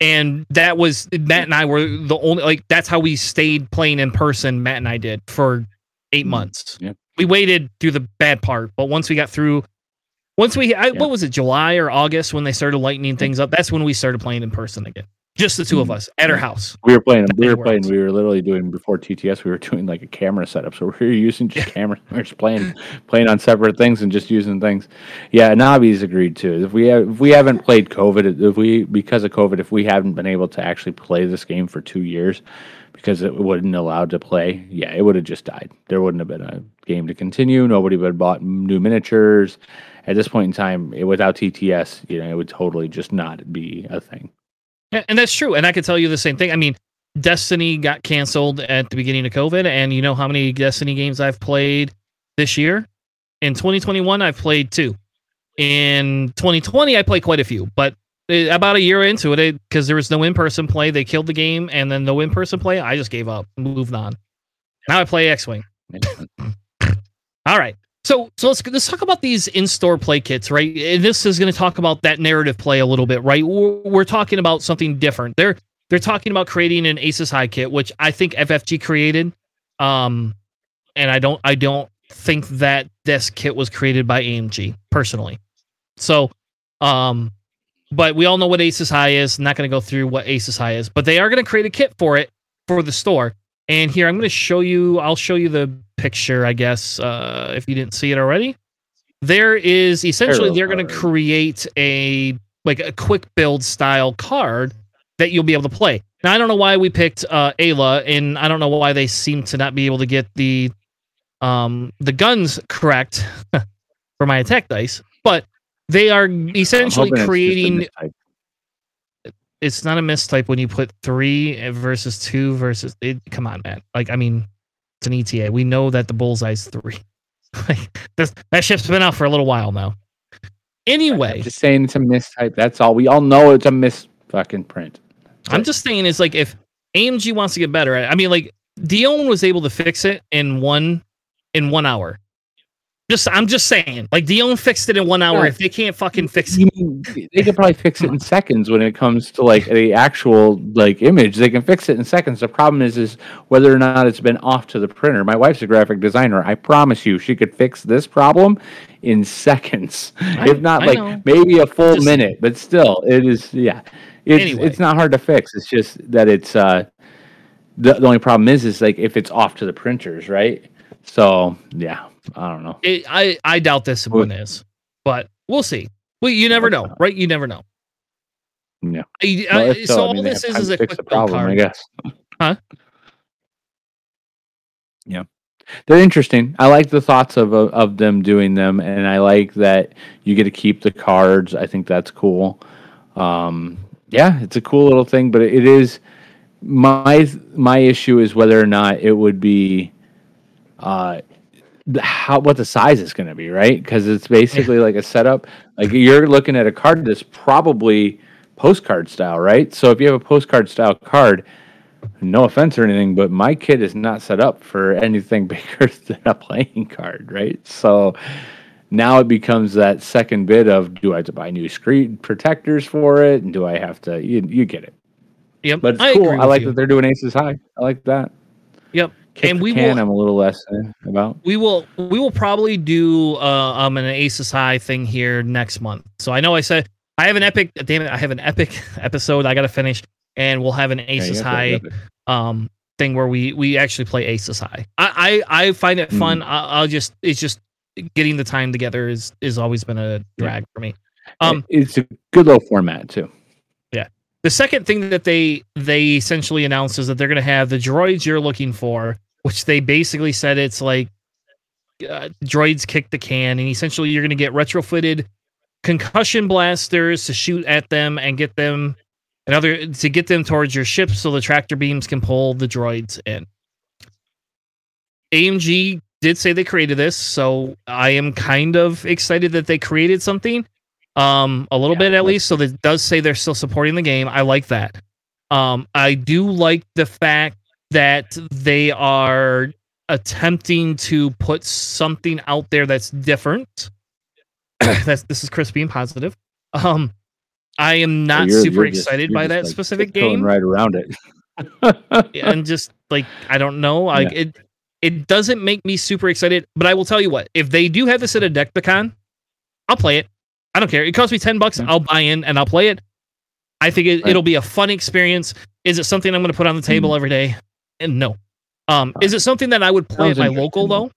And that was Matt and I were the only like that's how we stayed playing in person, Matt and I did for eight mm, months. Yeah. We waited through the bad part, but once we got through once we I, what was it, July or August when they started lightening things up, that's when we started playing in person again. Just the two of mm. us at our house. We were playing. We were playing. We were literally doing before TTS. We were doing like a camera setup, so we were using just cameras. We were just playing, playing on separate things and just using things. Yeah, Navi's agreed too. If we have, if we haven't played COVID, if we because of COVID, if we haven't been able to actually play this game for two years, because it wasn't allowed to play, yeah, it would have just died. There wouldn't have been a game to continue. Nobody would have bought new miniatures. At this point in time, it, without TTS, you know, it would totally just not be a thing. And that's true. And I could tell you the same thing. I mean, Destiny got canceled at the beginning of COVID, and you know how many Destiny games I've played this year? In 2021, I've played two. In 2020, I played quite a few, but about a year into it, because there was no in person play, they killed the game, and then no in person play, I just gave up, moved on. Now I play X Wing. All right. So, so let's let's talk about these in-store play kits, right? This is going to talk about that narrative play a little bit, right? We're, we're, talking about something different. They're they're talking about creating an Aces High kit, which I think FFG created, um, and I don't I don't think that this kit was created by AMG personally. So, um, but we all know what Aces High is. I'm not going to go through what Aces High is, but they are going to create a kit for it for the store. And here I'm going to show you. I'll show you the picture, I guess, uh, if you didn't see it already. There is essentially Hero they're going to create a like a quick build style card that you'll be able to play. Now I don't know why we picked uh, Aayla, and I don't know why they seem to not be able to get the um the guns correct for my attack dice, but they are essentially I'm it's creating it's not a mistype when you put three versus two versus it, come on man like i mean an eta we know that the bullseye's three like this, that ship's been out for a little while now anyway I'm just saying it's a mistype. That's all. We all know it's a mis fucking print. i'm just saying it's like if amg wants to get better i mean like dion was able to fix it in one in one hour just i'm just saying like dion fixed it in one hour Yeah. if they can't fucking fix it they could probably fix it in seconds when it comes to like the actual like image. They can fix it in seconds. The problem is is whether or not it's been off to the printer. My wife's a graphic designer. I promise you, she could fix this problem in seconds, I- if not I like know. maybe a full Just- minute. But still, it is yeah. It's Anyway. it's not hard to fix. It's just that it's uh the, the only problem is is like if it's off to the printers, right? So yeah, I don't know. it, i i doubt this one is but we'll see well you never know right you never know Yeah. I- I- if so, I all mean, they this is is a quick problem, I guess. Huh? Yeah, they're interesting. I like the thoughts of of of them doing them, and I like that you get to keep the cards. I think that's cool. Um, yeah, it's a cool little thing, but it is my my issue is whether or not it would be uh how what the size is going to be, right? Because it's basically like a setup. Like you're looking at a card that's probably postcard style, right? So if you have a postcard style card, no offense or anything, but my kit is not set up for anything bigger than a playing card, right? So now it becomes that second bit of do I have to buy new screen protectors for it, and do I have to? You, you get it, Yep. but it's I cool. I like you. that they're doing aces high. I like that. Yep. Kick And we can, will- I'm a little less about. We will we will probably do uh, um an Aces High thing here next month. So I know I said I have an epic damn it, I have an epic episode I gotta finish and we'll have an Yeah, Aces to- High to- um thing where we we actually play Aces High. I I, I find it Mm. fun. I, I'll just it's just getting the time together is is always been a drag for me. Um it's a good little format too. The second thing that they they essentially announced is that they're going to have the droids you're looking for which they basically said it's like uh, droids kick the can and essentially you're going to get retrofitted concussion blasters to shoot at them and get them another to get them towards your ship so the tractor beams can pull the droids in. Amg did say they created this so i am kind of excited that they created something um a little Yeah, bit at least so that does say they're still supporting the game i like that um i do like the fact that they are attempting to put something out there that's different that's this is chris and positive um i am not You're- super just- excited by that like, specific game right around it. and just like I don't know, like Yeah. it it doesn't make me super excited. But I will tell you what, if they do have this at Adepticon, I'll play it. I don't care. It costs me ten bucks. Yeah. I'll buy in and I'll play it. I think it, Right. it'll be a fun experience. Is it something I'm going to put on the table every day? And no. Um, is it something that I would play Sounds at my local though?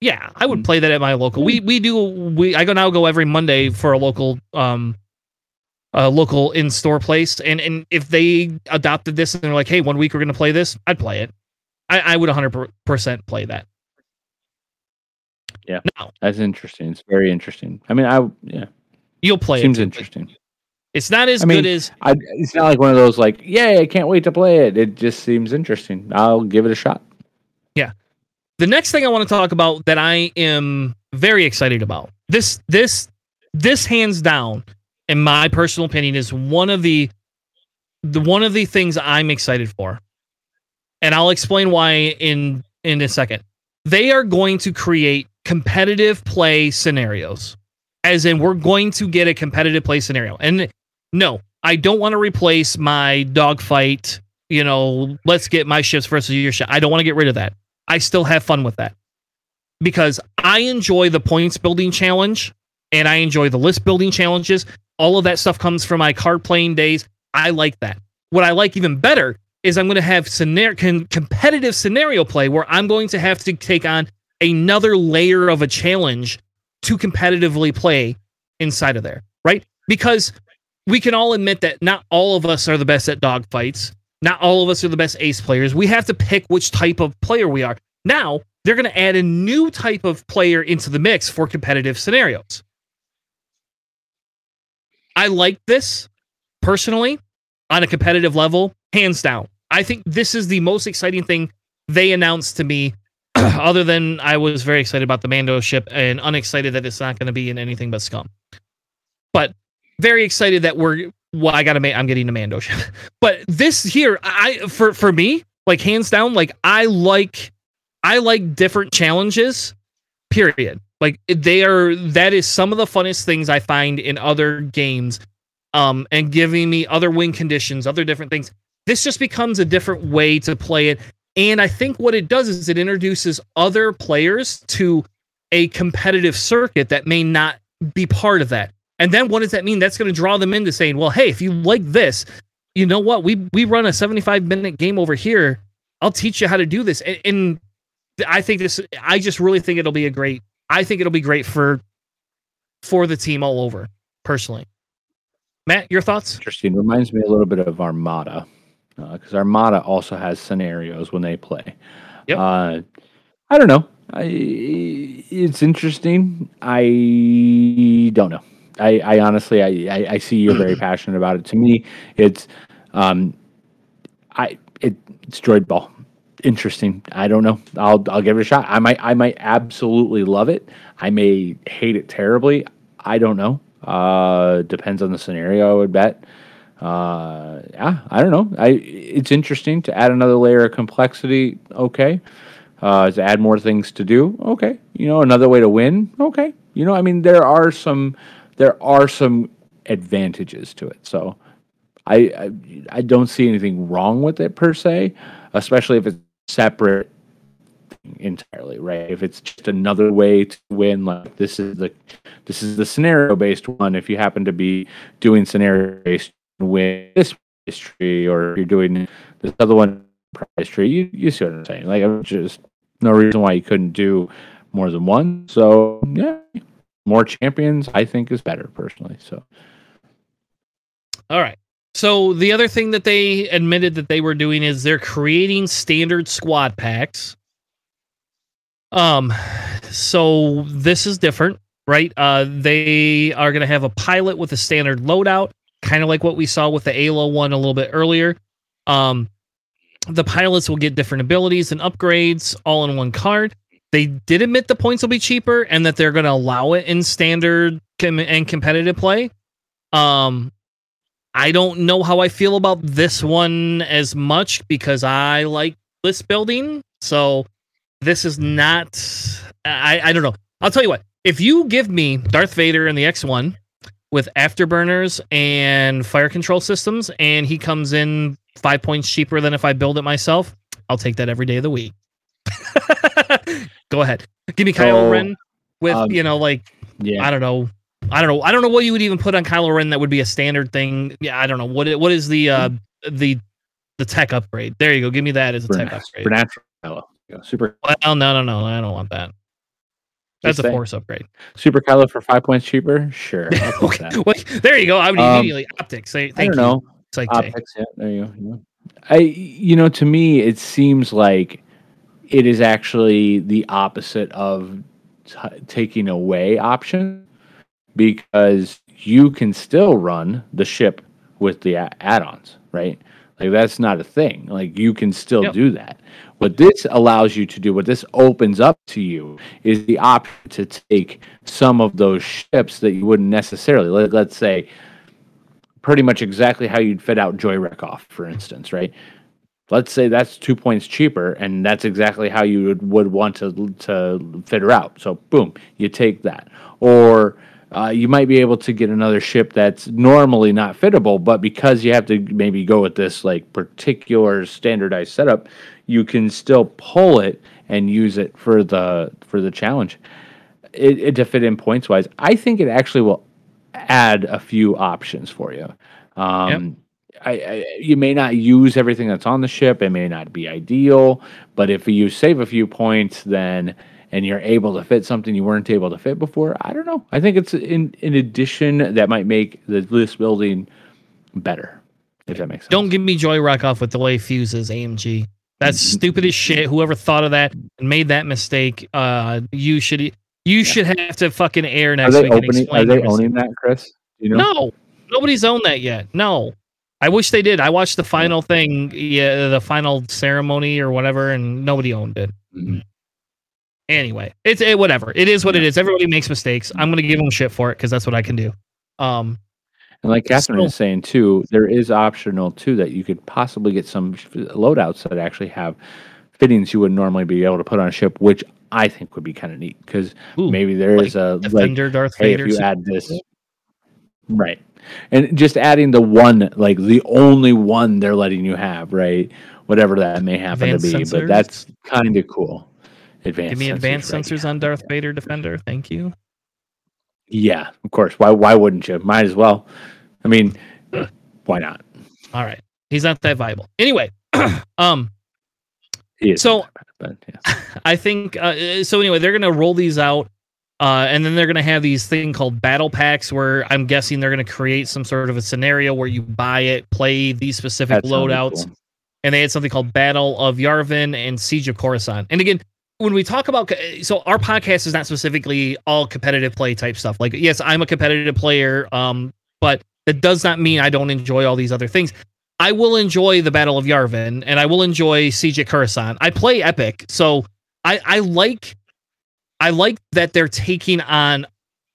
Yeah, I would Mm. play that at my local. We we do we I go now go every Monday for a local um a local in store place and and if they adopted this and they're like, hey, one week we're gonna play this, I'd play it. I, I would 100 percent play that. Yeah. Now That's interesting. It's very interesting. I mean, I yeah, you'll play seems it. Seems interesting. It's not as I mean, good as I, it's not like one of those like, yay, I can't wait to play it. It just seems interesting. I'll give it a shot. Yeah. The next thing I want to talk about that I am very excited about. This this this hands down, in my personal opinion, is one of the the one of the things I'm excited for. And I'll explain why in in a second. They are going to create competitive play scenarios. As in we're going to get a competitive play scenario. And no, I don't want to replace my dogfight, you know, let's get my ships versus your ship. I don't want to get rid of that. I still have fun with that. because I enjoy the points building challenge and I enjoy the list building challenges. All of that stuff comes from my card playing days. I like that. What I like even better is I'm going to have scenario con- competitive scenario play where I'm going to have to take on another layer of a challenge to competitively play inside of there, right? Because we can all admit that not all of us are the best at dogfights. Not all of us are the best ace players. We have to pick which type of player we are. Now, they're going to add a new type of player into the mix for competitive scenarios. I like this personally on a competitive level, hands down. I think this is the most exciting thing they announced to me, other than I was very excited about the Mando ship and unexcited that it's not going to be in anything but scum. But very excited that we're well, I gotta make I'm getting a Mando ship. but this here, I for for me, like hands down, like I like I like different challenges, period. Like they are that is some of the funnest things I find in other games. Um, and giving me other win conditions, other different things. This just becomes a different way to play it. And I think what it does is it introduces other players to a competitive circuit that may not be part of that. And then what does that mean? That's going to draw them into saying, well, hey, if you like this, you know what? We we run a 75 minute game over here. I'll teach you how to do this. And, and I think this I just really think it'll be a great I think it'll be great for for the team all over, personally. Matt, your thoughts? Interesting. Reminds me a little bit of Armada, because uh, Armada also has scenarios when they play. Yep. Uh, I don't know. I, it's interesting. I don't know. I, I honestly, I, I, I see you're very passionate about it. To me, it's, um, I, it, it's droid ball interesting. I don't know. I'll I'll give it a shot. I might I might absolutely love it. I may hate it terribly. I don't know. Uh, depends on the scenario. I would bet. Uh, yeah, I don't know. I it's interesting to add another layer of complexity. Okay. Uh, to add more things to do. Okay. You know, another way to win. Okay. You know, I mean, there are some there are some advantages to it. So. I, I, I don't see anything wrong with it per se, especially if it's separate entirely, right? If it's just another way to win, like this is the this is the scenario based one. If you happen to be doing scenario based win this prize tree, or you're doing this other one prize tree, you you see what I'm saying? Like I'm just no reason why you couldn't do more than one. So yeah, more champions I think is better personally. So all right. So the other thing that they admitted that they were doing is they're creating standard squad packs. Um, so this is different, right? Uh, they are going to have a pilot with a standard loadout, kind of like what we saw with the Aayla one a little bit earlier. Um, the pilots will get different abilities and upgrades all in one card. They did admit the points will be cheaper and that they're going to allow it in standard com- and competitive play. Um, I don't know how I feel about this one as much because I like list building. So this is not. I I don't know. I'll tell you what. If you give me Darth Vader and the X1 with afterburners and fire control systems, and he comes in five points cheaper than if I build it myself, I'll take that every day of the week. Go ahead. Give me Kylo so, Ren with um, you know like yeah. I don't know I don't know. I don't know what you would even put on Kylo Ren that would be a standard thing. Yeah, I don't know. What what is the uh the the tech upgrade? There you go. Give me that as a tech upgrade. Supernatural Kylo. Super. Well, no, no, no. I don't want that. That's Just a force upgrade. Super Kylo for five points cheaper. Sure. okay. Well, there you go. I would um, immediately optics. Say, thank I don't you. know. It's like optics. Yeah, there you go. I, you know, to me, it seems like it is actually the opposite of t- taking away options because you can still run the ship with the a- add-ons, right? Like that's not a thing. Like you can still yep. do that. What this allows you to do, what this opens up to you, is the option to take some of those ships that you wouldn't necessarily. Let, let's say, pretty much exactly how you'd fit out Joy Rekkoff, for instance, right? Let's say that's two points cheaper, and that's exactly how you would, would want to to fit her out. So, boom, you take that. Or uh, you might be able to get another ship that's normally not fittable, but because you have to maybe go with this like particular standardized setup, you can still pull it and use it for the for the challenge. It, it to fit in points wise. I think it actually will add a few options for you. Um, I, I, you may not use everything that's on the ship. It may not be ideal, but if you save a few points, then and you're able to fit something you weren't able to fit before, I don't know. I think it's in in addition that might make the list building better. If that makes sense. Don't give me Joy Rekkoff with delay fuses, AMG. That's Mm-hmm. stupid as shit. Whoever thought of that and made that mistake, uh, you should you should have to fucking air Are they opening? Are they owning that, Chris? You know? No, nobody's owned that yet. No, I wish they did. I watched the final thing, yeah, the final ceremony or whatever, and nobody owned it. Mhm. Anyway, it's it, whatever. It is what it is. Everybody makes mistakes. I'm gonna give them shit for it because that's what I can do. Um, And like Catherine So- is saying too, there is optional too that you could possibly get some loadouts that actually have fittings you would normally be able to put on a ship, which I think would be kind of neat because maybe there like is a like Defender, Darth hey, Vader. if you add this, right, and just adding the one, like the only one they're letting you have, right, whatever that may happen Advanced to be, sensors? but that's kind of cool. Advanced Give me advanced right, sensors on Darth Vader Defender. Thank you. Yeah, of course. Why? Why wouldn't you? Might as well. I mean, why not? All right, he's not that viable. Anyway, um, So- but yeah. I think uh, so. Anyway, they're gonna roll these out, uh, and then they're gonna have these thing called battle packs, where I'm guessing they're gonna create some sort of a scenario where you buy it, play these specific That sounded loadouts, cool. and they had something called Battle of Yavin and Siege of Coruscant. And again, when we talk about so our podcast is not specifically all competitive play type stuff. Like, yes, I'm a competitive player, um, but that does not mean I don't enjoy all these other things. I will enjoy the Battle of Yavin and I will enjoy of Coruscant. I play Epic, so I I like I like that they're taking on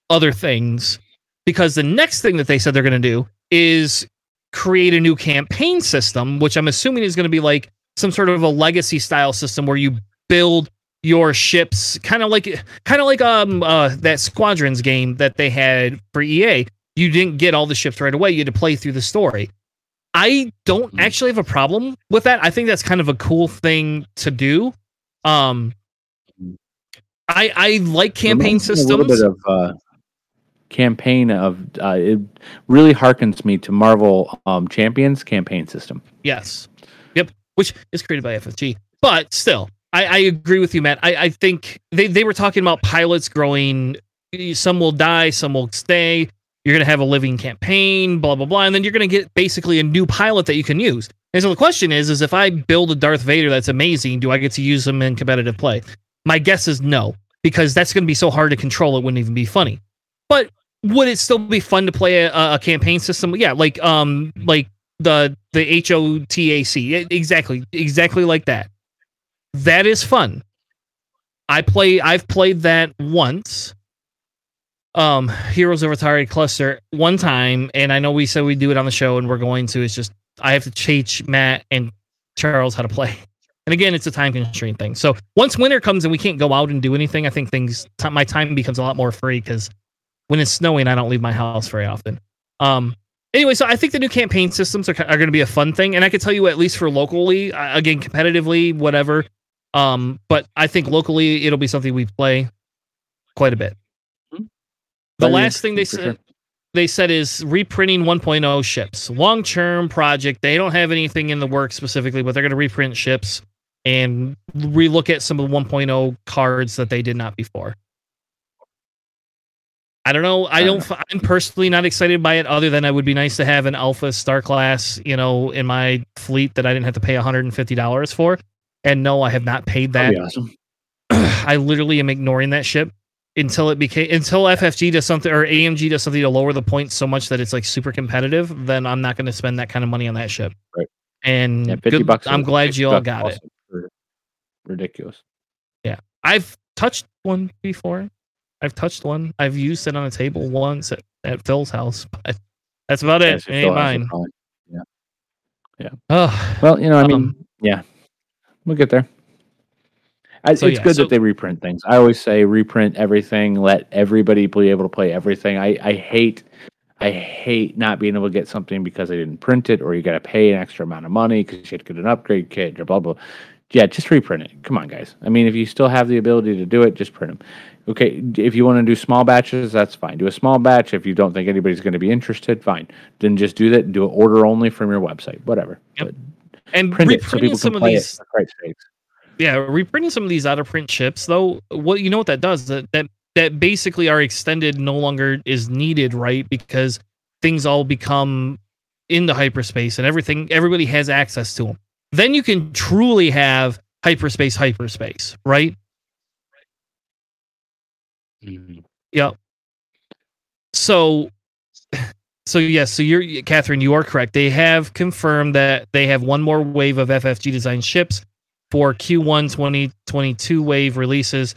other things because the next thing that they said they're going to do is create a new campaign system, which I'm assuming is going to be like some sort of a legacy style system where you build your ships kind of like kind of like um uh that squadrons game that they had for EA. You didn't get all the ships right away. You had to play through the story. I don't Hmm. actually have a problem with that. I think that's kind of a cool thing to do. Um I I like campaign systems. A little bit of uh, campaign of uh, it really harkens me to Marvel um, Champions campaign system. Yes. Yep. Which is created by FFG. But still, I, I agree with you, Matt. I, I think they, they were talking about pilots growing. Some will die, some will stay. You're going to have a living campaign, blah, blah, blah. And then you're going to get basically a new pilot that you can use. And so the question is, is if I build a Darth Vader that's amazing, do I get to use him in competitive play? My guess is no, because that's going to be so hard to control. It wouldn't even be funny. But would it still be fun to play a, a campaign system? Yeah, like um, like the the HOTAC. Exactly, exactly like that. That is fun. I play I've played that once. Um Heroes of Aturi Cluster one time, and I know we said we do it on the show and we're going to. It's just I have to teach Matt and Charles how to play. And again, it's a time constraint thing. So once winter comes and we can't go out and do anything, I think things ti my time becomes a lot more free because when it's snowing, I don't leave my house very often. Um, anyway, so I think the new campaign systems are, are going to be a fun thing, and I can tell you at least for locally, uh, again, competitively, whatever. Um, but I think locally it'll be something we play quite a bit. Mhm. The last thing they said they said is reprinting 1.0 ships, long term project. They don't have anything in the works specifically, but they're going to reprint ships and relook at some of the 1.0 cards that they did not before. I don't know. I don't. I'm personally not excited by it. Other than it would be nice to have an Alpha Star class, you know, in my fleet that I didn't have to pay 150 dollars for. And no, I have not paid that. Awesome. I literally am ignoring that ship until it became until FFG does something or AMG does something to lower the points so much that it's like super competitive. Then I'm not going to spend that kind of money on that ship. Right. And Yeah, good- bucks. I'm glad you all got it. Ridiculous. Yeah, I've touched one before. I've touched one. I've used it on a table once at, at Phil's house, but that's about it. It ain't mine. problem. Oh, Well, you know, I mean, Um, yeah, we'll get there. I, So, it's yeah, good so- that they reprint things. I always say reprint everything. Let everybody be able to play everything. I, I hate, I hate not being able to get something because I didn't print it, or you got to pay an extra amount of money because you had to get an upgrade kit or blah blah. yeah, just reprint it. Come on, guys. I mean, if you still have the ability to do it, just print them. Okay, if you want to do small batches, that's fine. Do a small batch. If you don't think anybody's going to be interested, fine. Then just do that. Do an order only from your website, whatever. Yep. But And print so reprinting people some of these it. For Christ's sakes. yeah reprinting some of these out of print chips though what you know what that does that that that basically our extended no longer is needed right because things all become into hyperspace and everything everybody has access to them then you can truly have hyperspace hyperspace right mm-hmm. Yep. So, so yes, so you're Catherine. You are correct. They have confirmed that they have one more wave of FFG design ships for Q1 2022 wave releases.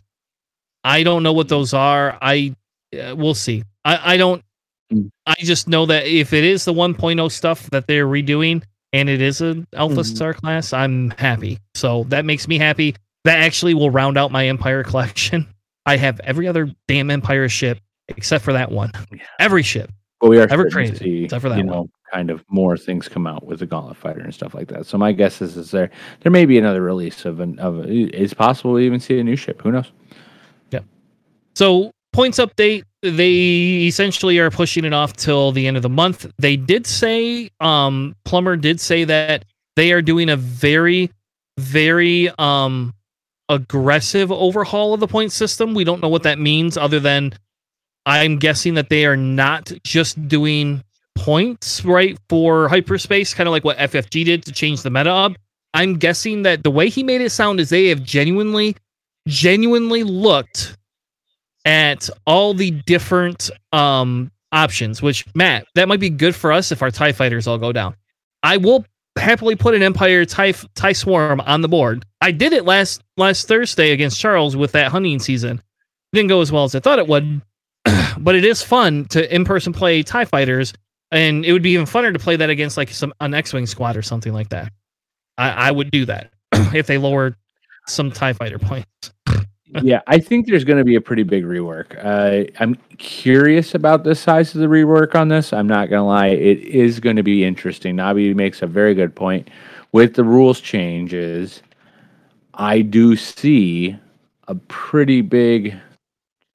I don't know what those are. I uh, we'll see. I I don't. Mm. I just know that if it is the 1.0 stuff that they're redoing and it is an Alpha Mhm. Star class, I'm happy. So that makes me happy. That actually will round out my Empire collection. I have every other damn Empire ship except for that one. Every ship. But we are Ever crazy, except for that you one. know, kind of more things come out with the Gauntlet Fighter and stuff like that. So my guess is, is there there may be another release of an of a, it's possible we even see a new ship. Who knows? Yeah. So points update. They essentially are pushing it off till the end of the month. They did say, um, Plumber did say that they are doing a very, very um aggressive overhaul of the point system. We don't know what that means other than I'm guessing that they are not just doing points, right, for hyperspace, kind of like what FFG did to change the meta up. I'm guessing that the way he made it sound is they have genuinely, genuinely looked at all the different um options, which Matt, that might be good for us if our TIE fighters all go down. I will happily put an Empire TIE, TIE Swarm on the board. I did it last last Thursday against Charles with that hunting season. didn't go as well as I thought it would, but it is fun to in person play TIE fighters, and it would be even funner to play that against like some an X-wing squad or something like that. I, I would do that if they lowered some TIE fighter points. yeah, I think there's going to be a pretty big rework. Uh, I'm curious about the size of the rework on this. I'm not going to lie; it is going to be interesting. Nabi makes a very good point. With the rules changes, I do see a pretty big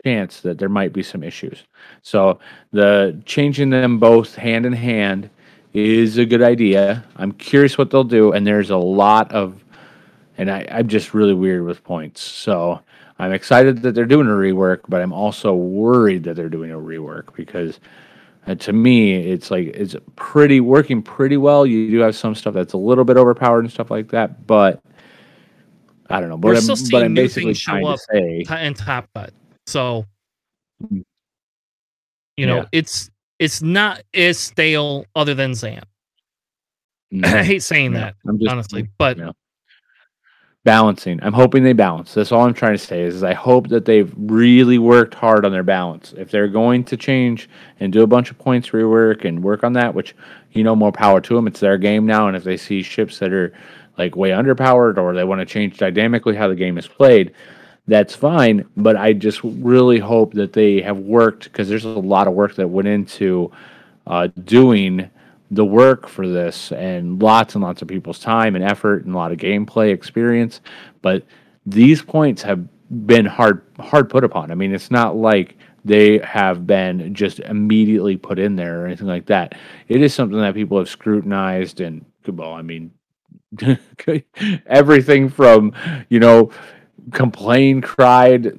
chance that there might be some issues. So the changing them both hand in hand is a good idea. I'm curious what they'll do, and there's a lot of, and I, I'm just really weird with points. So I'm excited that they're doing a rework, but I'm also worried that they're doing a rework because uh, to me, it's like it's pretty working pretty well. You do have some stuff that's a little bit overpowered and stuff like that, but I don't know. But We're I'm, still seeing I'm new basically things show up. say, and top cut. So Mm. you know, Yeah. it's it's not as stale other than Zam. I mm, hate saying yeah, that, I'm just honestly. But yeah. balancing. I'm hoping they balance. That's all I'm trying to say is, is I hope that they've really worked hard on their balance. If they're going to change and do a bunch of points rework and work on that, which you know more power to them. It's their game now, and if they see ships that are like way underpowered or they want to change dynamically how the game is played, that's fine. But I just really hope that they have worked because there's a lot of work that went into uh, doing the work for this and lots and lots of people's time and effort and a lot of gameplay experience. But these points have been hard hard put upon. I mean, it's not like they have been just immediately put in there or anything like that. It is something that people have scrutinized and well, I mean everything from, you know, complained, cried,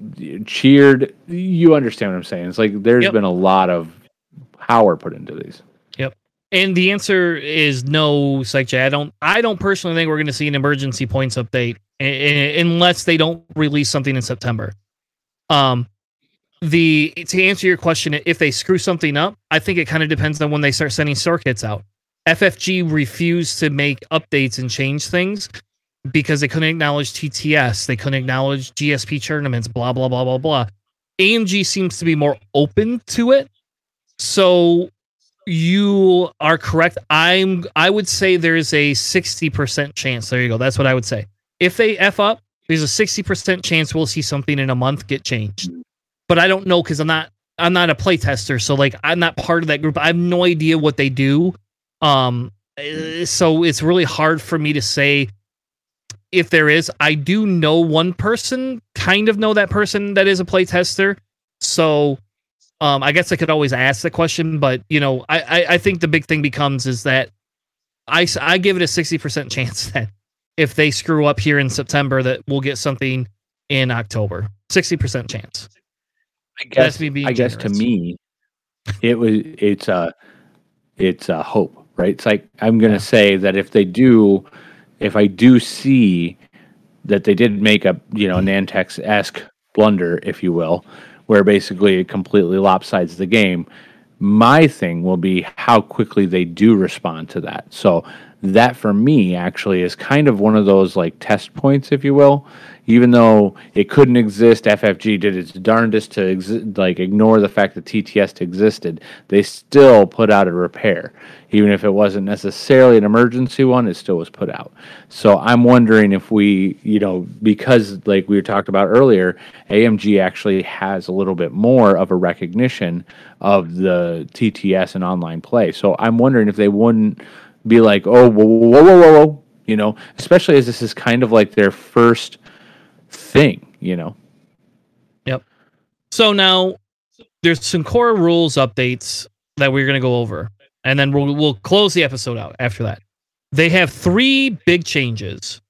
cheered. You understand what I'm saying? It's like there's Yep. been a lot of power put into these. Yep. And the answer is no, Psych J. I don't I don't personally think we're gonna see an emergency points update unless they don't release something in September. Um the to answer your question, if they screw something up, I think it kind of depends on when they start sending circuits out. FFG refused to make updates and change things because they couldn't acknowledge TTS, they couldn't acknowledge GSP tournaments, blah blah blah blah blah. AMG seems to be more open to it. So you are correct. I'm I would say there's a 60% chance. There you go. That's what I would say. If they F up, there's a 60% chance we'll see something in a month get changed. But I don't know because I'm not I'm not a playtester, so like I'm not part of that group. I have no idea what they do. Um eh, so it's really hard for me to say if there is. I do know one person, kind of know that person that is a playtester. So um, I guess I could always ask the question, but you know, I, I, I think the big thing becomes is that I, I give it a 60% chance that if they screw up here in September, that we'll get something in October. 60% chance. I guess, I guess to me, it was, it's a, it's a hope, right? It's like, I'm going to yeah. say that if they do, if I do see that they did make a, you know, Nantex esque blunder, if you will, where basically it completely lopsides the game. My thing will be how quickly they do respond to that. So that for me actually is kind of one of those like test points, if you will. Even though it couldn't exist, FFG did its darndest to exi- like ignore the fact that TTS existed. They still put out a repair, even if it wasn't necessarily an emergency one. It still was put out. So I'm wondering if we, you know, because like we talked about earlier, AMG actually has a little bit more of a recognition of the TTS and online play. So I'm wondering if they wouldn't be like, oh, whoa, whoa, whoa, whoa, whoa, you know, especially as this is kind of like their first thing, you know. Yep. So now there's some core rules updates that we're going to go over, and then we'll we'll close the episode out after that. They have three big changes.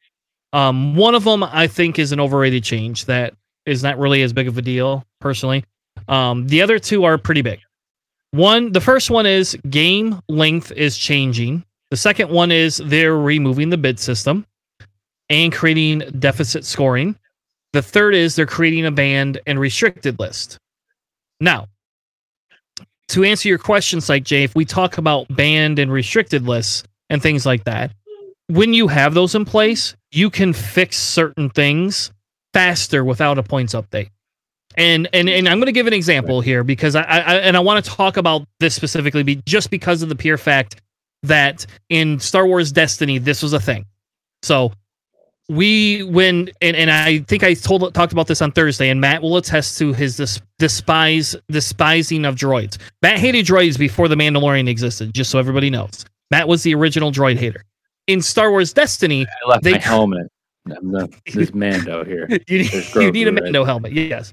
Um, one of them I think is an overrated change that is not really as big of a deal personally. Um, the other two are pretty big. One, the first one is game length is changing. The second one is they're removing the bid system and creating deficit scoring. The third is they're creating a banned and restricted list. Now, to answer your question, Psych Jay, if we talk about banned and restricted lists and things like that, when you have those in place, you can fix certain things faster without a points update. And and and I'm going to give an example here because I, I and I want to talk about this specifically be, just because of the pure fact that in Star Wars Destiny this was a thing. So we when and, and I think I told talked about this on Thursday, and Matt will attest to his dis, despise despising of droids. Matt hated droids before the Mandalorian existed, just so everybody knows. Matt was the original droid hater. In Star Wars Destiny, I left they, my helmet. The, this Mando here. you need, you need a Mando right. helmet. Yes.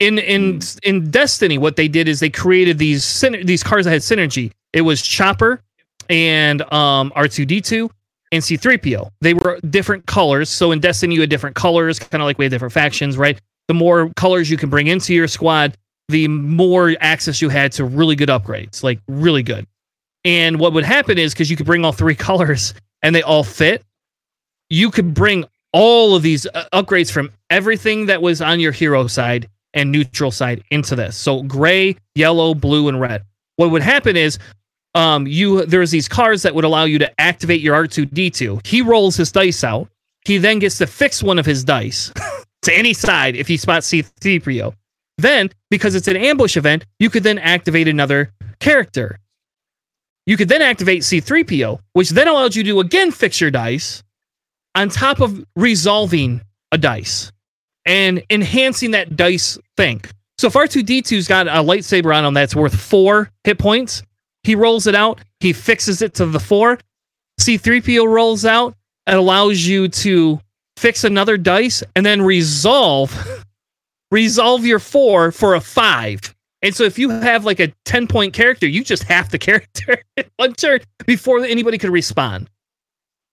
In in hmm. in Destiny, what they did is they created these these cars that had synergy. It was Chopper, and um, R2D2 and C3PO. They were different colors. So in Destiny, you had different colors, kind of like we had different factions, right? The more colors you can bring into your squad, the more access you had to really good upgrades, like really good. And what would happen is because you could bring all three colors and they all fit, you could bring all of these uh, upgrades from everything that was on your hero side and neutral side into this. So gray, yellow, blue, and red. What would happen is um, you there's these cards that would allow you to activate your R2D2. He rolls his dice out. He then gets to fix one of his dice to any side if he spots C3PO. Then, because it's an ambush event, you could then activate another character. You could then activate C3PO, which then allows you to again fix your dice on top of resolving a dice and enhancing that dice thing. So if R2D2's got a lightsaber on him that's worth four hit points, he rolls it out. He fixes it to the four. C3PO rolls out. and allows you to fix another dice and then resolve resolve your four for a five. And so if you have like a 10 point character, you just have the character one turn before anybody could respond.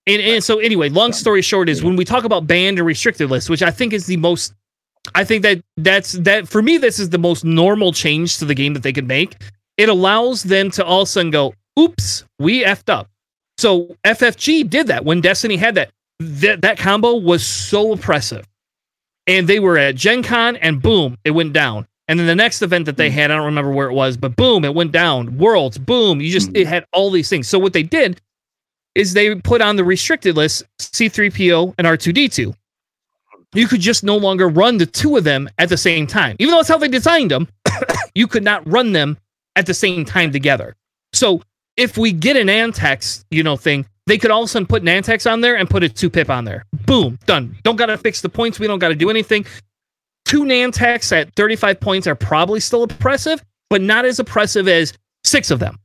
And, and so anyway, long story short is when we talk about banned and restricted lists, which I think is the most I think that that's that for me this is the most normal change to the game that they could make it allows them to all of a sudden go, oops, we effed up. So FFG did that when Destiny had that. That, that combo was so oppressive. And they were at Gen Con and boom, it went down. And then the next event that they hmm. had, I don't remember where it was, but boom, it went down. Worlds, boom, you just, it hmm. had all these things. So what they did is they put on the restricted list C3PO and R2D2. You could just no longer run the two of them at the same time. Even though that's how they designed them, you could not run them at the same time together. So if we get a Nantex, you know, thing, they could all of a sudden put a Nantex on there and put a two pip on there. Boom, done. Don't got to fix the points. We don't got to do anything. Two Nantex at 35 points are probably still oppressive, but not as oppressive as six of them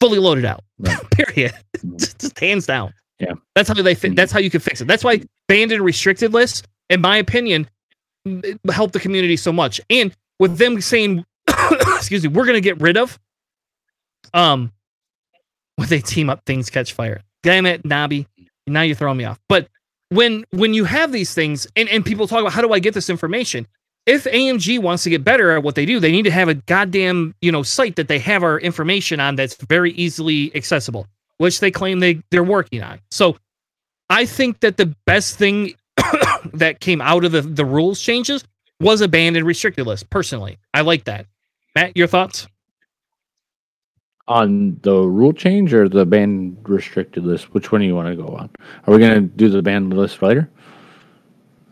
fully loaded out. Right. Period. just, just hands down. Yeah. That's how they. Mhm. That's how you can fix it. That's why banned and restricted lists, in my opinion, help the community so much. And with them saying, excuse me, we're gonna get rid of, um, when they team up, things catch fire. Damn it, Nabi. Now you're throwing me off. But when when you have these things and, and people talk about how do I get this information? If AMG wants to get better at what they do, they need to have a goddamn, you know, site that they have our information on that's very easily accessible, which they claim they, they're working on. So I think that the best thing that came out of the, the rules changes was a banned and restricted list, personally. I like that. Matt, your thoughts? On the rule change or the banned restricted list, which one do you want to go on? Are we going to do the banned list later?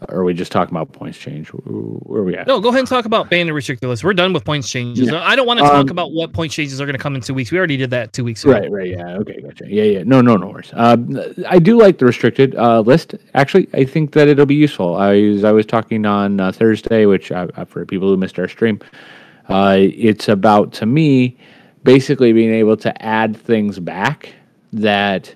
Or are we just talking about points change? Where are we at? No, go ahead and talk about banned and restricted list. We're done with points changes. Yeah. I don't want to talk Um, about what point changes are going to come in two weeks. We already did that two weeks ago. Right, right, yeah, okay, gotcha. Yeah, yeah, no, no, no worries. Um, I do like the restricted uh, list. Actually, I think that it'll be useful. I was, I was talking on uh, Thursday, which uh, uh, for people who missed our stream, uh, it's about to me basically being able to add things back that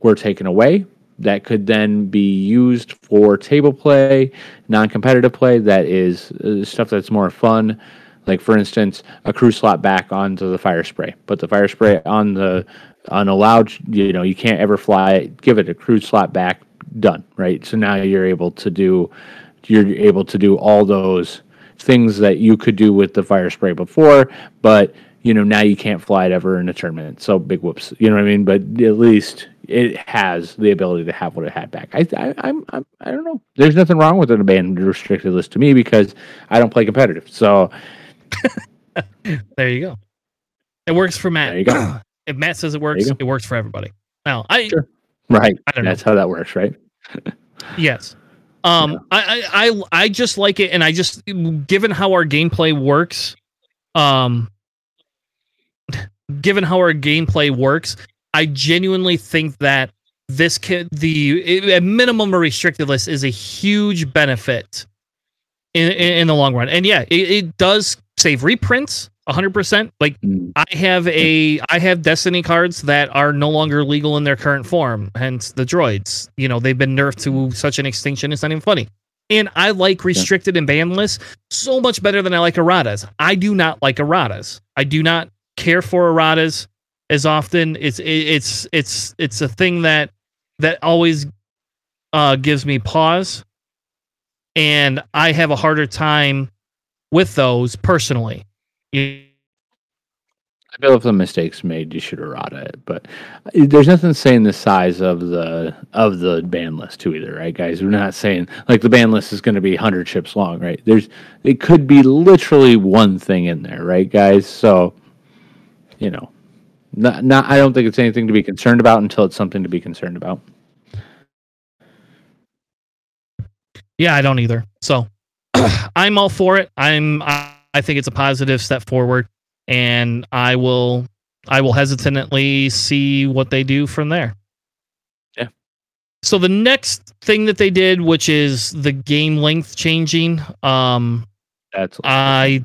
were taken away that could then be used for table play, non-competitive play. That is uh, stuff that's more fun. Like for instance, a crew slot back onto the Firespray. Put the Firespray on the on a unallowed. You know, you can't ever fly it. Give it a crew slot back. Done. Right. So now you're able to do. You're able to do all those things that you could do with the Firespray before, but you know now you can't fly it ever in a tournament. So big whoops. You know what I mean? But at least it has the ability to have what it had back. I, I I'm, I'm I don't know. There's nothing wrong with an abandoned restricted list to me because I don't play competitive. So There you go. It works for Matt. There you go. if Matt says it works, it works for everybody. Now, I Sure. right, I don't know. that's how that works, right? Yes. Um, I, I, I, I just like it, and I just, given how our gameplay works, um, given how our gameplay works, I genuinely think that this kid, the a minimum a restricted list is a huge benefit in in, in the long run. And yeah, it, it does save reprints 100%. Like Mm, I have a I have Destiny cards that are no longer legal in their current form, hence the droids. You know, they've been nerfed to such an extinction it's not even funny. And I like restricted and banned lists so much better than I like erratas. I do not like erratas. I do not care for erratas as often. It's it's it's it's a thing that that always uh gives me pause. And I have a harder time with those personally. You- I feel if the mistakes made, you should errata it. But uh, there's nothing saying the size of the of the ban list too either, right, guys? We're not saying like the ban list is going to be 100 chips long, right? There's it could be literally one thing in there, right, guys? So you know, not not. I don't think it's anything to be concerned about until it's something to be concerned about. Yeah, I don't either. So I'm all for it. I'm I, I think it's a positive step forward and I will I will hesitantly see what they do from there. Yeah. So the next thing that they did, which is the game length changing, um That's I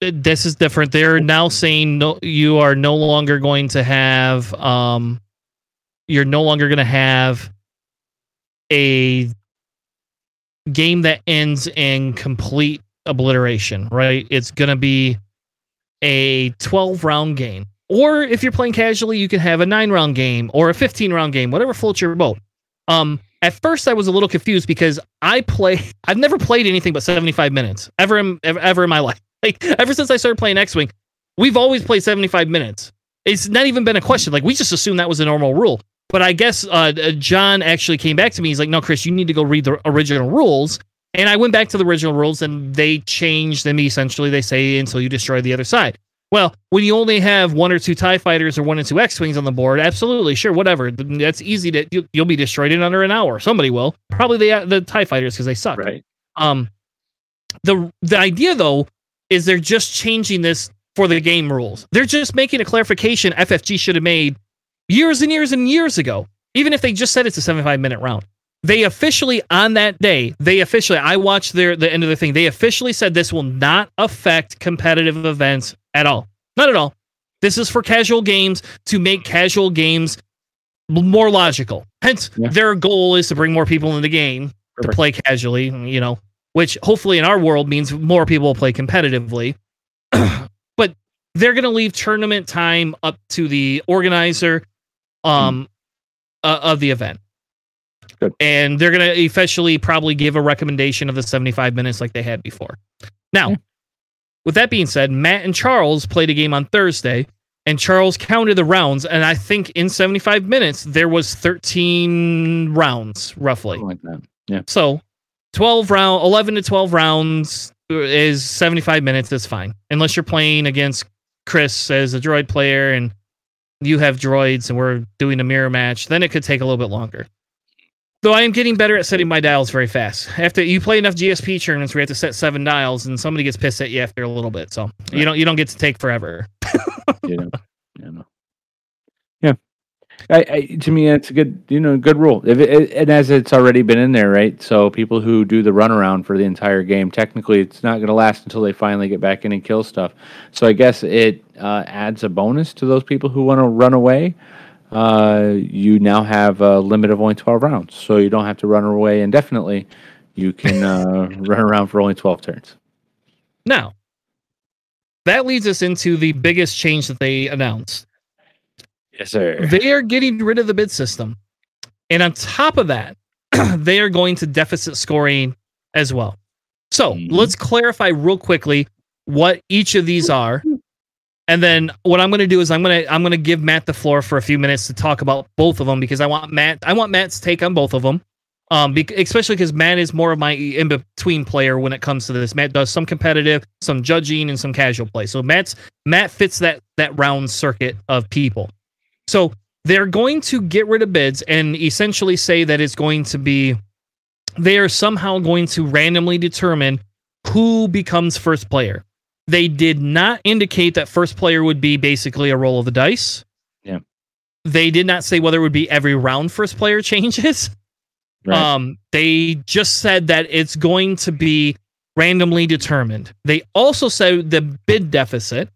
this is different. They're now saying no you are no longer going to have um you're no longer going to have a game that ends in complete obliteration, right? It's going to be a 12 round game. Or if you're playing casually, you can have a 9 round game or a 15 round game, whatever floats your boat. Um at first I was a little confused because I play I've never played anything but 75 minutes ever in ever, ever in my life. Like ever since I started playing X-Wing, we've always played 75 minutes. It's not even been a question. Like we just assumed that was a normal rule. But I guess uh, uh, John actually came back to me. He's like, "No, Chris, you need to go read the original rules." And I went back to the original rules, and they changed them. Essentially, they say until you destroy the other side. Well, when you only have one or two Tie Fighters or one or two X Wings on the board, absolutely, sure, whatever. That's easy to you, you'll be destroyed in under an hour. Somebody will. Probably the the Tie Fighters because they suck. right. Um, the the idea though is they're just changing this for the game rules. They're just making a clarification FFG should have made years and years and years ago. Even if they just said it's a 75 minute round, they officially on that day they officially I watched their the end of the thing. They officially said this will not affect competitive events at all. Not at all. This is for casual games to make casual games more logical. Hence, Yeah. their goal is to bring more people in the game to play casually, you know, which hopefully in our world means more people will play competitively. but they're going to leave tournament time up to the organizer um uh, of the event. Good. And they're going to officially probably give a recommendation of the 75 minutes like they had before. Now, Yeah. with that being said, Matt and Charles played a game on Thursday and Charles counted the rounds and I think in 75 minutes there was 13 rounds roughly. Something like that. Yeah. So 12 round 11 to 12 rounds is 75 minutes is fine. Unless you're playing against Chris as a droid player and you have droids and we're doing a mirror match, then it could take a little bit longer. Though I am getting better at setting my dials very fast. After you play enough GSP tournaments where you have to set seven dials and somebody gets pissed at you after a little bit. So you don't you don't get to take forever. you know, you know. Yeah, I, I, to me, it's a good, you know, good rule. If it, it- and as it's already been in there, right? So people who do the runaround for the entire game, technically, it's not going to last until they finally get back in and kill stuff. So I guess it uh, adds a bonus to those people who want to run away. Uh, you now have a limit of only twelve rounds, so you don't have to run away indefinitely. You can uh, run around for only twelve turns. Now, that leads us into the biggest change that they announced. Yes, sir. They are getting rid of the bid system. And on top of that, they are going to deficit scoring as well. So Mhm. let's clarify real quickly what each of these are. And then what I'm going to do is I'm going to I'm going to give Matt the floor for a few minutes to talk about both of them because I want Matt I want Matt's take on both of them. Um, bec- especially because Matt is more of my in between player when it comes to this. Matt does some competitive, some judging, and some casual play. So Matt's Matt fits that that round circuit of people. So they're going to get rid of bids and essentially say that it's going to be they are somehow going to randomly determine who becomes first player. They did not indicate that first player would be basically a roll of the dice. Yeah. They did not say whether it would be every round first player changes. Right. Um, they just said that it's going to be randomly determined. They also said the bid deficit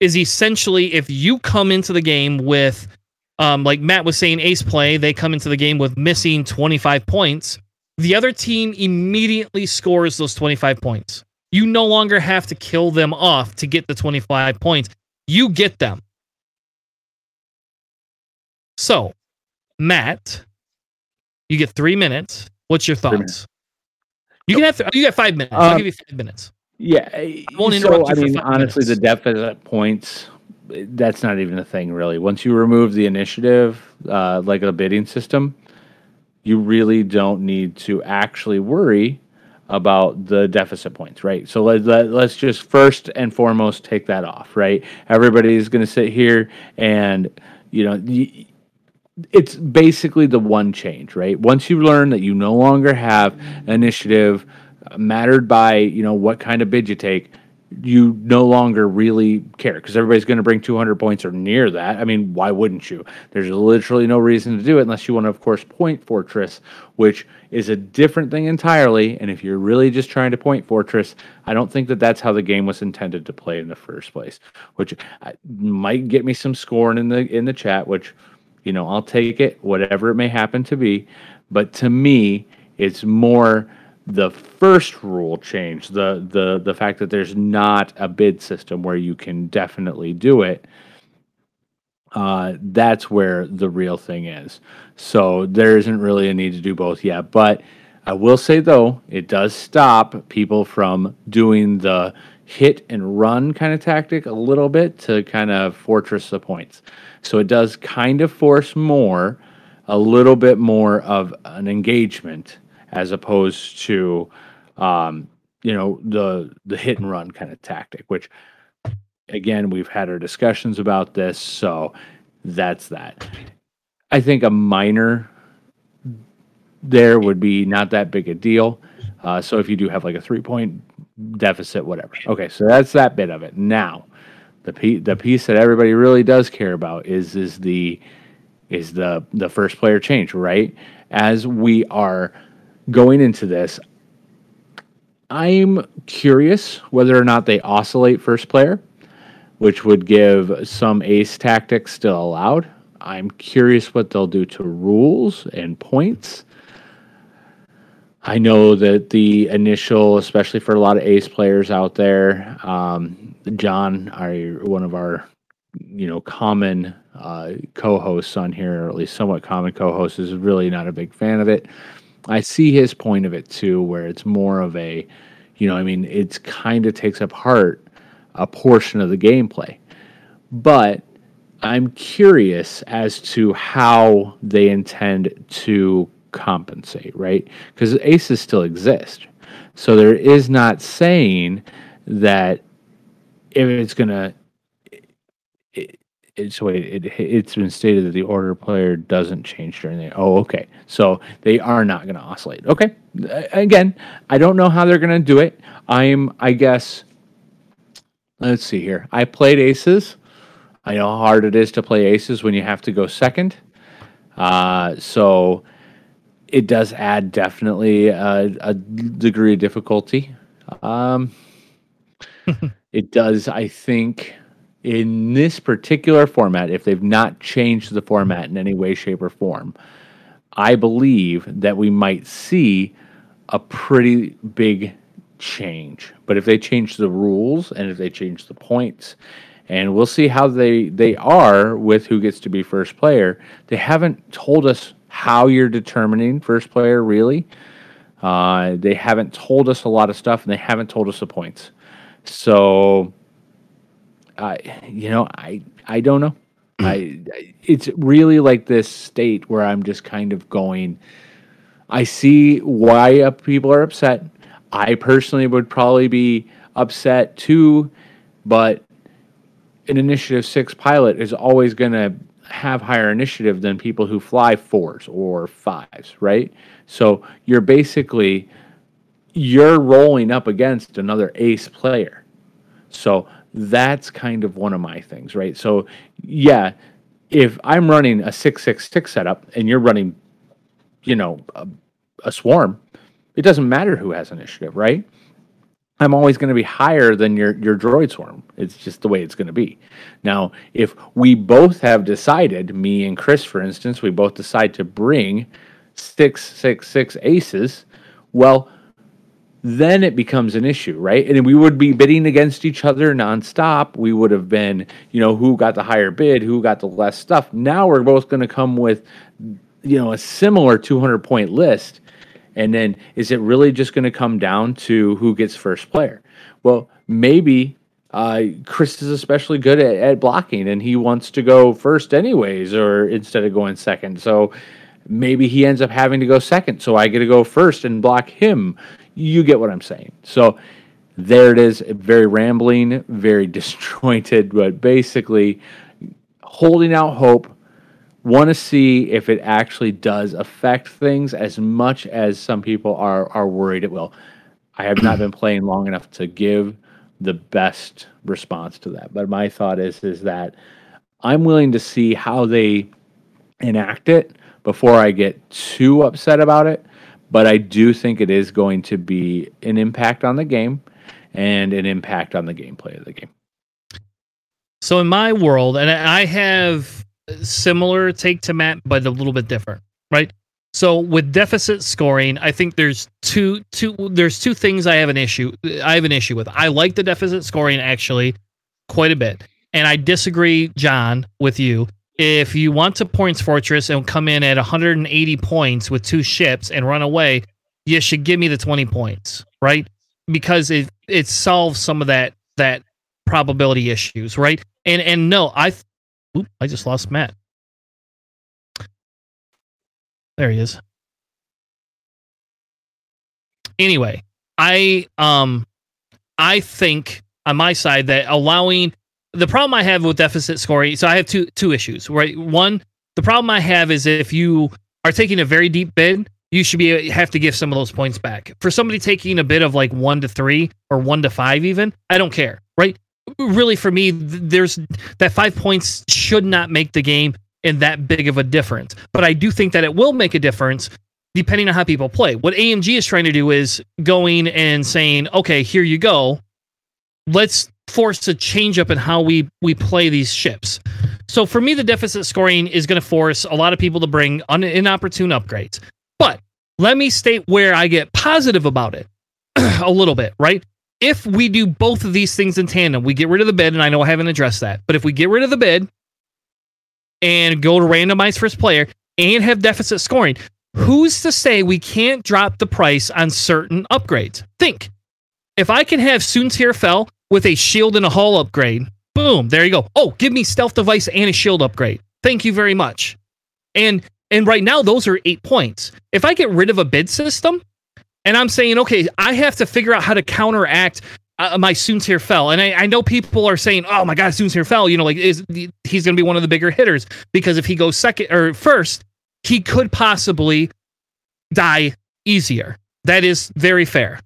is essentially if you come into the game with, um, like Matt was saying, ace play, they come into the game with missing 25 points. The other team immediately scores those 25 points. You no longer have to kill them off to get the 25 points. You get them. So, Matt, you get three minutes. What's your thoughts? You can have th- you got five minutes. I'll Um, give you five minutes. Yeah, I won't so interrupt I you for mean, honestly, minutes. the deficit points that's not even a thing really. Once you remove the initiative, uh, like a bidding system, you really don't need to actually worry about the deficit points, right? So let, let, let's just first and foremost take that off, right? Everybody's going to sit here and, you know, y- it's basically the one change, right? Once you learn that you no longer have initiative uh, mattered by, you know, what kind of bid you take, you no longer really care because everybody's going to bring 200 points or near that. I mean, why wouldn't you? There's literally no reason to do it unless you want to, of course, point fortress, which is a different thing entirely. And if you're really just trying to point fortress, I don't think that that's how the game was intended to play in the first place, which uh, might get me some scorn in the in the chat, which you know, I'll take it, whatever it may happen to be. But to me, it's more the first rule change, the the the fact that there's not a bid system where you can definitely do it. Uh, that's where the real thing is. So there isn't really a need to do both yet. But I will say though, it does stop people from doing the hit and run kind of tactic a little bit to kind of fortress the points. So it does kind of force more, a little bit more of an engagement as opposed to, um, you know, the the hit and run kind of tactic. Which, again, we've had our discussions about this, so that's that. I think a minor there would be not that big a deal. Uh, so if you do have like a three point deficit, whatever. Okay, so that's that bit of it. Now, the pe- the piece that everybody really does care about is is the is the the first player change, right? As we are going into this, I'm curious whether or not they oscillate first player, which would give some ace tactics still allowed. I'm curious what they'll do to rules and points. I know that the initial, especially for a lot of ace players out there, um, John, our one of our you know common uh, co-hosts on here, or at least somewhat common co-hosts, is really not a big fan of it. I see his point of it too, where it's more of a, you know, I mean, it's kind of takes apart a portion of the gameplay, but I'm curious as to how they intend to compensate, right? Because aces still exist. So there is not saying that if it's going to it's wait, it, it's been stated that the order player doesn't change during the. Oh, okay. So they are not going to oscillate. Okay. Again, I don't know how they're going to do it. I'm, I guess. Let's see here. I played aces. I know how hard it is to play aces when you have to go second. Uh, so it does add definitely a, a degree of difficulty. Um, it does, I think in this particular format, if they've not changed the format in any way, shape, or form, I believe that we might see a pretty big change. But if they change the rules and if they change the points, and we'll see how they they are with who gets to be first player. They haven't told us how you're determining first player really. Uh, they haven't told us a lot of stuff, and they haven't told us the points. So I, you know, I, I don't know. Mm. I, it's really like this state where I'm just kind of going. I see why people are upset. I personally would probably be upset too, but an initiative six pilot is always going to have higher initiative than people who fly fours or fives, right? So you're basically you're rolling up against another ace player. So that's kind of one of my things, right? So, yeah, if I'm running a 666 setup and you're running, you know, a, a swarm, it doesn't matter who has initiative, right? I'm always going to be higher than your your droid swarm. It's just the way it's going to be. Now, if we both have decided, me and Chris, for instance, we both decide to bring six six six aces, well, then it becomes an issue, right? And we would be bidding against each other nonstop. We would have been, you know, who got the higher bid, who got the less stuff. Now we're both going to come with, you know, a similar 200 point list. And then is it really just going to come down to who gets first player? Well, maybe uh, Chris is especially good at, at blocking and he wants to go first anyways, or instead of going second. So maybe he ends up having to go second. So I get to go first and block him you get what I'm saying. So there it is, very rambling, very disjointed, but basically holding out hope. Want to see if it actually does affect things as much as some people are are worried it will. I have not been playing long enough to give the best response to that. But my thought is is that I'm willing to see how they enact it before I get too upset about it but I do think it is going to be an impact on the game and an impact on the gameplay of the game. So in my world, and I have similar take to Matt, but a little bit different, right? So with deficit scoring, I think there's two two there's two things I have an issue I have an issue with. I like the deficit scoring actually quite a bit. And I disagree, John, with you if you want to points fortress and come in at 180 points with two ships and run away, you should give me the 20 points, right? Because it it solves some of that that probability issues, right? And and no, I oop, I just lost Matt. There he is. Anyway, I um I think on my side that allowing the problem I have with deficit scoring, so I have two two issues. Right, one, the problem I have is if you are taking a very deep bid, you should be have to give some of those points back. For somebody taking a bid of like one to three or one to five, even, I don't care. Right, really, for me, there's that five points should not make the game in that big of a difference. But I do think that it will make a difference depending on how people play. What AMG is trying to do is going and saying, okay, here you go. Let's force a change up in how we we play these ships. So for me, the deficit scoring is going to force a lot of people to bring un- inopportune upgrades. But let me state where I get positive about it a little bit, right? If we do both of these things in tandem, we get rid of the bid, and I know I haven't addressed that, but if we get rid of the bid and go to randomize first player and have deficit scoring, who's to say we can't drop the price on certain upgrades? Think if I can have Soontir Fel with a shield and a hull upgrade, boom, there you go. Oh, give me stealth device and a shield upgrade. Thank you very much. And and right now those are 8 points. If I get rid of a bid system and I'm saying, okay, I have to figure out how to counteract uh, my Soontir Fel. And I, I, know people are saying, oh my God, Soontir Fel, you know, like is he's going to be one of the bigger hitters because if he goes second or first, he could possibly die easier. That is very fair.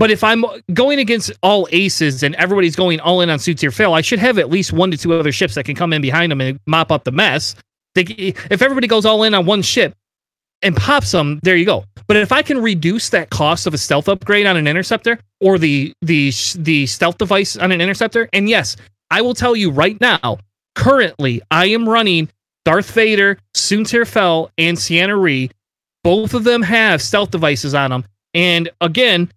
But if I'm going against all aces and everybody's going all in on Soontir Fel, I should have at least one to two other ships that can come in behind them and mop up the mess. They, if everybody goes all in on one ship and pops them, there you go. But if I can reduce that cost of a stealth upgrade on an interceptor or the the the stealth device on an interceptor, and yes, I will tell you right now, currently I am running Darth Vader, Soontir Fel, and Ciena Ree. Both of them have stealth devices on them. And again,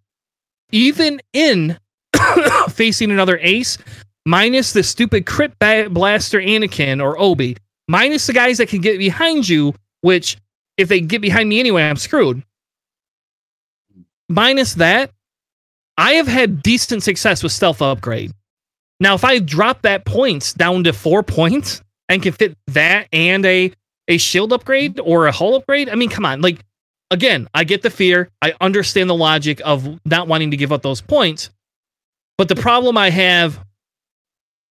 even in facing another ace, minus the stupid crit blaster Anakin or Obi, minus the guys that can get behind you, which if they get behind me anyway, I'm screwed. Minus that, I have had decent success with stealth upgrade. Now, if I drop that points down to four points and can fit that and a a shield upgrade or a hull upgrade, I mean, come on, like again, I get the fear. I understand the logic of not wanting to give up those points. But the problem I have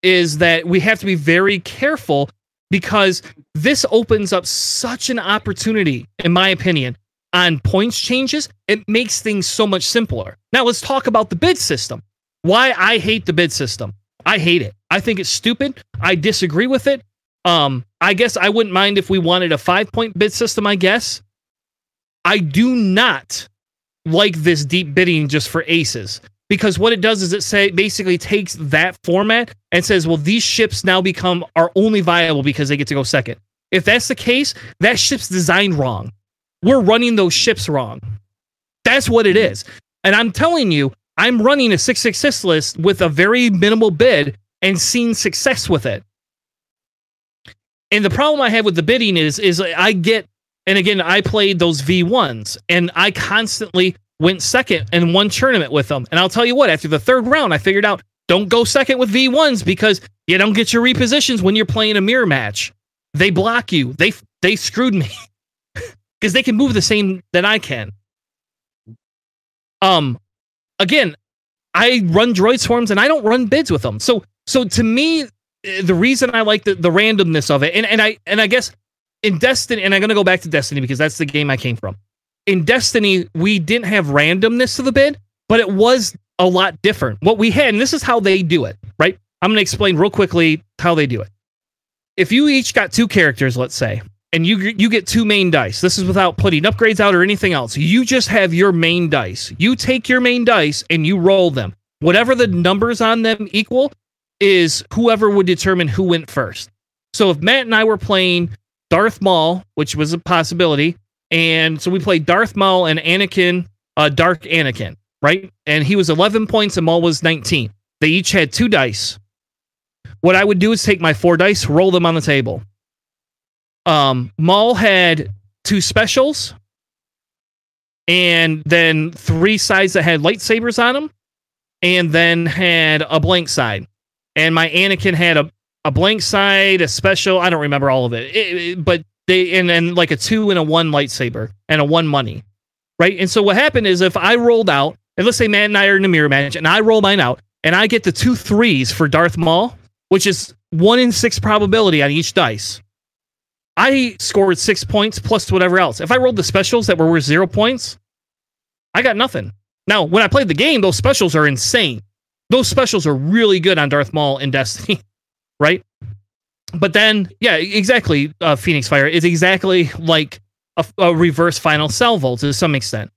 is that we have to be very careful because this opens up such an opportunity, in my opinion, on points changes. It makes things so much simpler. Now, let's talk about the bid system. Why I hate the bid system. I hate it. I think it's stupid. I disagree with it. Um, I guess I wouldn't mind if we wanted a five point bid system, I guess. I do not like this deep bidding just for aces because what it does is it say basically takes that format and says, well, these ships now become are only viable because they get to go second. If that's the case, that ship's designed wrong. We're running those ships wrong. That's what it is. And I'm telling you, I'm running a 666 list with a very minimal bid and seeing success with it. And the problem I have with the bidding is is I get and again, I played those V1s and I constantly went second in one tournament with them. And I'll tell you what, after the third round, I figured out don't go second with V1s because you don't get your repositions when you're playing a mirror match. They block you. They they screwed me because they can move the same that I can. Um, again, I run droid swarms and I don't run bids with them. So so to me, eh, the reason I like the, the randomness of it, and, and I and I guess in Destiny, and I'm gonna go back to Destiny because that's the game I came from. In Destiny, we didn't have randomness to the bid, but it was a lot different. What we had, and this is how they do it, right? I'm gonna explain real quickly how they do it. If you each got two characters, let's say, and you you get two main dice. This is without putting upgrades out or anything else. You just have your main dice. You take your main dice and you roll them. Whatever the numbers on them equal is whoever would determine who went first. So if Matt and I were playing Darth Maul, which was a possibility. And so we played Darth Maul and Anakin, uh, Dark Anakin, right? And he was 11 points and Maul was 19. They each had two dice. What I would do is take my four dice, roll them on the table. Um, Maul had two specials and then three sides that had lightsabers on them, and then had a blank side. And my Anakin had a, a blank side, a special. I don't remember all of it, it, it but they and then like a two and a one lightsaber and a one money, right? And so what happened is if I rolled out, and let's say Matt and I are in a mirror match, and I roll mine out, and I get the two threes for Darth Maul, which is one in six probability on each dice. I scored six points plus whatever else. If I rolled the specials that were worth zero points, I got nothing. Now, when I played the game, those specials are insane. Those specials are really good on Darth Maul in Destiny. right? But then, yeah, exactly. Uh, Phoenix Fire is exactly like a, a reverse final Cell salvo to some extent,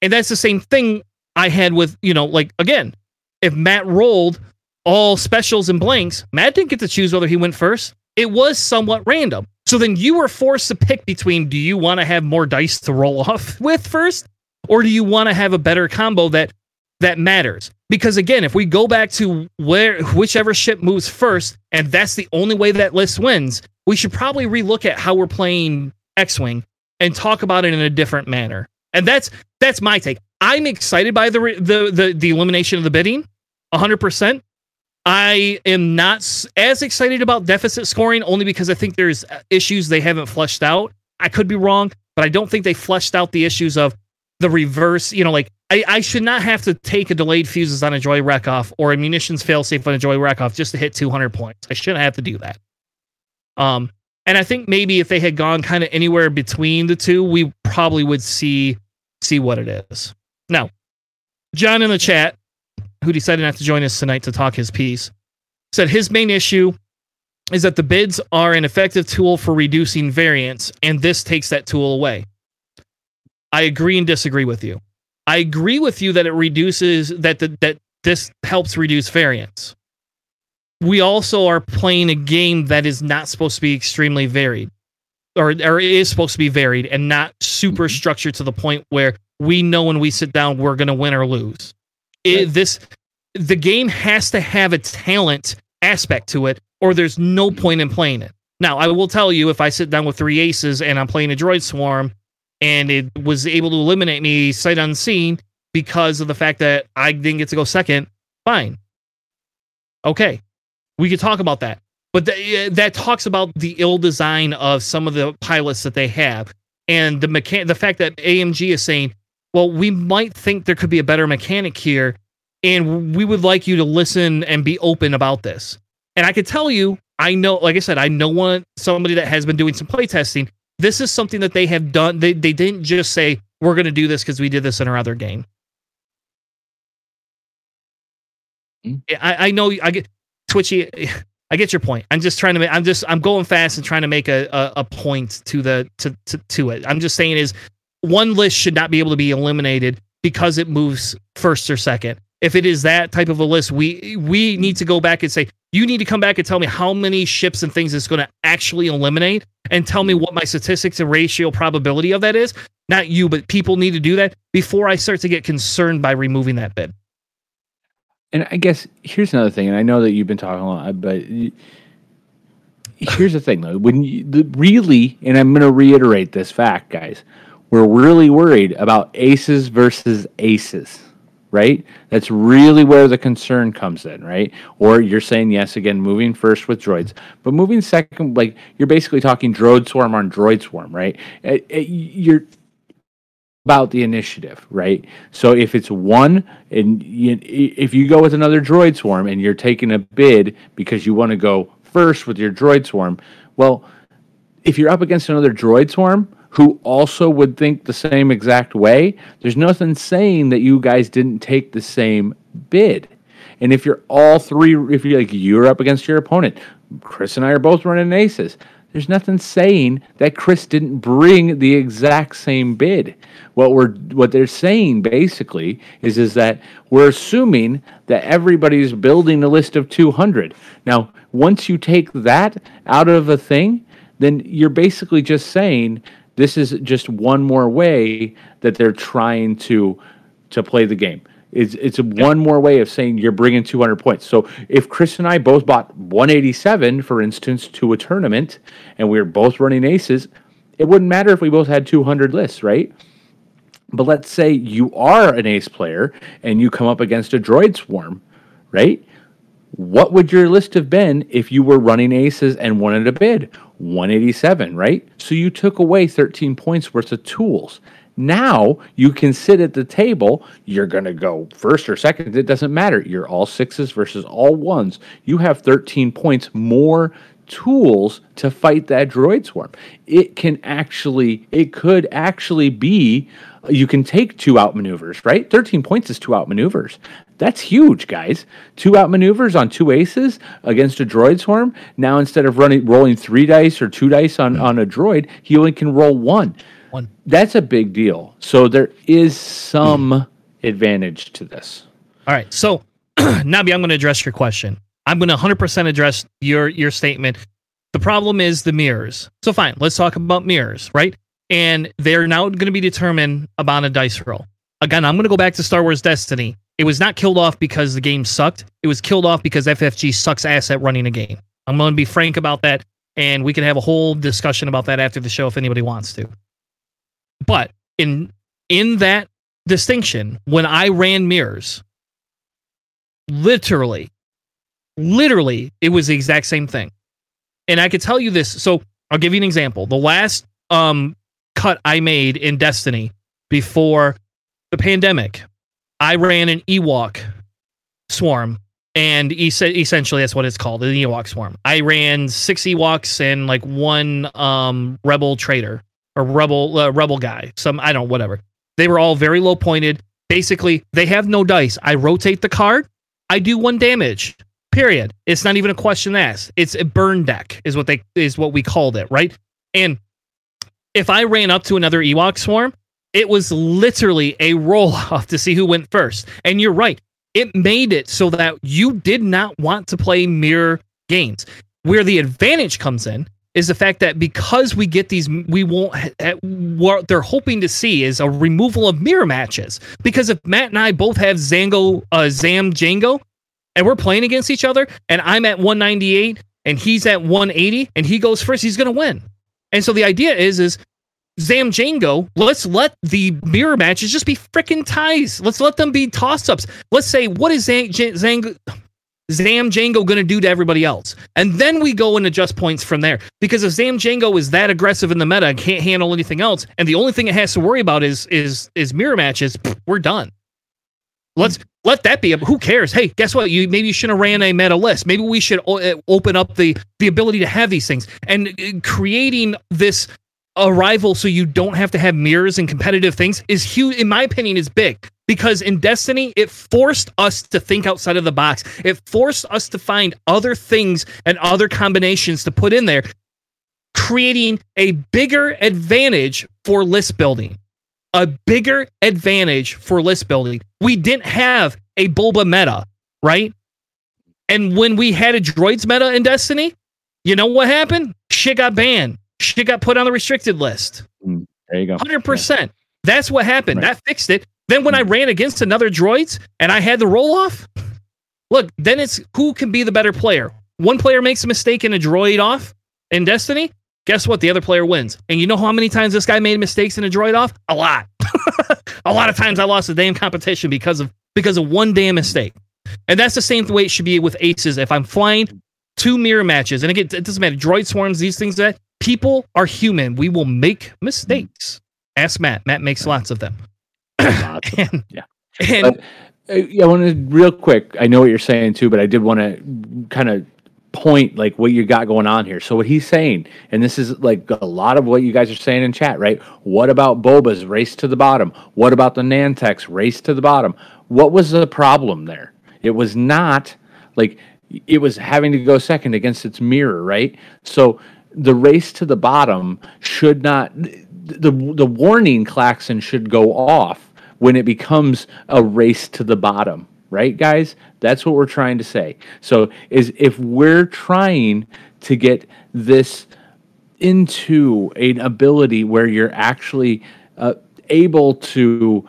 and that's the same thing I had with you know, like again, if Matt rolled all specials and blanks, Matt didn't get to choose whether he went first. it was somewhat random. So then you were forced to pick between do you want to have more dice to roll off with first, or do you want to have a better combo that that matters? Because again, if we go back to where whichever ship moves first, and that's the only way that list wins, we should probably relook at how we're playing X-wing and talk about it in a different manner. And that's that's my take. I'm excited by the the the, the elimination of the bidding, 100%. I am not as excited about deficit scoring only because I think there's uh, issues they haven't fleshed out. I could be wrong, but I don't think they fleshed out the issues of the reverse. You know, like I, I should not have to take a delayed fuses on a Joy Rekkoff or a munitions failsafe on a Joy Rekkoff just to hit 200 points. I shouldn't have to do that. Um, and I think maybe if they had gone kind of anywhere between the two, we probably would see see what it is. Now, John in the chat who decided not to join us tonight to talk his piece, said his main issue is that the bids are an effective tool for reducing variance, and this takes that tool away. I agree and disagree with you. I agree with you that it reduces that the, that this helps reduce variance. We also are playing a game that is not supposed to be extremely varied, or or is supposed to be varied and not super mm-hmm. structured to the point where we know when we sit down we're going to win or lose it, this the game has to have a talent aspect to it, or there's no point in playing it. Now, I will tell you, if I sit down with three aces and I'm playing a droid swarm, and it was able to eliminate me sight unseen because of the fact that I didn't get to go second, fine. Okay, we could talk about that. But th- eh, that talks about the ill design of some of the pilots that they have, and the mechan- the fact that AMG is saying well, we might think there could be a better mechanic here, and we would like you to listen and be open about this. And I could tell you, I know, like I said, I know one somebody that has been doing some playtesting. This is something that they have done. They they didn't just say we're going to do this because we did this in our other game. Mm-hmm. I, I know I get twitchy. I get your point. I'm just trying to. Make, I'm just. I'm going fast and trying to make a, a, a point to the to, to to it. I'm just saying is one list should not be able to be eliminated because it moves first or second. If it is that type of a list, we we need to go back and say you need to come back and tell me how many ships and things it's going to actually eliminate, and tell me what my statistics and ratio probability of that is. Not you, but people need to do that before I start to get concerned by removing that bid. And I guess here's another thing, and I know that you've been talking a lot, but here's the thing though when you, the, really and i'm going to reiterate this fact guys we're really worried about aces versus aces, right? That's really where the concern comes in, right? Or you're saying yes again, moving first with droids, but moving second, like you're basically talking droid swarm on droid swarm, right? Eh, eh, it, it, you're about the initiative, right? So if it's one, and you, if you go with another droid swarm and you're taking a bid because you want to go first with your droid swarm, well, if you're up against another droid swarm, who also would think the same exact way, there's nothing saying that you guys didn't take the same bid. And if you're all three, if you're like you're up against your opponent, Chris and I are both running aces. There's nothing saying that Chris didn't bring the exact same bid. What we're what they're saying basically is is that we're assuming that everybody's building a list of 200. Now, once you take that out of a thing, then you're basically just saying this is just one more way that they're trying to to play the game. It's it's one more way of saying you're bringing 200 points. So if Chris and I both bought 187, for instance, to a tournament, and we are both running aces, it wouldn't matter if we both had 200 lists, right? But let's say you are an ace player and you come up against a droid swarm, right? What would your list have been if you were running aces and wanted a bid? 187, right? So you took away 13 points worth of tools. Now you can sit at the table. You're going to go first or second. It doesn't matter. You're all sixes versus all ones. You have 13 points more tools to fight that droid swarm. It can actually, it could actually be, you can take two outmaneuvers, right? 13 points is two outmaneuvers. That's huge, guys. Two out maneuvers on two aces against a droid swarm. Now instead of running rolling three dice or two dice on, on a droid, he only can roll one. One. That's a big deal. So there is some hmm. advantage to this. All right. So Nabi, I'm going to address your question. I'm going to 100% address your your statement. The problem is the mirrors. So fine, let's talk about mirrors, right? And they're now going to be determined about a dice roll. Again, I'm going to go back to Star Wars Destiny. It was not killed off because the game sucked. It was killed off because FFG sucks ass at running a game. I'm going to be frank about that, and we can have a whole discussion about that after the show if anybody wants to. But in in that distinction, when I ran mirrors, literally, literally, it was the exact same thing. And I could tell you this. So I'll give you an example. The last um, cut I made in Destiny before the pandemic, I ran an Ewok swarm. And es- essentially, that's what it's called, an Ewok swarm. I ran six Ewoks and like one um, rebel trader or rebel uh, rebel guy. Some I don't whatever. They were all very low pointed. Basically, they have no dice. I rotate the card. I do one damage. Period. It's not even a question asked. It's a burn deck is what they is what we called it, right? And if I ran up to another Ewok swarm, it was literally a roll off to see who went first. And you're right. It made it so that you did not want to play mirror games. Where the advantage comes in is the fact that because we get these, we won't. What they're hoping to see is a removal of mirror matches. Because if Matt and I both have Zango, uh, Zam Jango, and we're playing against each other, and I'm at 198 and he's at 180, and he goes first, he's going to win. And so the idea is, is Zam Jango, let's let the mirror matches just be freaking ties. Let's let them be toss ups. Let's say, what is Zang, Zang, Zam Jango going to do to everybody else? And then we go and adjust points from there. Because if Zam Jango is that aggressive in the meta and can't handle anything else, and the only thing it has to worry about is is is mirror matches, we're done. Let's let that be. Who cares? Hey, guess what? You maybe you shouldn't have ran a meta list. Maybe we should o- uh, open up the the ability to have these things and uh, creating this arrival so you don't have to have mirrors and competitive things is huge. In my opinion, is big because in Destiny it forced us to think outside of the box. It forced us to find other things and other combinations to put in there, creating a bigger advantage for list building a bigger advantage for list building. We didn't have a Boba meta, right? And when we had a droids meta in Destiny, you know what happened? Shit got banned. Shit got put on the restricted list. Mm, there you go. 100%. Yeah. That's what happened. Right. That fixed it. Then when I mm. ran against another droids and I had the roll off, look, then it's who can be the better player. One player makes a mistake in a droid off in Destiny. Guess what? The other player wins. And you know how many times this guy made mistakes in a droid off? A lot. a lot of times I lost the damn competition because of because of one damn mistake. And that's the same way it should be with aces. If I'm flying two mirror matches, and again, it doesn't matter, droid swarms, these things that people are human. We will make mistakes. Ask Matt. Matt makes lots of them. and, yeah. And but, uh, yeah, I want to real quick. I know what you're saying too, but I did want to kind of point like what you got going on here. So what he's saying, and this is like a lot of what you guys are saying in chat, right? What about Boba's race to the bottom? What about the Nantex race to the bottom? What was the problem there? It was not like it was having to go second against its mirror, right? So the race to the bottom should not the the warning klaxon should go off when it becomes a race to the bottom right guys? That's what we're trying to say. So is if we're trying to get this into an ability where you're actually uh, able to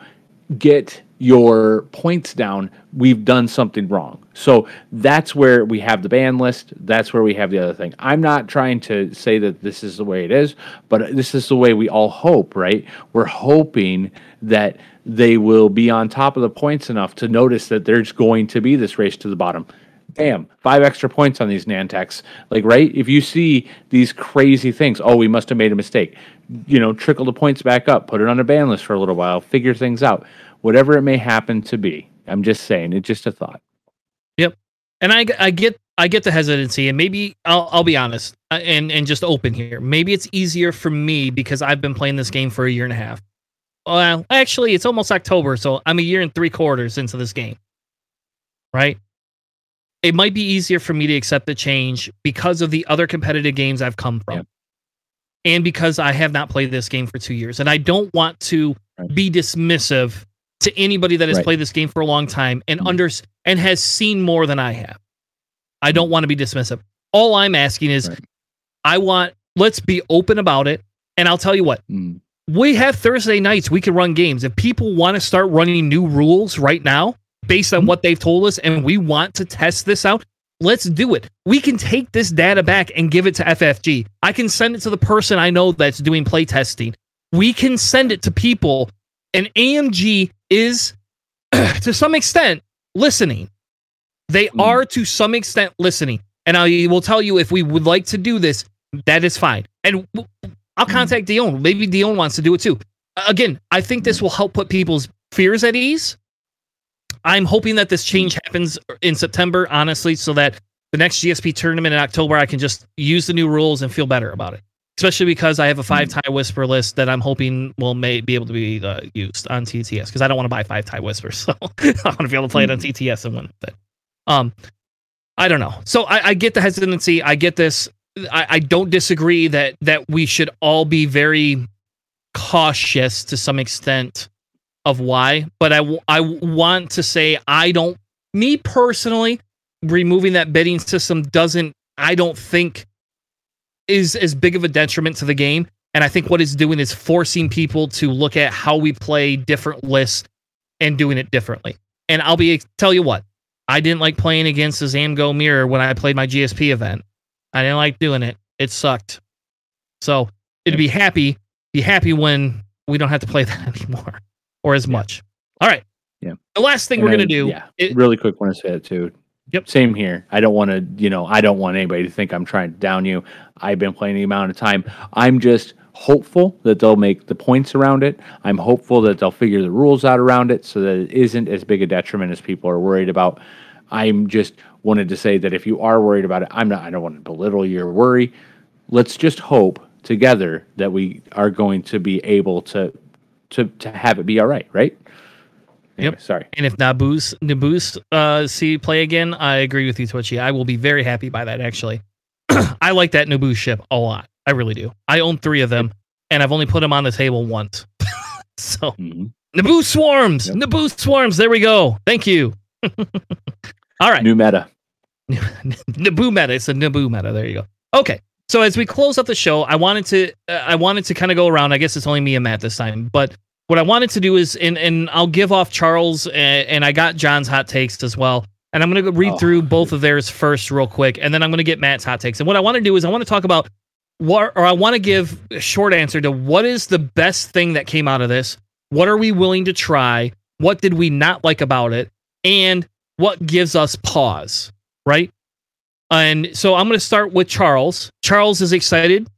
get your points down we've done something wrong so that's where we have the ban list that's where we have the other thing i'm not trying to say that this is the way it is but this is the way we all hope right we're hoping that they will be on top of the points enough to notice that there's going to be this race to the bottom. Damn, five extra points on these Nantex. Like, right? If you see these crazy things, oh, we must have made a mistake. You know, trickle the points back up, put it on a ban list for a little while, figure things out. Whatever it may happen to be. I'm just saying, it's just a thought. Yep. And I, I get I get the hesitancy, and maybe I'll, I'll be honest uh, and and just open here. Maybe it's easier for me because I've been playing this game for a year and a half well, actually, it's almost October, so I'm a year and three quarters into this game. Right? It might be easier for me to accept the change because of the other competitive games I've come from. And because I have not played this game for two years. And I don't want to right. be dismissive to anybody that has right. played this game for a long time and mm-hmm. under and has seen more than I have. I don't want to be dismissive. All I'm asking is right. I want let's be open about it. And I'll tell you what, Mm. we have Thursday nights we can run games. If people want to start running new rules right now based on Mhm. what they've told us and we want to test this out, let's do it. We can take this data back and give it to FFG. I can send it to the person I know that's doing play testing. We can send it to people and AMG is to some extent listening. They Mm. are to some extent listening. And I will tell you if we would like to do this, that is fine. And I'll contact Dion. Maybe Dion wants to do it too. Again, I think this will help put people's fears at ease. I'm hoping that this change happens in September, honestly, so that the next GSP tournament in October, I can just use the new rules and feel better about it. Especially because I have a five tie whisper list that I'm hoping will may be able to be uh, used on TTS because I don't want to buy five tie whispers, so I want to be able to play it on TTS and win with it. Um, I don't know. So I, I get the hesitancy. I get this. I, I don't disagree that that we should all be very cautious to some extent of why, but I, w- I want to say I don't, me personally, removing that bidding system doesn't, I don't think is as big of a detriment to the game. And I think what it's doing is forcing people to look at how we play different lists and doing it differently. And I'll be tell you what, I didn't like playing against the Zamgo mirror when I played my GSP event. I didn't like doing it. It sucked. So it'd be happy, be happy when we don't have to play that anymore or as much. All right. Yeah. The last thing And we're I- gonna do. Yeah. it- really quick, want to say it too. Yep. Same here. I don't want to, you know, I don't want anybody to think I'm trying to down you. I've been playing the amount of time. I'm just hopeful that they'll make the points around it. I'm hopeful that they'll figure the rules out around it so that it isn't as big a detriment as people are worried about. I'm just wanted to say that if you are worried about it, I'm not. I don't want to belittle your worry. Let's just hope together that we are going to be able to to to have it be all right. Right. Anyway, Sorry. And if Naboo's Naboo's uh see play again, I agree with you, Twitchy. I will be very happy by that actually. I like that Naboo ship a lot. I really do. I own three of them and I've only put them on the table once. so Mhm. Naboo swarms! Yep. Naboo swarms, there we go. Thank you. All right. New meta. Naboo meta. It's a Naboo meta. There you go. Okay. So as we close up the show, I wanted to uh, I wanted to kind of go around. I guess it's only me and Matt this time, but what I wanted to do is and and I'll give off Charles and, and I got John's hot takes as well. And I'm going to read Oh. through both of theirs first real quick and then I'm going to get Matt's hot takes. And what I want to do is I want to talk about what or I want to give a short answer to what is the best thing that came out of this? What are we willing to try? What did we not like about it? And what gives us pause, right? And so I'm going to start with Charles. Charles is excited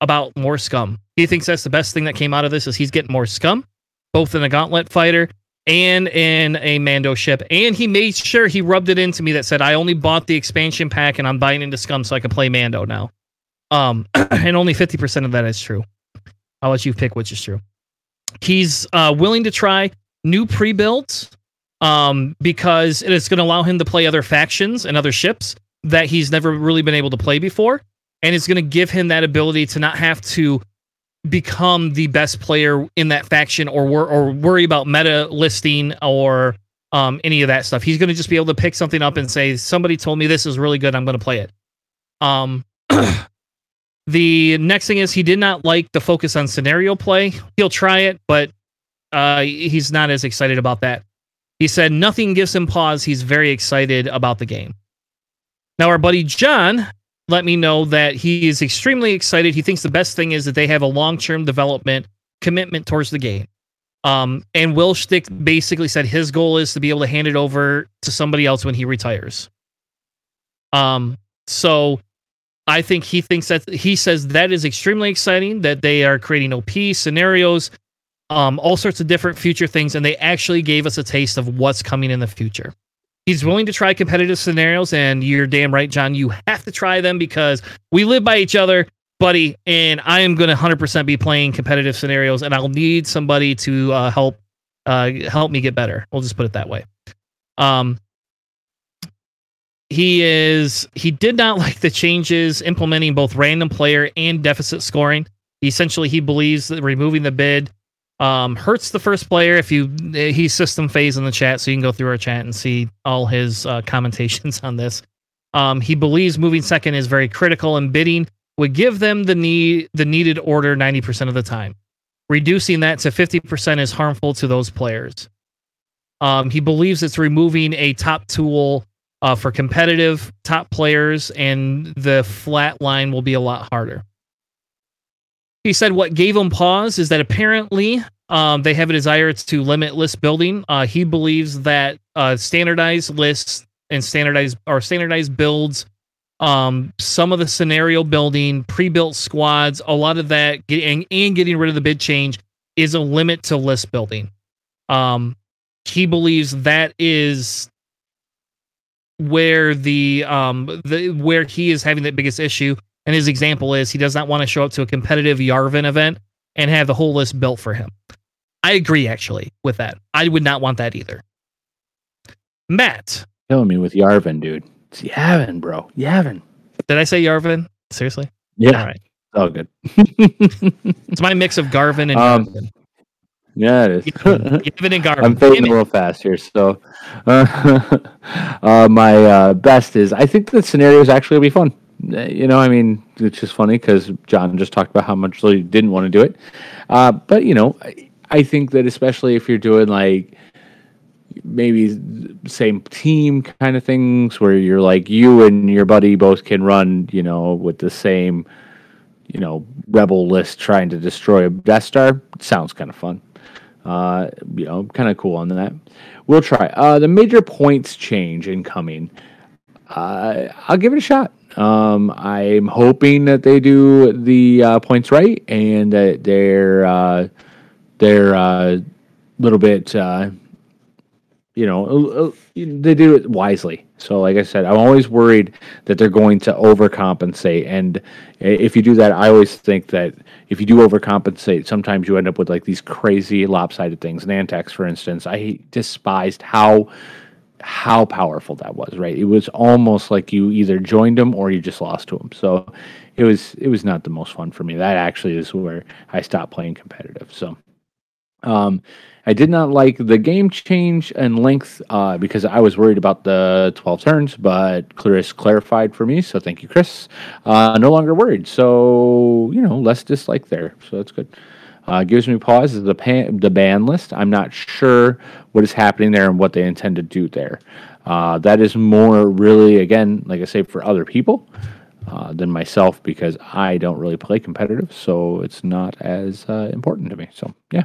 about more scum. He thinks that's the best thing that came out of this is he's getting more scum, both in a gauntlet fighter and in a Mando ship. And he made sure he rubbed it into me that said I only bought the expansion pack and I'm buying into scum so I can play Mando now. Um, and only 50% of that is true. I'll let you pick which is true. He's uh, willing to try new pre-builds um, because it is going to allow him to play other factions and other ships that he's never really been able to play before, and it's going to give him that ability to not have to become the best player in that faction or wor- or worry about meta listing or um, any of that stuff. He's going to just be able to pick something up and say, "Somebody told me this is really good. I'm going to play it." Um, the next thing is he did not like the focus on scenario play. He'll try it, but uh, he's not as excited about that. He said nothing gives him pause. He's very excited about the game. Now, our buddy John let me know that he is extremely excited. He thinks the best thing is that they have a long term development commitment towards the game. Um, and Will Shick basically said his goal is to be able to hand it over to somebody else when he retires. Um, so I think he thinks that he says that is extremely exciting that they are creating OP scenarios, um, all sorts of different future things, and they actually gave us a taste of what's coming in the future. He's willing to try competitive scenarios, and you're damn right, John. You have to try them because we live by each other, buddy. And I am going to 100% be playing competitive scenarios, and I'll need somebody to uh, help uh, help me get better. We'll just put it that way. Um, he is he did not like the changes implementing both random player and deficit scoring. Essentially, he believes that removing the bid um, hurts the first player. If you he's system phase in the chat, so you can go through our chat and see all his uh, commentations on this. Um, he believes moving second is very critical in bidding would give them the need the needed order 90% of the time. Reducing that to 50% is harmful to those players. Um, he believes it's removing a top tool uh, for competitive top players, and the flat line will be a lot harder. He said what gave him pause is that apparently um, they have a desire to limit list building. Uh, he believes that uh, standardized lists and standardized or standardized builds, um, some of the scenario building, pre-built squads, a lot of that, getting and getting rid of the bid change is a limit to list building. Um, he believes that is where the um the where he is having the biggest issue and his example is he does not want to show up to a competitive Yarvin event and have the whole list built for him. I agree actually with that. I would not want that either. Matt. Killing me with Yarvin, dude. It's Yavin, bro. Yavin. Did I say Yarvin? Seriously? Yeah. All right. Oh, good. it's my mix of Garvin and um, Yarvin. Yeah, it is. Yavin and Garvin. I'm fading a little fast here, so uh, uh, my uh, best is I think the scenario is actually gonna be fun. You know, I mean, it's just funny because John just talked about how much he didn't want to do it, uh, but you know, I, I think that especially if you're doing like maybe same team kind of things where you're like you and your buddy both can run, you know, with the same, you know, rebel list trying to destroy a Death Star. Sounds kind of fun. Uh, you know, kind of cool on that. We'll try. Uh, the major points change incoming. Uh, I'll give it a shot. Um, I'm hoping that they do the uh, points right and that they're uh, they're a uh, little bit uh, you know they do it wisely. So, like I said, I'm always worried that they're going to overcompensate, and if you do that, I always think that if you do overcompensate, sometimes you end up with like these crazy lopsided things. Nantex, for instance, I despised how how powerful that was. Right, it was almost like you either joined them or you just lost to them. So, it was it was not the most fun for me. That actually is where I stopped playing competitive. So. Um, I did not like the game change and length uh, because I was worried about the 12 turns, but Chris clarified for me. So thank you, Chris. Uh, no longer worried. So, you know, less dislike there. So that's good. Uh, gives me pause is the pan, the ban list. I'm not sure what is happening there and what they intend to do there. Uh, that is more really, again, like I say, for other people uh, than myself because I don't really play competitive. So it's not as uh, important to me. So, yeah.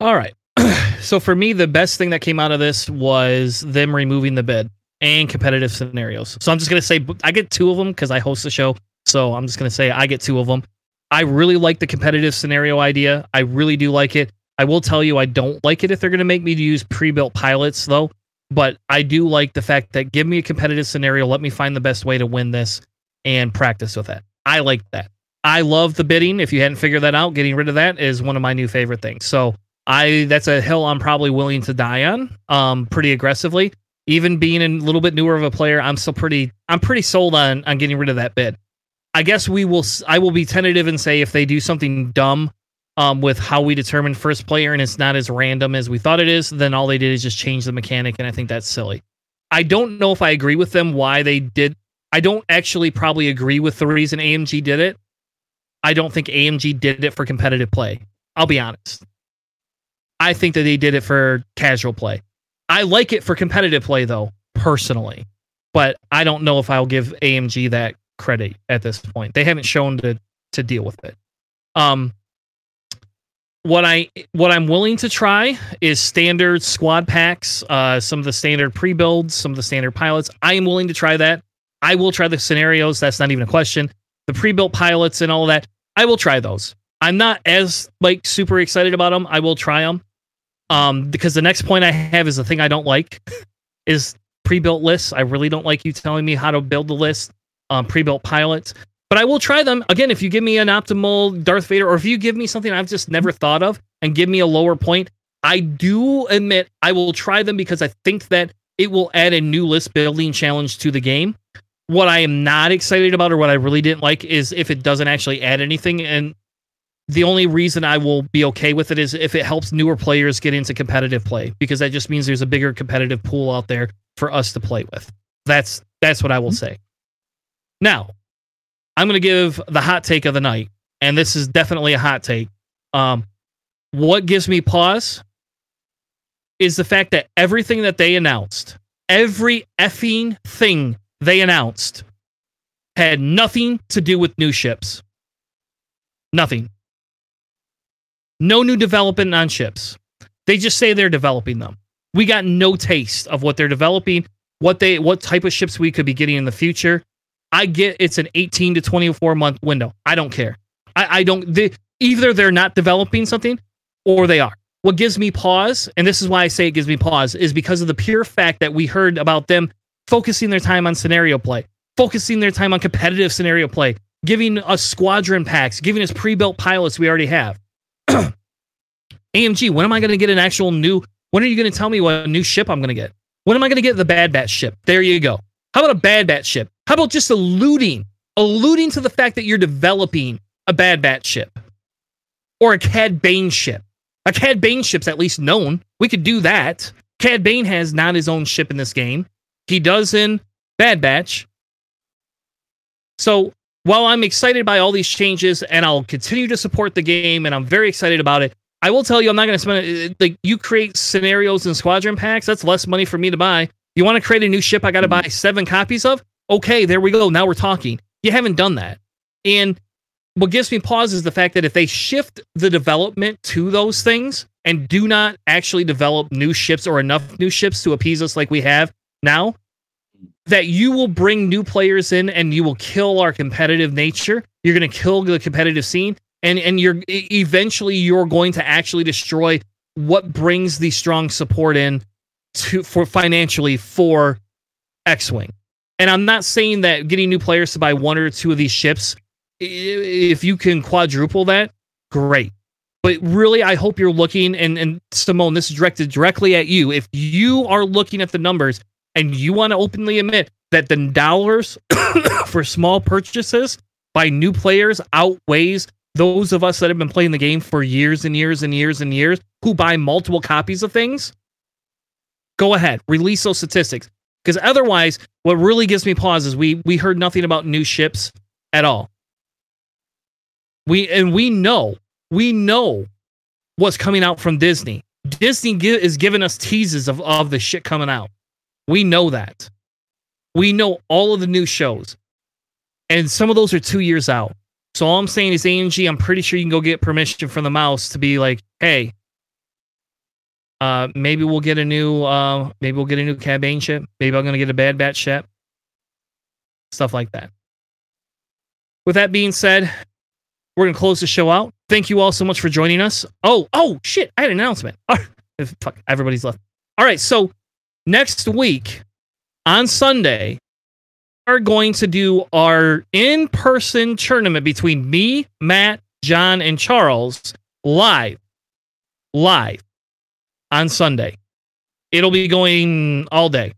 All right. so for me, the best thing that came out of this was them removing the bid and competitive scenarios. So I'm just gonna say I get two of them because I host the show. So I'm just gonna say I get two of them. I really like the competitive scenario idea. I really do like it. I will tell you I don't like it if they're gonna make me use pre-built pilots though. But I do like the fact that give me a competitive scenario, let me find the best way to win this and practice with that. I like that. I love the bidding. If you hadn't figured that out, getting rid of that is one of my new favorite things. So I that's a hill I'm probably willing to die on, um, pretty aggressively. Even being a little bit newer of a player, I'm still pretty I'm pretty sold on on getting rid of that bid. I guess we will I will be tentative and say if they do something dumb um, with how we determine first player and it's not as random as we thought it is, then all they did is just change the mechanic, and I think that's silly. I don't know if I agree with them why they did. I don't actually probably agree with the reason AMG did it. I don't think AMG did it for competitive play. I'll be honest. I think that they did it for casual play. I like it for competitive play though, personally. But I don't know if I'll give AMG that credit at this point. They haven't shown to to deal with it. Um what I what I'm willing to try is standard squad packs, uh some of the standard pre-builds, some of the standard pilots. I am willing to try that. I will try the scenarios, that's not even a question. The pre-built pilots and all that, I will try those. I'm not as like super excited about them. I will try them. Um, because the next point I have is the thing I don't like is pre-built lists. I really don't like you telling me how to build the list. Um, pre-built pilots, but I will try them again if you give me an optimal Darth Vader, or if you give me something I've just never thought of and give me a lower point. I do admit I will try them because I think that it will add a new list building challenge to the game. What I am not excited about, or what I really didn't like, is if it doesn't actually add anything. And the only reason I will be okay with it is if it helps newer players get into competitive play because that just means there's a bigger competitive pool out there for us to play with. That's that's what I will mm-hmm. say. Now, I'm going to give the hot take of the night, and this is definitely a hot take. Um, what gives me pause is the fact that everything that they announced, every effing thing they announced, had nothing to do with new ships. Nothing. No new development on ships. They just say they're developing them. We got no taste of what they're developing, what they what type of ships we could be getting in the future. I get it's an 18 to 24 month window. I don't care. I, I don't they, either they're not developing something or they are. What gives me pause, and this is why I say it gives me pause, is because of the pure fact that we heard about them focusing their time on scenario play, focusing their time on competitive scenario play, giving us squadron packs, giving us pre-built pilots we already have. AMG, when am I going to get an actual new? When are you going to tell me what new ship I'm going to get? When am I going to get the Bad Batch ship? There you go. How about a Bad Batch ship? How about just alluding, alluding to the fact that you're developing a Bad Batch ship or a Cad Bane ship? A Cad Bane ship's at least known. We could do that. Cad Bane has not his own ship in this game. He does in Bad Batch. So while I'm excited by all these changes and I'll continue to support the game and I'm very excited about it, I will tell you I'm not going to spend it. Like you create scenarios and squadron packs, that's less money for me to buy. You want to create a new ship I got to buy seven copies of? Okay, there we go. Now we're talking. You haven't done that. And what gives me pause is the fact that if they shift the development to those things and do not actually develop new ships or enough new ships to appease us like we have now, that you will bring new players in and you will kill our competitive nature. You're going to kill the competitive scene and and you're eventually you're going to actually destroy what brings the strong support in to for financially for X-wing. And I'm not saying that getting new players to buy one or two of these ships if you can quadruple that, great. But really, I hope you're looking, and, and Simone, this is directed directly at you. If you are looking at the numbers and you want to openly admit that the dollars for small purchases by new players outweighs those of us that have been playing the game for years and years and years and years who buy multiple copies of things, go ahead, release those statistics. Because otherwise, what really gives me pause is we we heard nothing about new ships at all. We and we know, we know what's coming out from Disney. Disney gi- is giving us teases of, of the shit coming out. We know that. We know all of the new shows. And some of those are two years out. So all I'm saying is AMG, I'm pretty sure you can go get permission from the mouse to be like, hey, uh, maybe we'll get a new uh, maybe we'll get a new Cad Bane ship. Maybe I'm gonna get a bad batch ship. Stuff like that. With that being said, we're to close the show out. Thank you all so much for joining us. Oh, oh, shit. I had an announcement. Fuck, everybody's left. All right. So next week on Sunday, we're going to do our in person tournament between me, Matt, John, and Charles live. Live on Sunday. It'll be going all day.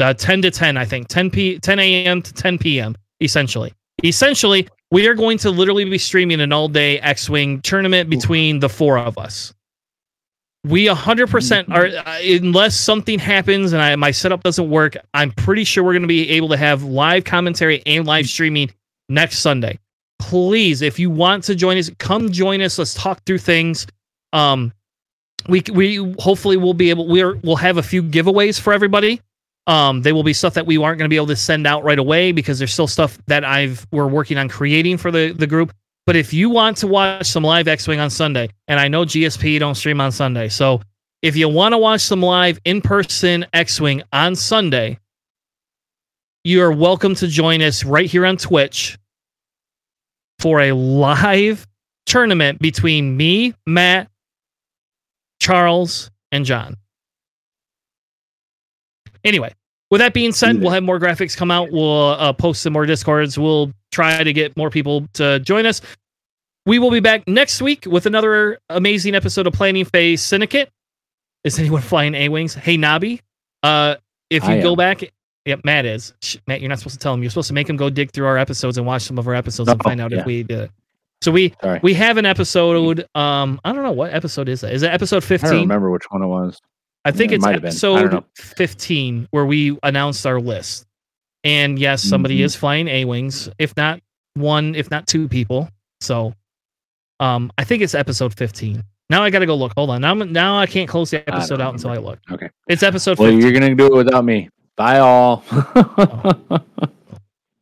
Uh, 10 to 10, I think. 10 p 10 a.m. to 10 p.m. essentially. Essentially, we are going to literally be streaming an all day X Wing tournament between the four of us. We 100% are, uh, unless something happens and I, my setup doesn't work, I'm pretty sure we're going to be able to have live commentary and live streaming next Sunday. Please, if you want to join us, come join us. Let's talk through things. Um, we we hopefully we'll be able we're we'll have a few giveaways for everybody. Um, they will be stuff that we aren't going to be able to send out right away because there's still stuff that I've we're working on creating for the the group. But if you want to watch some live X Wing on Sunday, and I know GSP don't stream on Sunday, so if you want to watch some live in person X Wing on Sunday, you are welcome to join us right here on Twitch for a live tournament between me, Matt, Charles, and John. Anyway, with that being said, we'll have more graphics come out. We'll uh, post some more discords. We'll try to get more people to join us. We will be back next week with another amazing episode of Planning Phase Syndicate. Is anyone flying A wings? Hey Nabi, uh, if you go back, yep, Matt is. Matt, you're not supposed to tell him. You're supposed to make him go dig through our episodes and watch some of our episodes and find out yeah. if we did it. So we Sorry. we have an episode. Um, I don't know what episode is that. Is it episode fifteen? I don't remember which one it was. I think it it's might have been. I don't episode 15 where we announced our list. And yes, somebody Mhm. is flying A Wings. If not, one, if not two people. So, um, I think it's episode 15. Now I got to go look. Hold on. Now, I'm- now I can't close the episode out until I look. Okay. It's episode Well, 15. you're gonna do it without me. Bye all.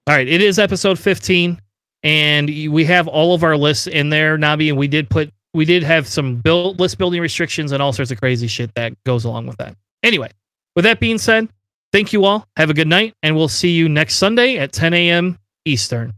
All right, it is episode 15, and we have all of our lists in there, Nabi, and we did put we did have some build list building restrictions and all sorts of crazy shit that goes along with that. Anyway, with that being said, thank you all. Have a good night, and we'll see you next Sunday at 10 a.m. Eastern.